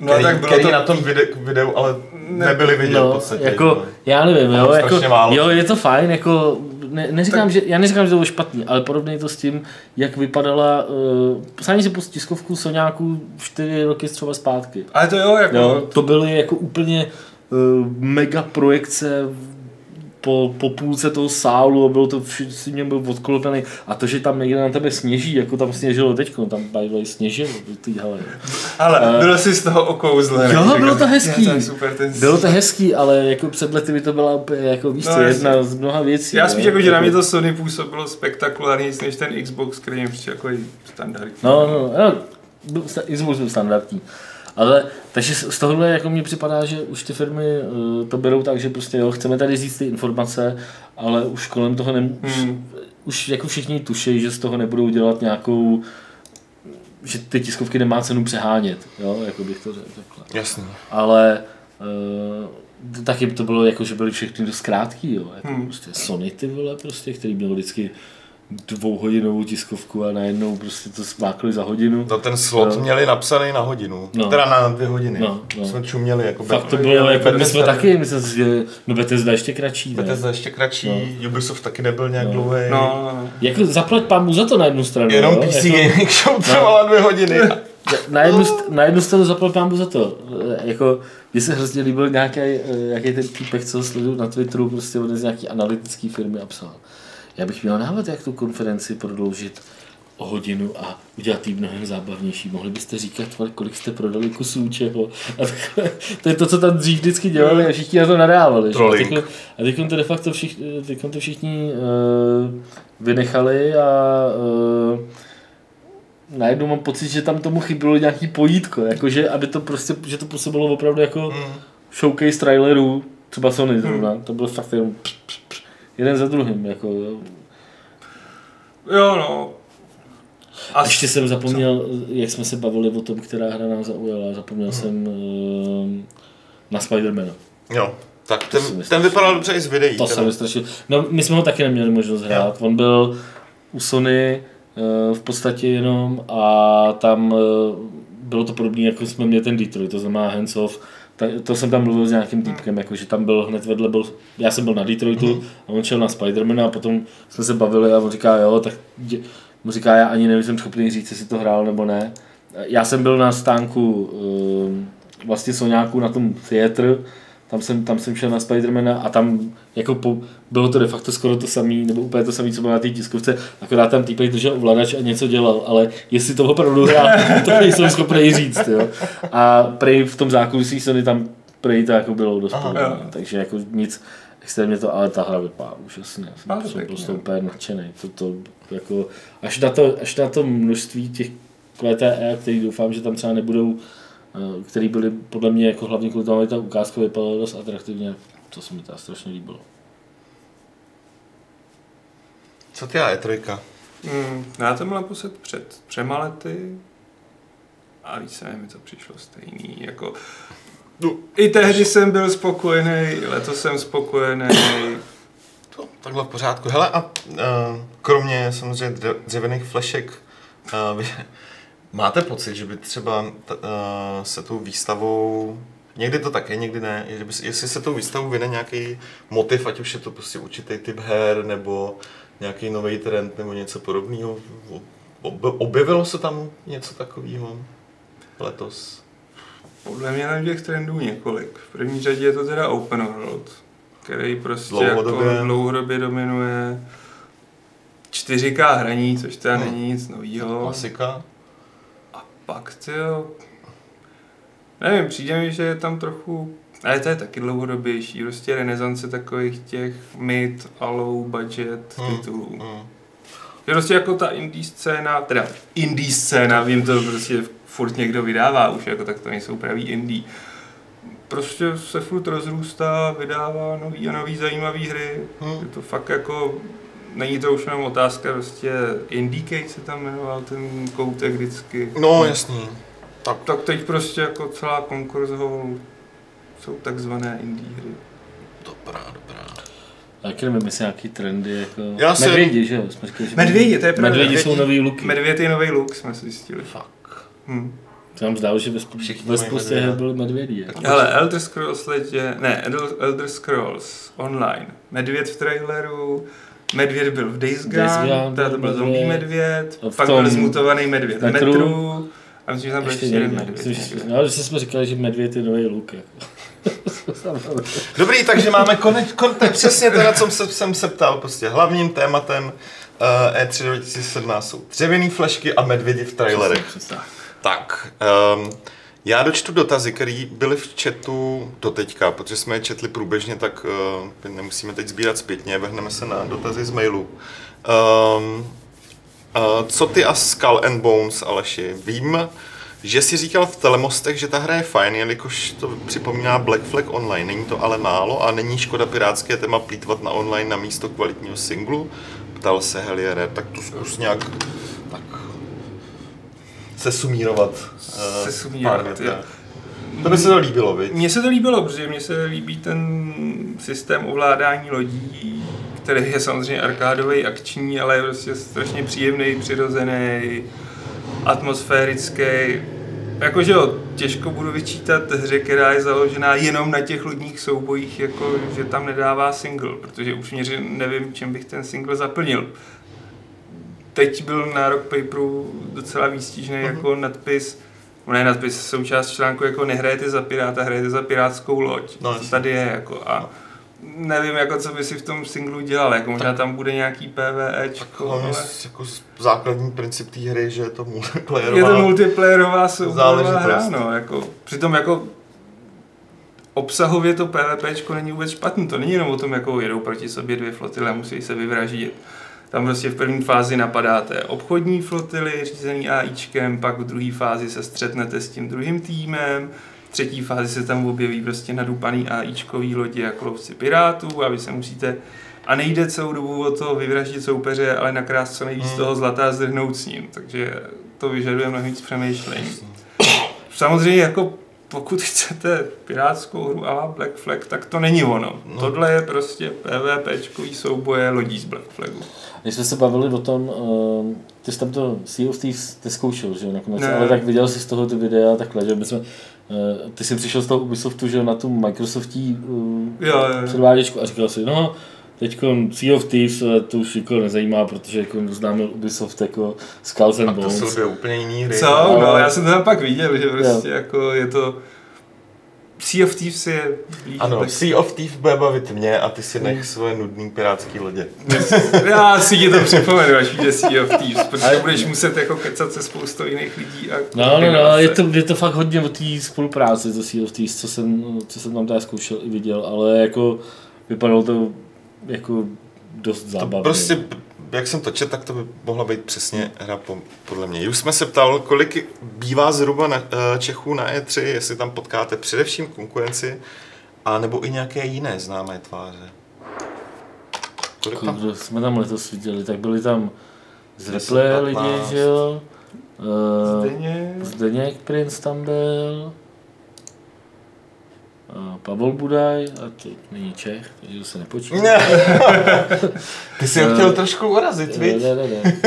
No a který, tak bylo který to... na tom videu, videu ale Ne- nebyli vidět v No, podstatě. jako, no. já nevím, jo, jako, málo. jo, je to fajn, jako, ne, neříkám, že, já neříkám, že to bylo špatný, ale podobně to s tím, jak vypadala, uh, sáhni si po tiskovku Soňáků čtyři roky třeba zpátky. Ale to jo, jako... Jo, to byly jako úplně uh, mega projekce po, po půlce toho sálu a bylo to všichni mě byl odklopený a to, že tam někde na tebe sněží, jako tam sněžilo teď, tam by the sněžilo, ty hele. Ale Eh, bylo si z toho okouzlený. jo, bylo to hezký. je, To super, ten... Bylo to hezký, ale jako před lety by to byla úplně, jako víš No, co, jedna z mnoha věcí. Já spíš jako, že na mě to Sony působilo spektakulárně než ten Xbox, který je prostě jako standardní. No, no, no, byl, Xbox byl standardní. Ale, takže z tohohle jako mně připadá, že už ty firmy uh, to berou tak, že prostě jo, chceme tady říct ty informace, ale už kolem toho už, Hmm. už jako všichni tuší, že z toho nebudou dělat nějakou že ty tiskovky nemá cenu přehánět, jo, jako bych to řekl takhle. Jasně. Ale uh, taky to bylo jako, že byly všechny dost krátký, jo. Jako Hmm. prostě Sony ty vole prostě, který měl vždycky dvouhodinovou tiskovku a najednou prostě to smákli za hodinu. No ten slot Jo. měli napsaný na hodinu. No. Teda na dvě hodiny. No, no. Jsme čuměli. Jako Fakt to bylo, jako my jsme taky, myslím si, že no Bethesda ještě kratší, ne? Bethesda ještě kratší, Ubisoft taky nebyl nějak No. dlouhý. No, no, no. Jako zaplať pámu za to na jednu stranu, Jenom jo? PC jako, Gaming Show trvala dvě hodiny. na, jednu, na jednu stranu zaplať pámu za to. Jako, mně se hrozně líbil nějaký, nějaký ten týpek, co sleduju na Twitteru, prostě on z nějaký analytický firmy a psal. Já bych měl návod, jak tu konferenci prodloužit o hodinu a udělat ji mnohem zábavnější. Mohli byste říkat, kolik jste prodali kusů čeho. A takhle, to je to, co tam dřív vždycky dělali a všichni na to nadávali. A Trolling. teď, a teď to de facto všichni, to všichni uh, vynechali a uh, najednou mám pocit, že tam tomu chybilo nějaký pojítko, jakože, aby to prostě, že to působilo opravdu jako Mm. showcase trailerů, třeba Sony zrovna, to bylo fakt jenom pš, pš, jeden za druhým, jako, jo. Jo, no. A ještě jsem zapomněl, jak jsme se bavili o tom, která hra nás zaujala, zapomněl jsem uh, na Spidermana. Jo. Tak si ten, myslím. ten vypadal dobře i z videí. To se mi strašně... No, my jsme ho taky neměli možnost hrát. On byl u Sony eh, v podstatě jenom a tam eh, bylo to podobné, jako jsme měli ten Detroit, to znamená hands off. Ta, to jsem tam mluvil s nějakým týpkem, jako, že tam byl hned vedle, byl, já jsem byl na Detroitu a on šel na Spidermana a potom jsme se bavili a on říká, jo, tak dě, mu říká, já ani nejsem schopný říct, jestli to hrál nebo ne. Já jsem byl na stánku eh, vlastně Soňáků na tom theatr, tam jsem, tam jsem šel na Spidermana a tam jako po, bylo to de facto skoro to samé, nebo úplně to samé, co bylo na té tiskovce, akorát tam týpek držel ovladač a něco dělal, ale jestli to opravdu hrál, <laughs> to nejsem schopný říct, jo. A prej v tom zákulisí Sony tam prej to jako bylo dost Aha. podobné, takže jako nic extrémně to, ale ta hra vypadá úžasně, já jsem, jsem prostě no. úplně nadšený, to, to, jako, až na to, až na to množství těch QTE, který doufám, že tam třeba nebudou, který byly podle mě jako hlavně kvůli tomu, aby ta ukázka vypadala dost atraktivně. To se mi teda strašně líbilo. Co ty a E3? Mm, já to byl naposled před třema lety a víc nevím, mi to přišlo stejný. Jako, No, I tehdy jsem byl spokojený, letos jsem spokojený. to, takhle v pořádku. Hele, a uh, kromě samozřejmě dře- dřevěných flešek, uh, máte pocit, že by třeba t, uh, se tou výstavou Někdy to tak je, někdy ne. Že by, jestli se tou výstavou vyne nějaký motiv, ať už je to prostě určitý typ her, nebo nějaký nový trend, nebo něco podobného. Ob- Objevilo se tam něco takového letos? Podle mě na těch trendů několik. V první řadě je to teda Open World, který prostě Dlouhodobě. jako dlouhodobě dominuje 4K hraní, což teda Hmm. není nic novýho. Klasika? Pak ty jo, nevím, přijde mi, že je tam trochu, ale to je taky dlouhodobější, prostě renesance takových těch mid a low budget Hmm, titulů. hmm. Je prostě jako ta indie scéna, teda indie scéna, vím to prostě furt někdo vydává už, jako tak to nejsou pravý indie. Prostě se furt rozrůstá, vydává nový a nový zajímavý hry. Hmm. Je to fakt jako, není to už jenom otázka, prostě Indiecade se tam jmenoval ten koutek vždycky. No, jasný. Tak, Tak teď prostě jako celá Hall jsou takzvané indie hry. dobrá, dobrá. A taky nevím, jestli nějaký trendy, jako... Já jsem- Medvědi, že jo? Jsme říkali, že Medvědi, to je pravda. Medvědi jsou Medvědi- nový luky. Medvěd je nový look, jsme si zjistili. Fuck. Hm. Se nám zdálo, že ve, spoustě her byly medvědi. Jako. Hele, Elder Scrolls letě, ne, Elder- Elder Scrolls Online, Medvěd v traileru, Medvěd byl v Days Gone, Days Gone teda to byl zombie medvěd. v pak tom byl zmutovaný medvěd v metru. metru, a myslím, že tam byl ještě jeden medvěd. Myslím. No, že jsme říkali, že medvěd je nový luk. Jako. <laughs> Dobrý, takže máme konec, kon, to je přesně to, na co jsem, jsem se ptal. Prostě hlavním tématem uh, E3 2017 jsou dřevěné flešky a medvědi v trailerech. Přesně. Tak, um, já dočtu dotazy, které byly v chatu doteďka, protože jsme je četli průběžně, tak uh, nemusíme teď sbírat zpětně, vrhneme se na dotazy z mailu. Um, uh, co ty a Skull and Bones, Aleši? Vím, že jsi říkal v Telemostech, že ta hra je fajn, jelikož to připomíná Black Flag Online. Není to ale málo a není škoda pirátské téma plítvat na online na místo kvalitního singlu? Ptal se Heliere, tak to zkus nějak tak se sumírovat. Se sumírovat, pár jo. větách. To by se to líbilo, viď? Mně se to líbilo, protože mně se líbí ten systém ovládání lodí, který je samozřejmě arkádový, akční, ale je prostě strašně příjemný, přirozený, atmosférický. Jakože jo, těžko budu vyčítat hře, která je založená jenom na těch lodních soubojích, jako že tam nedává single, protože upřímně nevím, čím bych ten single zaplnil. Teď byl na Rock Paperu docela výstižný jako nadpis, no ne nadpis, součást článku jako nehrajete za piráta, hrajete za pirátskou loď. No, to tady je jako a nevím, jako co by si v tom singlu dělal, jako možná tam bude nějaký PvEčko, Hlavně ale jako základní princip té hry, že je to multiplayerová. je to multiplayerová záležitost. hra, no, jako, přitom jako obsahově to PvPčko není vůbec špatný, to není jenom o tom, jako jedou proti sobě dvě flotily a musí se vyvraždit. Tam prostě v první fázi napadáte obchodní flotily řízený AIčkem, pak v druhé fázi se střetnete s tím druhým týmem, v třetí fázi se tam objeví prostě nadupaný AIčkový lodi jako lovci pirátů a vy se musíte a nejde celou dobu o to vyvraždit soupeře, ale nakrást co nejvíc Hmm. toho zlata a zdrhnout s ním. Takže to vyžaduje mnohem víc přemýšlení. Samozřejmě jako pokud chcete pirátskou hru a Black Flag, tak to není ono. No. Tohle je prostě PvPčkový souboje lodí z Black Flagu. Když jsme se bavili o tom, uh, ty jsi tam to Sea of Thieves neskoušel, že jo, nakonec, Ne. ale tak viděl jsi z toho ty videa takhle, že my jsme, uh, ty jsi přišel z toho Ubisoftu, že na tu Microsoftí uh, Jo, jo, jo. předváděčku a říkal si, no, teď Sea of Thieves eh, to už jako nezajímá, protože jako známil Ubisoft jako Skulls and A to Bones. jsou dvě úplně jiný hry. Co? ale- No, já jsem to tam pak viděl, že prostě jako je to... Sea of Thieves je... Ano, Black- Sea of Thief bude bavit mě a ty si nech svoje nudný pirátský lodě. <laughs> Já si ti to připomenu, až vyjde Sea of Thieves, protože budeš muset jako kecat se spoustou jiných lidí a No, no, no, je to, je to fakt hodně o té spolupráci, to Sea of Thieves, co jsem, co jsem tam teda zkoušel i viděl, ale jako vypadalo to jako dost To zábavně. prostě jak jsem to četl, tak to by mohla být přesně hra po, podle mě. Už jsme se ptal, kolik bývá zhruba na, eh, Čechů na E3, jestli tam potkáte především konkurenci, a nebo i nějaké jiné známé tváře. Kolik tam? Kdo jsme tam letos viděli, tak byli tam z 10, Replay lidi, 15. že jo? Uh, Stejně. Zdeněk Prince tam byl. Pavel Budaj, a to není Čech, takže to se nepočítá. <laughs> Ty jsi ho chtěl trošku urazit, Ne, ne, ne, ne.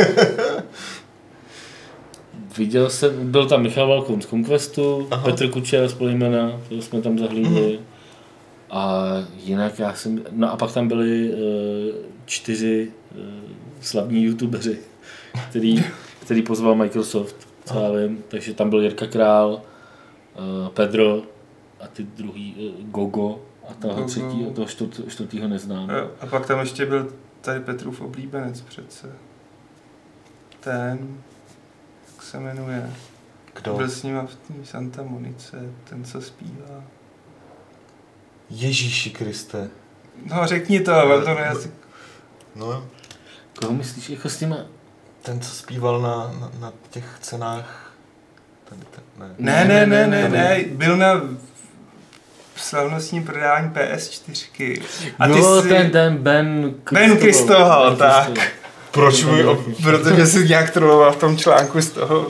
Viděl jsem, byl tam Michal Valkoun z Conquestu, Aha. Petr Kučera z Polymena, to jsme tam zahlídli. A jinak já jsem, no a pak tam byli uh, čtyři uh, slavní youtubeři, který, který pozval Microsoft, co já vím. Takže tam byl Jirka Král, Pedro a ty druhý uh, Gogo a toho Gogo. třetího, toho čtvrt, čtvrtýho neznám. A pak tam ještě byl tady Petrův oblíbenec přece. Ten, jak se jmenuje, Kdo? byl s nima v té Santa Monice, ten, co zpívá. Ježíši Kriste. No řekni to, mám to jazyk. No, Koho myslíš jako s těma? ten, co zpíval na, na, na těch cenách. Ten, ten, ne. Ne, ne, ne, ne, ne, byl na slavnostním prodání PS4. A ty jo, jsi, ten, ten Ben Ben Kristoval, tak. Kristoval. Proč můj ob... protože jsi nějak troloval v tom článku z toho.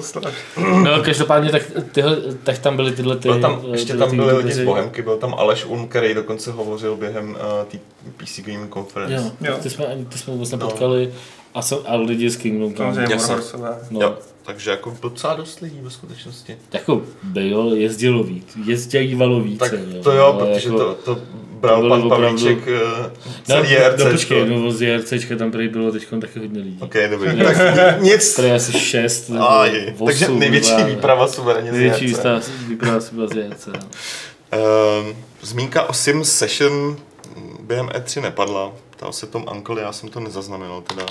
<clears throat> No, každopádně, tak, tyhle, tak tam byly tyhle ty... Byl tam, ještě tam ty byli lidi z Bohemky, byl tam Aleš Un, který dokonce hovořil během uh, té PC Gaming Conference. Jo, Jo. ty jsme, ty jsme vůbec No. nepotkali. A, jsou, a lidi z Kingdom Come. Samozřejmě. No, Jo, takže jako docela dost lidí ve skutečnosti. jako byl, jezdilo víc, jezdívalo víc. Tak to jo, protože to, to bral to bylo pan opravdu- Pavlíček uh, No, celý no, JRC. počkej, no z JRCčka tam prý bylo teď taky hodně lidí. Ok, dobrý. tak nic. Tady asi šest nebo Aj, takže osm, největší dva. výprava suverénně z Největší JRC. výstava výprava z JRC. no. Ehm, Zmínka o Sim Session během E3 nepadla. Ptal se Tom Uncle, já jsem to nezaznamenal teda.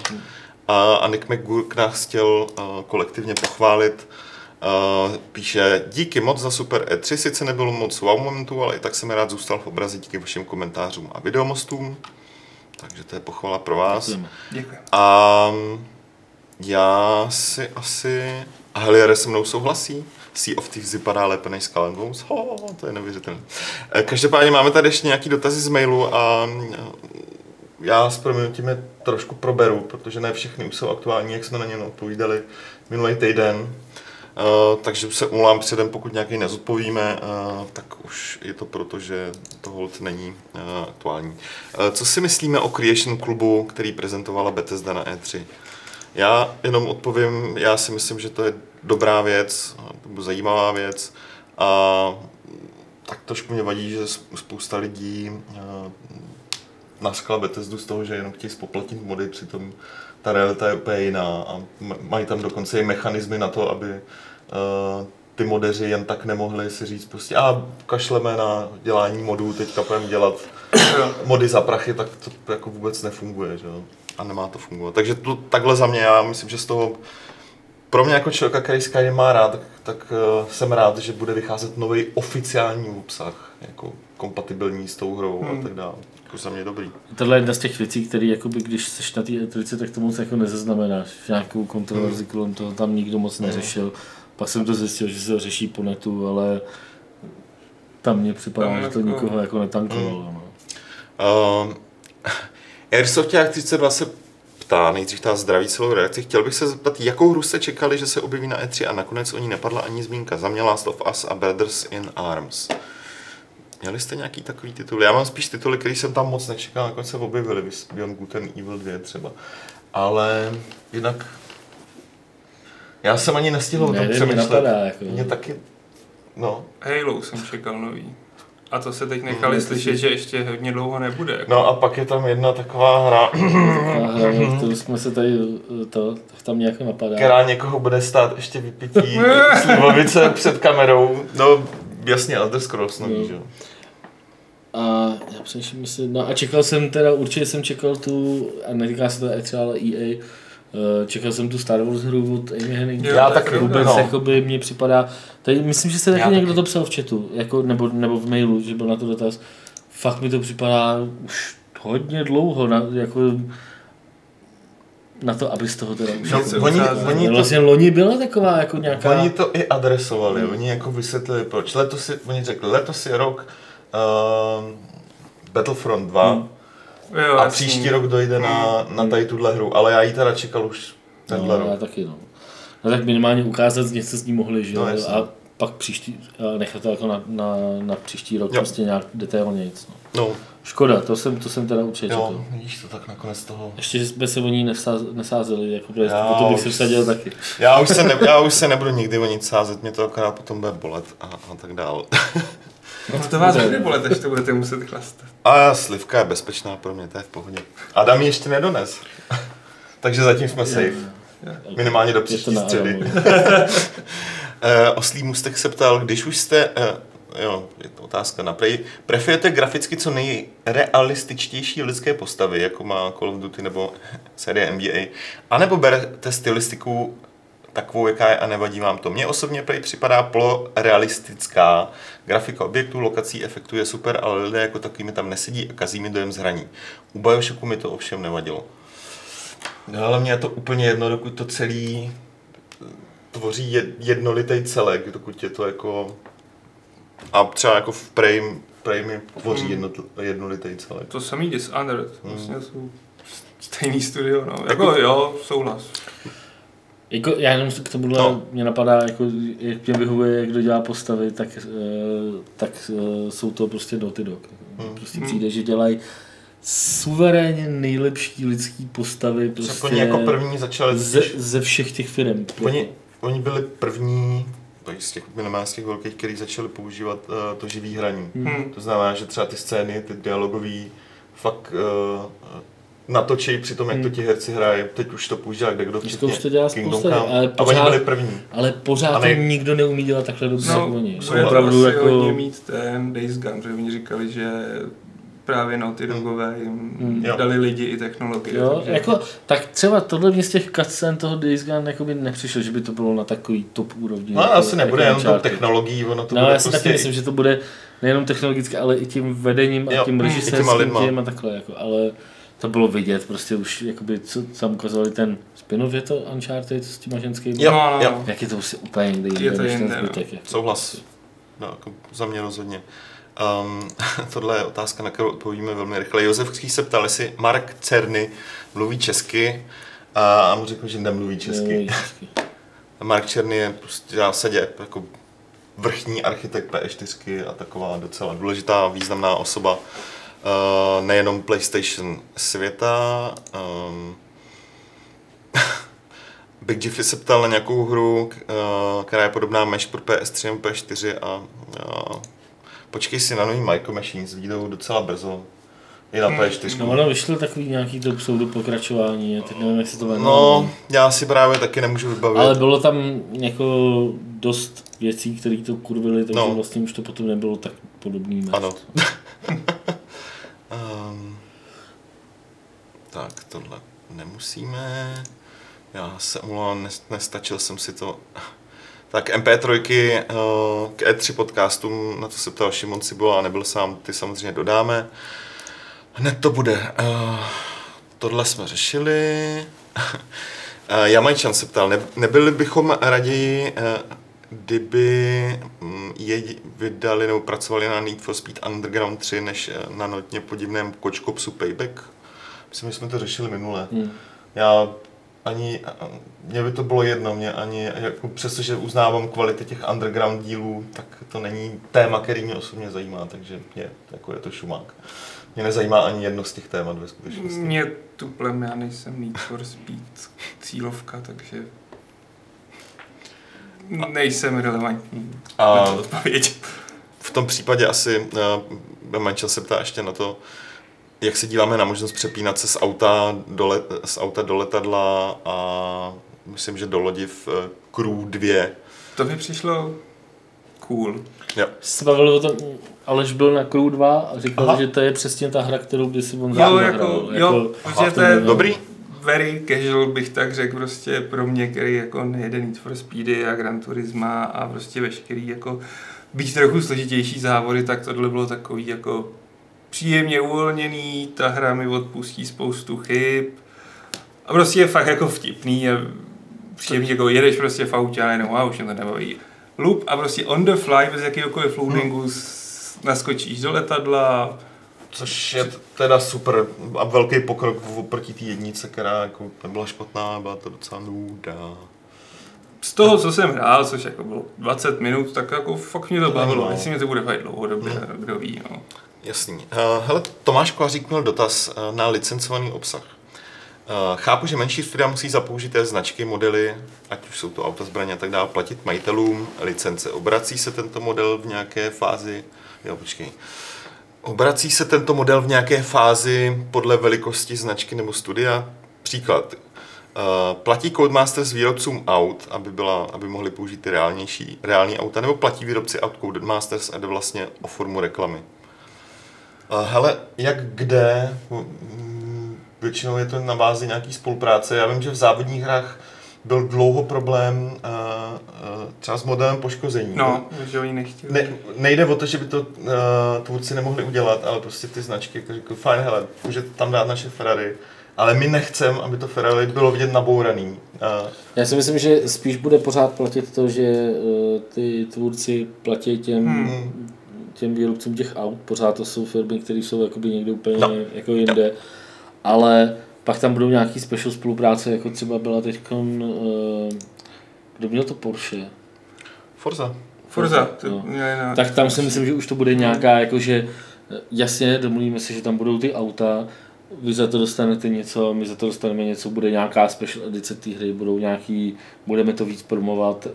A, a Nick McGurk nás chtěl uh, kolektivně pochválit. Uh, píše, díky moc za super E3, sice nebylo moc wow momentů, ale i tak jsem rád zůstal v obrazi díky vašim komentářům a videomostům. Takže to je pochvala pro vás. Děkujeme. Děkuji. A já si asi... A Heliere se mnou souhlasí. Sea of Thieves vypadá lépe než Skull Bones. Ho, to je neuvěřitelné. Eh, Každopádně máme tady ještě nějaký dotazy z mailu a já s proměnutím trošku proberu, protože ne všechny už jsou aktuální, jak jsme na ně odpovídali minulý týden. Uh, takže se omlouvám předem, pokud nějaký nezodpovíme, uh, tak už je to proto, že to hold není uh, aktuální. Uh, co si myslíme o Creation Clubu, který prezentovala Bethesda na E3? Já jenom odpovím, já si myslím, že to je dobrá věc, zajímavá věc a tak trošku mě vadí, že spousta lidí naskla Bethesdu z toho, že jenom chtějí spoplatnit mody, přitom ta realita je úplně jiná a mají tam dokonce i mechanismy na to, aby uh, ty modeři jen tak nemohli si říct prostě a kašleme na dělání modů, teďka budeme dělat <coughs> mody za prachy, tak to jako vůbec nefunguje, že jo? A nemá to fungovat. Takže to, takhle za mě, já myslím, že z toho pro mě jako člověka, který Skyrim má rád, tak, tak uh, jsem rád, že bude vycházet nový oficiální obsah, jako kompatibilní s tou hrou Hmm. a tak dále. Jako za mě dobrý. Tohle je jedna z těch věcí, které jakoby, když jsi na té E3, tak to moc jako nezaznamenáš. Nějakou kontroverzi kolem toho tam nikdo moc neřešil. Pak jsem to zjistil, že se to řeší po netu, ale tam mně připadá, Tam že to jako- nikoho jako netankovalo. No. Uh, <laughs> Airsoft 32 se ptá, nejdřív ta zdraví celou reakci. Chtěl bych se zeptat, jakou hru jste čekali, že se objeví na E3 a nakonec o ní nepadla ani zmínka. Za mě Last of Us a Brothers in Arms. Měli jste nějaký takový titul? Já mám spíš tituly, který jsem tam moc nečekal, nakonec se objevily, Beyond Good and Evil 2 třeba. Ale jinak... Já jsem ani nestihl o tom přemýšlet. napadá, jako. Mě taky... No, Halo jsem čekal nový. A to se teď nechali Mm, slyšet, že ještě hodně dlouho nebude. Jako. no a pak je tam jedna taková hra, kterou <coughs> jsme se tady to, tak tam nějak napadá. která někoho bude stát ještě vypití <laughs> slivovice před kamerou. No, jasně, Elder Scrolls nový, Jo. že jo. A já přemýšlím, jestli, no a čekal jsem teda, určitě jsem čekal tu, a netýká se to E3, ale EA, eh, čekal jsem tu Star Wars hru od Amy Hennig. Jo, Já tak taky, Vůbec no. jakoby mně připadá, tady myslím, že se taky Já někdo taky. to psal v chatu, jako, nebo, nebo v mailu, že byl na to dotaz. Fakt mi to připadá už hodně dlouho, na, jako na to, aby z toho teda už... No, oni, oni, to, Vlastně loni byla taková jako nějaká... oni to i adresovali, oni jako vysvětlili proč. Letos je, oni řekli, letos je rok uh, Battlefront 2 Hmm. Jo, a jasný. příští rok dojde na, na tady tuhle hru, ale já ji teda čekal už tenhle no, já rok. taky, no. No tak minimálně ukázat, něco s ní mohli, že jo, No, a pak příští, nechat to jako na, na, na příští rok Jo. prostě nějak detailně nic, no. No, Škoda, to jsem, to jsem teda určitě jo, vidíš to tak nakonec toho. Ještě, že jsme se o ní nesáz, nesázeli, jako Já to bych se už- vsadil taky. Já už, se ne, já už se nebudu nikdy o nic sázet, mě to akorát potom bude bolet a, a tak dál. No to vás bude bolet, až to budete muset chlastat. A slivka je bezpečná pro mě, to je v pohodě. Adam ji ještě nedones. <laughs> Takže zatím jsme safe. Minimálně do příští středy. Uh, <laughs> Oslý můstek se ptal, když už jste, uh, jo, je to otázka na play, preferujete graficky co nejrealističtější lidské postavy, jako má Call of Duty nebo <laughs> série NBA, anebo berete stylistiku takovou, jaká je a nevadí vám to. Mně osobně Play připadá polorealistická. Grafika objektů, lokací, efektů je super, ale lidé jako takový mi tam nesedí a kazí mi dojem zhraní. U Bioshocku mi to ovšem nevadilo. No, ale mně je to úplně jedno, dokud to celý tvoří jed- jednolitý celek, dokud je to jako... A třeba jako v Prey mi tvoří Hmm. jednotl, jednolitý celek. To samý Dishonored, Hmm. vlastně jsou stejný studio, no. Jako- Jako jo, souhlas. Jako, já jenom k tomu No. mě napadá, jako, jak mě vyhovuje, jak kdo dělá postavy, tak, eh, tak eh, jsou to prostě Naughty Dog. Hmm. Prostě Hmm. přijde, že dělají suverénně nejlepší lidský postavy Prostě prostě oni jako první začali... ze, ze všech těch firm. Oni, oni byli první, to je z těch, minimálně z těch velkých, kteří začali používat uh, to živý hraní. Hmm. To znamená, že třeba ty scény, ty dialogový, fakt uh, natočí při tom, jak to Hmm. ti herci hrají. Teď už to používá kde kdo, Dneska už to dělá Kingdom spousta, Come. ale A oni pořád- byli první. Ale pořád to ne- nikdo neumí dělat takhle dobře No, jako oni. To opravdu jako... mít ten Days Gone, že oni říkali, že právě Naughty Dogové jim Hmm. Jo. dali lidi i technologie. Jo, takže- jako, tak třeba tohle mě z těch cutscén toho Days Gone jako by nepřišlo, že by to bylo na takový top úrovni. No jako, asi nebude jako jenom tou technologií, ono to No, bude já si prostě... taky myslím, že to bude nejenom technologicky, ale i tím vedením a Jo, tím mm, i těma režisérským tím a takhle. Jako, ale to bylo vidět, prostě už, jakoby, co tam ukazovali ten spin-off, je to Uncharted s těma ženskými? Jo, No, no, jo. no. Jak je to prostě úplně někde Je jinde, to než ten jinde, no. zbytek. Jako. Souhlas. No, jako za mě rozhodně. Um, <laughs> tohle je otázka, na kterou odpovíme velmi rychle. Josef se ptal, jestli Mark Cerny mluví česky a mu řekl, že nemluví česky. Česky. <laughs> Mark Černý je prostě v zásadě jako vrchní architekt P4 a taková docela důležitá, významná osoba uh, nejenom PlayStation světa. Um, <laughs> Big Jeffy se ptal na nějakou hru, uh, která je podobná Mesh pro PS3 a PS4 a uh, počkej si na nový Micro Machines, vyjdou docela brzo. I na Hmm. PS4. No ono vyšlo takový nějaký to pseudo pokračování, teď nevím, jak se to jmenuje. No, já si právě taky nemůžu vybavit. Ale bylo tam jako dost věcí, které to kurvily, takže No. vlastně už to potom nebylo tak podobný. match. Ano. um, <laughs> tak, tohle nemusíme. Já se omlouvám, nes- nestačil jsem si to. Tak MP3 uh, k E3 podcastům, na to se ptal Šimon Cibola a nebyl sám, ty samozřejmě dodáme. Hned to bude. Uh, tohle jsme řešili. Uh, <laughs> Jamajčan se ptal, ne, nebyli bychom raději, kdyby mm, je vydali nebo pracovali na Need for Speed Underground 3, než eh, na notně podivném kočkopsu Payback? Myslím, že jsme to řešili minule. Hmm. Já ani, mně by to bylo jedno, mě ani, jako přestože uznávám kvality těch underground dílů, tak to není téma, který mě osobně zajímá, takže je, jako je to šumák. Mě nezajímá ani jedno z těch témat ve skutečnosti. Mě tuplem, já nejsem Need for Speed cílovka, takže nejsem relevantní A v tom případě asi uh, se ptá ještě na to, jak se díváme na možnost přepínat se z auta do, let, z auta do letadla a myslím, že do lodi v uh, Crew 2. To by přišlo cool. Jo. Se bavil o tom, Aleš byl na Crew 2 a říkal, Aha. že to je přesně ta hra, kterou by si on Jo, zahrál. jako, jo, protože to je Dobrý? very casual bych tak řekl prostě pro mě, který jako nejede Need for Speedy a Gran Turisma a prostě veškerý jako být trochu složitější závody, tak tohle bylo takový jako příjemně uvolněný, ta hra mi odpustí spoustu chyb A prostě je fakt jako vtipný a příjemný, jako jedeš prostě v autě a najednou, a už mě to nebaví. Loop a prostě on the fly, bez jakéhokoliv loadingu, Hmm. naskočíš do letadla, Což je teda super a velký pokrok oproti té jednice, která jako nebyla špatná, byla to docela nuda. z toho, co jsem hrál, což jako bylo 20 minut, tak jako fakt mě to bavilo. Myslím, že to bude fakt dlouhodobě, kdo ví. No. Jasný. Uh, hele, Tomáš Kovařík měl dotaz uh, na licencovaný obsah. Uh, chápu, že menší studia musí za použité značky, modely, ať už jsou to auta, zbraně a tak dále, platit majitelům licence. Obrací se tento model v nějaké fázi, jo, počkej, obrací se tento model v nějaké fázi podle velikosti značky nebo studia? Příklad. Platí Codemasters výrobcům aut, aby, byla, aby mohli použít ty reálnější, reální auta, nebo platí výrobci aut Codemasters a jde vlastně o formu reklamy? Uh, hele, jak kde, mm, většinou je to na bázi nějaký spolupráce. Já vím, že v závodních hrách byl dlouho problém uh, uh, třeba s modelem poškození. no, že oni nechtěli. Ne, nejde o to, že by to uh, tvůrci nemohli udělat, ale prostě ty značky jako řekl, fajn, hele, můžete tam dát naše Ferrari, ale my nechcem, aby to Ferrari bylo vidět nabouraný. Uh, Já si myslím, že spíš bude pořád platit to, že eh, ty tvůrci platí těm, Hmm. Těm výrobcům těch aut. Pořád to jsou firmy, které jsou jakoby někde úplně No. jako jinde. Ale pak tam budou nějaký special spolupráce, jako třeba byla teď, kdo měl to Porsche? Forza. Forza, to No. na... Tak tam si myslím, že už to bude nějaká, jakože jasně, domluvíme se, že tam budou ty auta, vy za to dostanete něco, my za to dostaneme něco, bude nějaká special edice té hry, budou nějaký, budeme to víc promovat eh,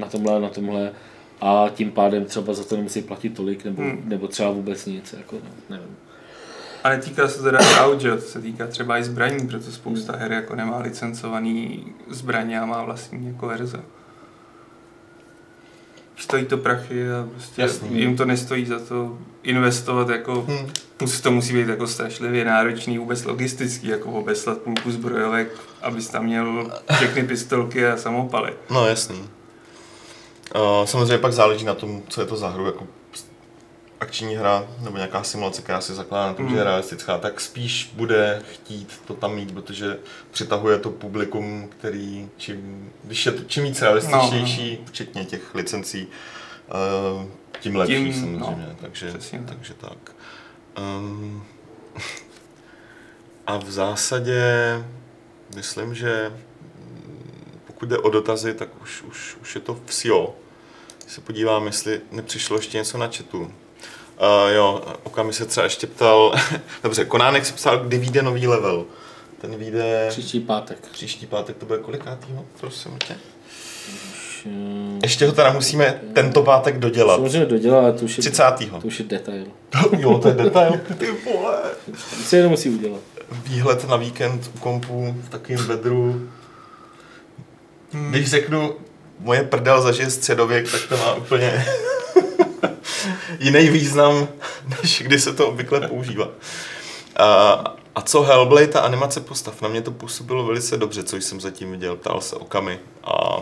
na tomhle a na tomhle a tím pádem třeba za to nemusí platit tolik, nebo, Hmm. nebo třeba vůbec nic, jako no, nevím. A netýká se to teda aut, že to se týká třeba i zbraní, proto spousta her jako nemá licencovaný zbraně a má vlastní jako verze. Stojí to prachy a prostě Jasný. jim to nestojí za to investovat jako, Hmm. musí, to musí být jako strašlivě náročný vůbec logistický, jako obeslat půlku zbrojovek, abys tam měl všechny pistolky a samopaly. No jasný. Uh, samozřejmě pak záleží na tom, co je to za hru, jako akční hra nebo nějaká simulace, která se zakládá na tom, Mm. že je realistická, tak spíš bude chtít to tam mít, protože přitahuje to publikum, který čím, když je to čím víc realističtější, včetně těch licencí, uh, tím lepší Tím, samozřejmě, no, takže, přesně tak. takže tak. Um, <laughs> a v zásadě myslím, že mm, pokud jde o dotazy, tak už, už, už je to vsio. Se podívám, jestli nepřišlo ještě něco na chatu. Uh, jo, Okami se třeba ještě ptal, <laughs> dobře, Konánek se ptal, kdy vyjde nový level. Ten vyjde Příští pátek. příští pátek, to bude kolikátýho, prosím tě? Eh, Ještě ho teda musíme tento pátek dodělat. Samozřejmě dodělat, ale to už je, 30. to už je detail. <laughs> jo, to je detail. <laughs> Ty vole. To se jenom musí udělat. Výhled na víkend u kompu v takovém bedru. Když řeknu, moje prdel zažije středověk, tak to má úplně <laughs> jiný význam, než kdy se to obvykle používá. A, a co Hellblade, ta animace postav, na mě to působilo velice dobře, co jsem zatím viděl, ptal se Okami. A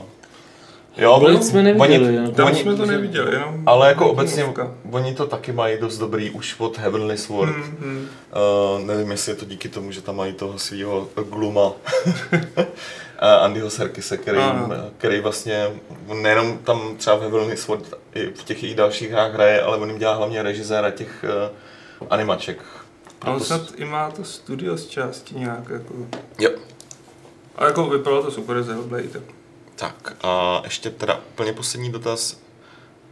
jo, Hellblade jsme neviděli, oni- jo. Tam oni- jsme to neviděli, jenom... ale jako obecně, Mluvka. oni to taky mají dost dobrý už od Heavenly Sword. Hmm, hmm. Uh, nevím, jestli je to díky tomu, že tam mají toho svého gluma <laughs> Andyho Serkise, který, který vlastně nejenom tam třeba ve Velmi Sword i v těch jejich dalších hrách hraje, ale on jim dělá hlavně režiséra těch uh, animaček. A on snad i má to studio z části nějak jako... Jo. A jako vypadalo to super z Hellblade. Tak. Tak a ještě teda úplně poslední dotaz.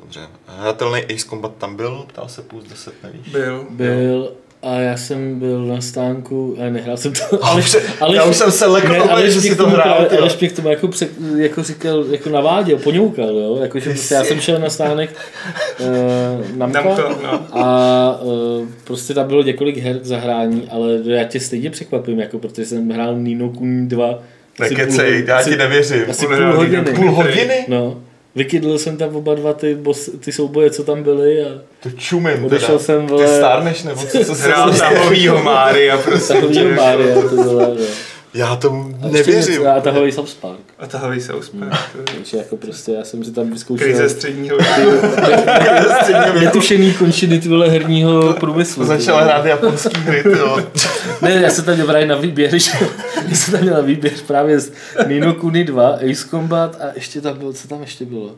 Dobře, hratelný Ace Combat tam byl, ptal se půl z 10, nevíš? Byl. Byl a já jsem byl na stánku, ale nehrál jsem to. Ale, <laughs> ale já už jsem se lekl, ne, ale že si to hrál. Ale Špik tomu jako, přek, jako říkal, jako naváděl, poňoukal, jo? Jako, že prostě já jsem šel na stánek <laughs> uh, Namka, Namco, no. a uh, prostě tam bylo několik her k zahrání, ale já tě stejně překvapím, jako, protože jsem hrál Nino Kuni 2. asi půl Nekecej, já ti nevěřím. Asi Půl půl hodiny. hodiny. Půl hodiny? No. Vykydl jsem tam oba dva ty, boss, ty souboje, co tam byly a To čumím Odešel teda. jsem, Ty vole- stárneš nebo co, co <laughs> se Hrál tahovýho Mária, prostě. takovýho Mária, to bylo, no. Já tomu A ještě nevěřím. něco- A tahový South Park. A tahový souspěch. Takže jako prostě já jsem si tam vyzkoušel Krize středního <laughs> netušený končiny ty vole herního průmyslu. Začal hrát japonský hry, ty jo. Ne, já jsem tam měl právě na výběr, <laughs> že já jsem tam měl na výběr právě z Nino Kuni 2, Ace Combat a ještě tam bylo, co tam ještě bylo?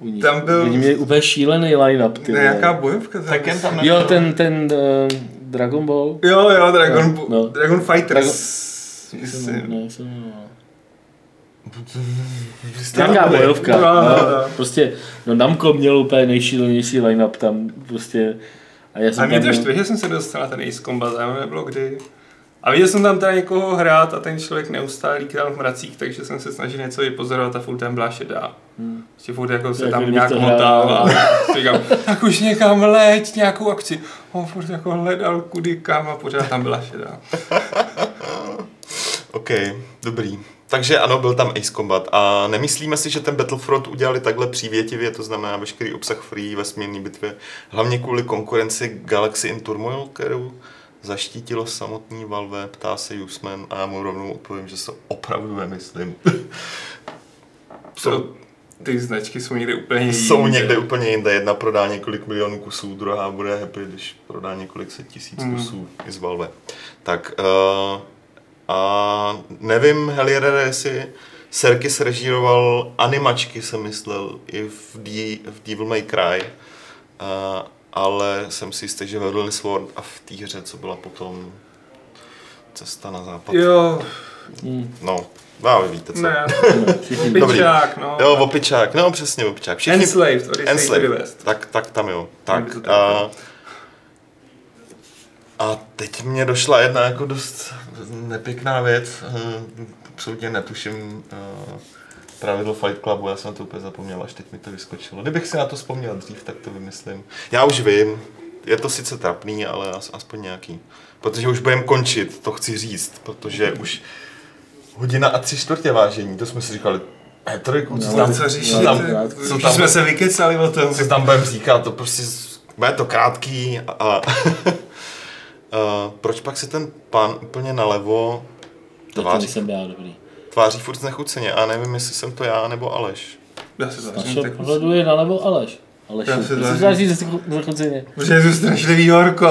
U nich. Tam byl- Oni měli úplně šílený line-up, ty vole. Nějaká bojovka. tam Tak jen tam myslím. Jo, ten, ten uh, Dragon Ball. Jo, jo, Dragon, No, no, no. Dragon Fighters. Myslím. Ne, se jmenoval? Nějaká bojovka. No, no, no, no. Prostě, no Namco měl úplně nejšílenější line-up tam, prostě. A já jsem A mě tam to štve, že jsem se dostal na ten Ace Combat, a nebylo kdy. A viděl jsem tam teda někoho hrát a ten člověk neustále líkal v mracích, takže jsem se snažil něco vypozorovat a furt tam byla šedá. Hmm. Prostě furt jako se tam nějak motal a říkám, tak už někam leď, nějakou akci. On furt jako hledal kudy kam a pořád tam byla šedá. <laughs> OK, dobrý. Takže ano, byl tam Ace Combat a nemyslíme si, že ten Battlefront udělali takhle přívětivě, to znamená veškerý obsah free vesmírné bitvě, hlavně kvůli konkurenci Galaxy in Turmoil, kterou zaštítilo samotný Valve, ptá se Jusman a já mu rovnou odpovím, že se opravdu nemyslím. <laughs> Co, ty značky jsou někde úplně jiný. Jsou někde úplně jinde. Jedna prodá několik milionů kusů, druhá bude happy, když prodá několik set tisíc Hmm. kusů i z Valve. Tak uh, a nevím, Heliere, jestli Serkis režíroval animačky, jsem myslel, i v, D, v Devil May Cry, uh, ale jsem si jistý, že ve Lily Sword a v té hře, co byla potom Cesta na západ. Jo, Hmm. No, no, vy víte co. ne, <laughs> Všichni- Dobrý. pičák, no. Jo, opičák, no přesně opičák. Všichni, Enslaved, Enslaved. Tak, tak tam jo. Tak. A, a teď mě došla jedna jako dost nepěkná věc. Eh, Absolutně netuším eh, pravidlo Fight Clubu, já jsem to úplně zapomněl, až teď mi to vyskočilo. Kdybych si na to vzpomněl dřív, tak to vymyslím. Já už vím, je to sice trapný, ale as, aspoň nějaký. Protože už budeme končit, to chci říct, protože už hodina a tři čtvrtě vážení, to jsme si říkali, e, trojku, co No, tam, Co No, řešíte? tam- co tam- jsme se vykecali o tom. co tam budeme říkat, to prostě bude to krátký a, a a proč pak se ten pán úplně nalevo To tváří, jsem já dobrý. tváří furt znechuceně a nevím, jestli jsem to já nebo Aleš. Já se našeho tak pohledu je nalevo Aleš. Aleš, Já se ze choceně? Protože je to strašlivý horko.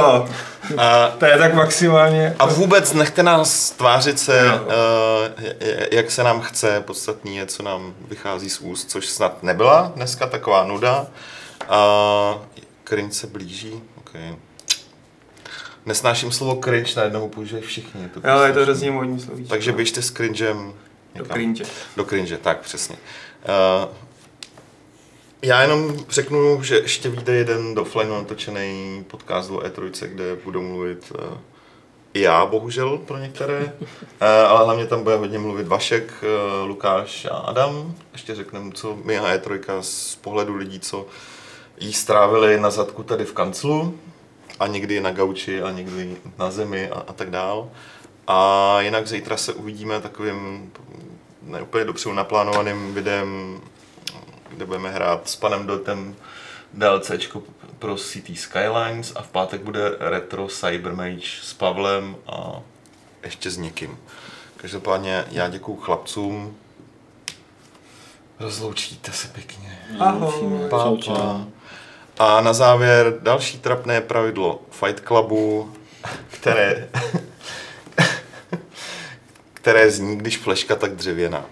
A, To je tak maximálně. a vůbec nechte nás tvářit se, Jo. uh, jak se nám chce, podstatný je, co nám vychází z úst, což snad nebyla dneska taková nuda. A cringe se blíží, okay. Nesnáším slovo cringe, najednou používají všichni. To Jo, je to prostě- hrozně modní slovíčko. Takže běžte s cringem Do cringe. Do cringe, tak přesně. Uh, já jenom řeknu, že ještě vyjde jeden do offline natočený podcast o E3, kde budu mluvit uh, i já, bohužel, pro některé, uh, <laughs> ale hlavně tam bude hodně mluvit Vašek, uh, Lukáš a Adam. Ještě řekneme, co my a E3 z pohledu lidí, co jí strávili na zadku tady v kanclu a někdy na gauči a někdy na zemi a, a tak dál. A jinak zítra se uvidíme takovým ne úplně dopředu naplánovaným videem, kde budeme hrát s panem Dotem DLCčko pro City Skylines a v pátek bude retro Cybermage s Pavlem a ještě s někým. Každopádně já děkuju chlapcům. Rozloučíte se pěkně. Ahoj. Pa, pa. A na závěr další trapné pravidlo Fight Clubu, které, <laughs> které zní, když fleška tak dřevěná.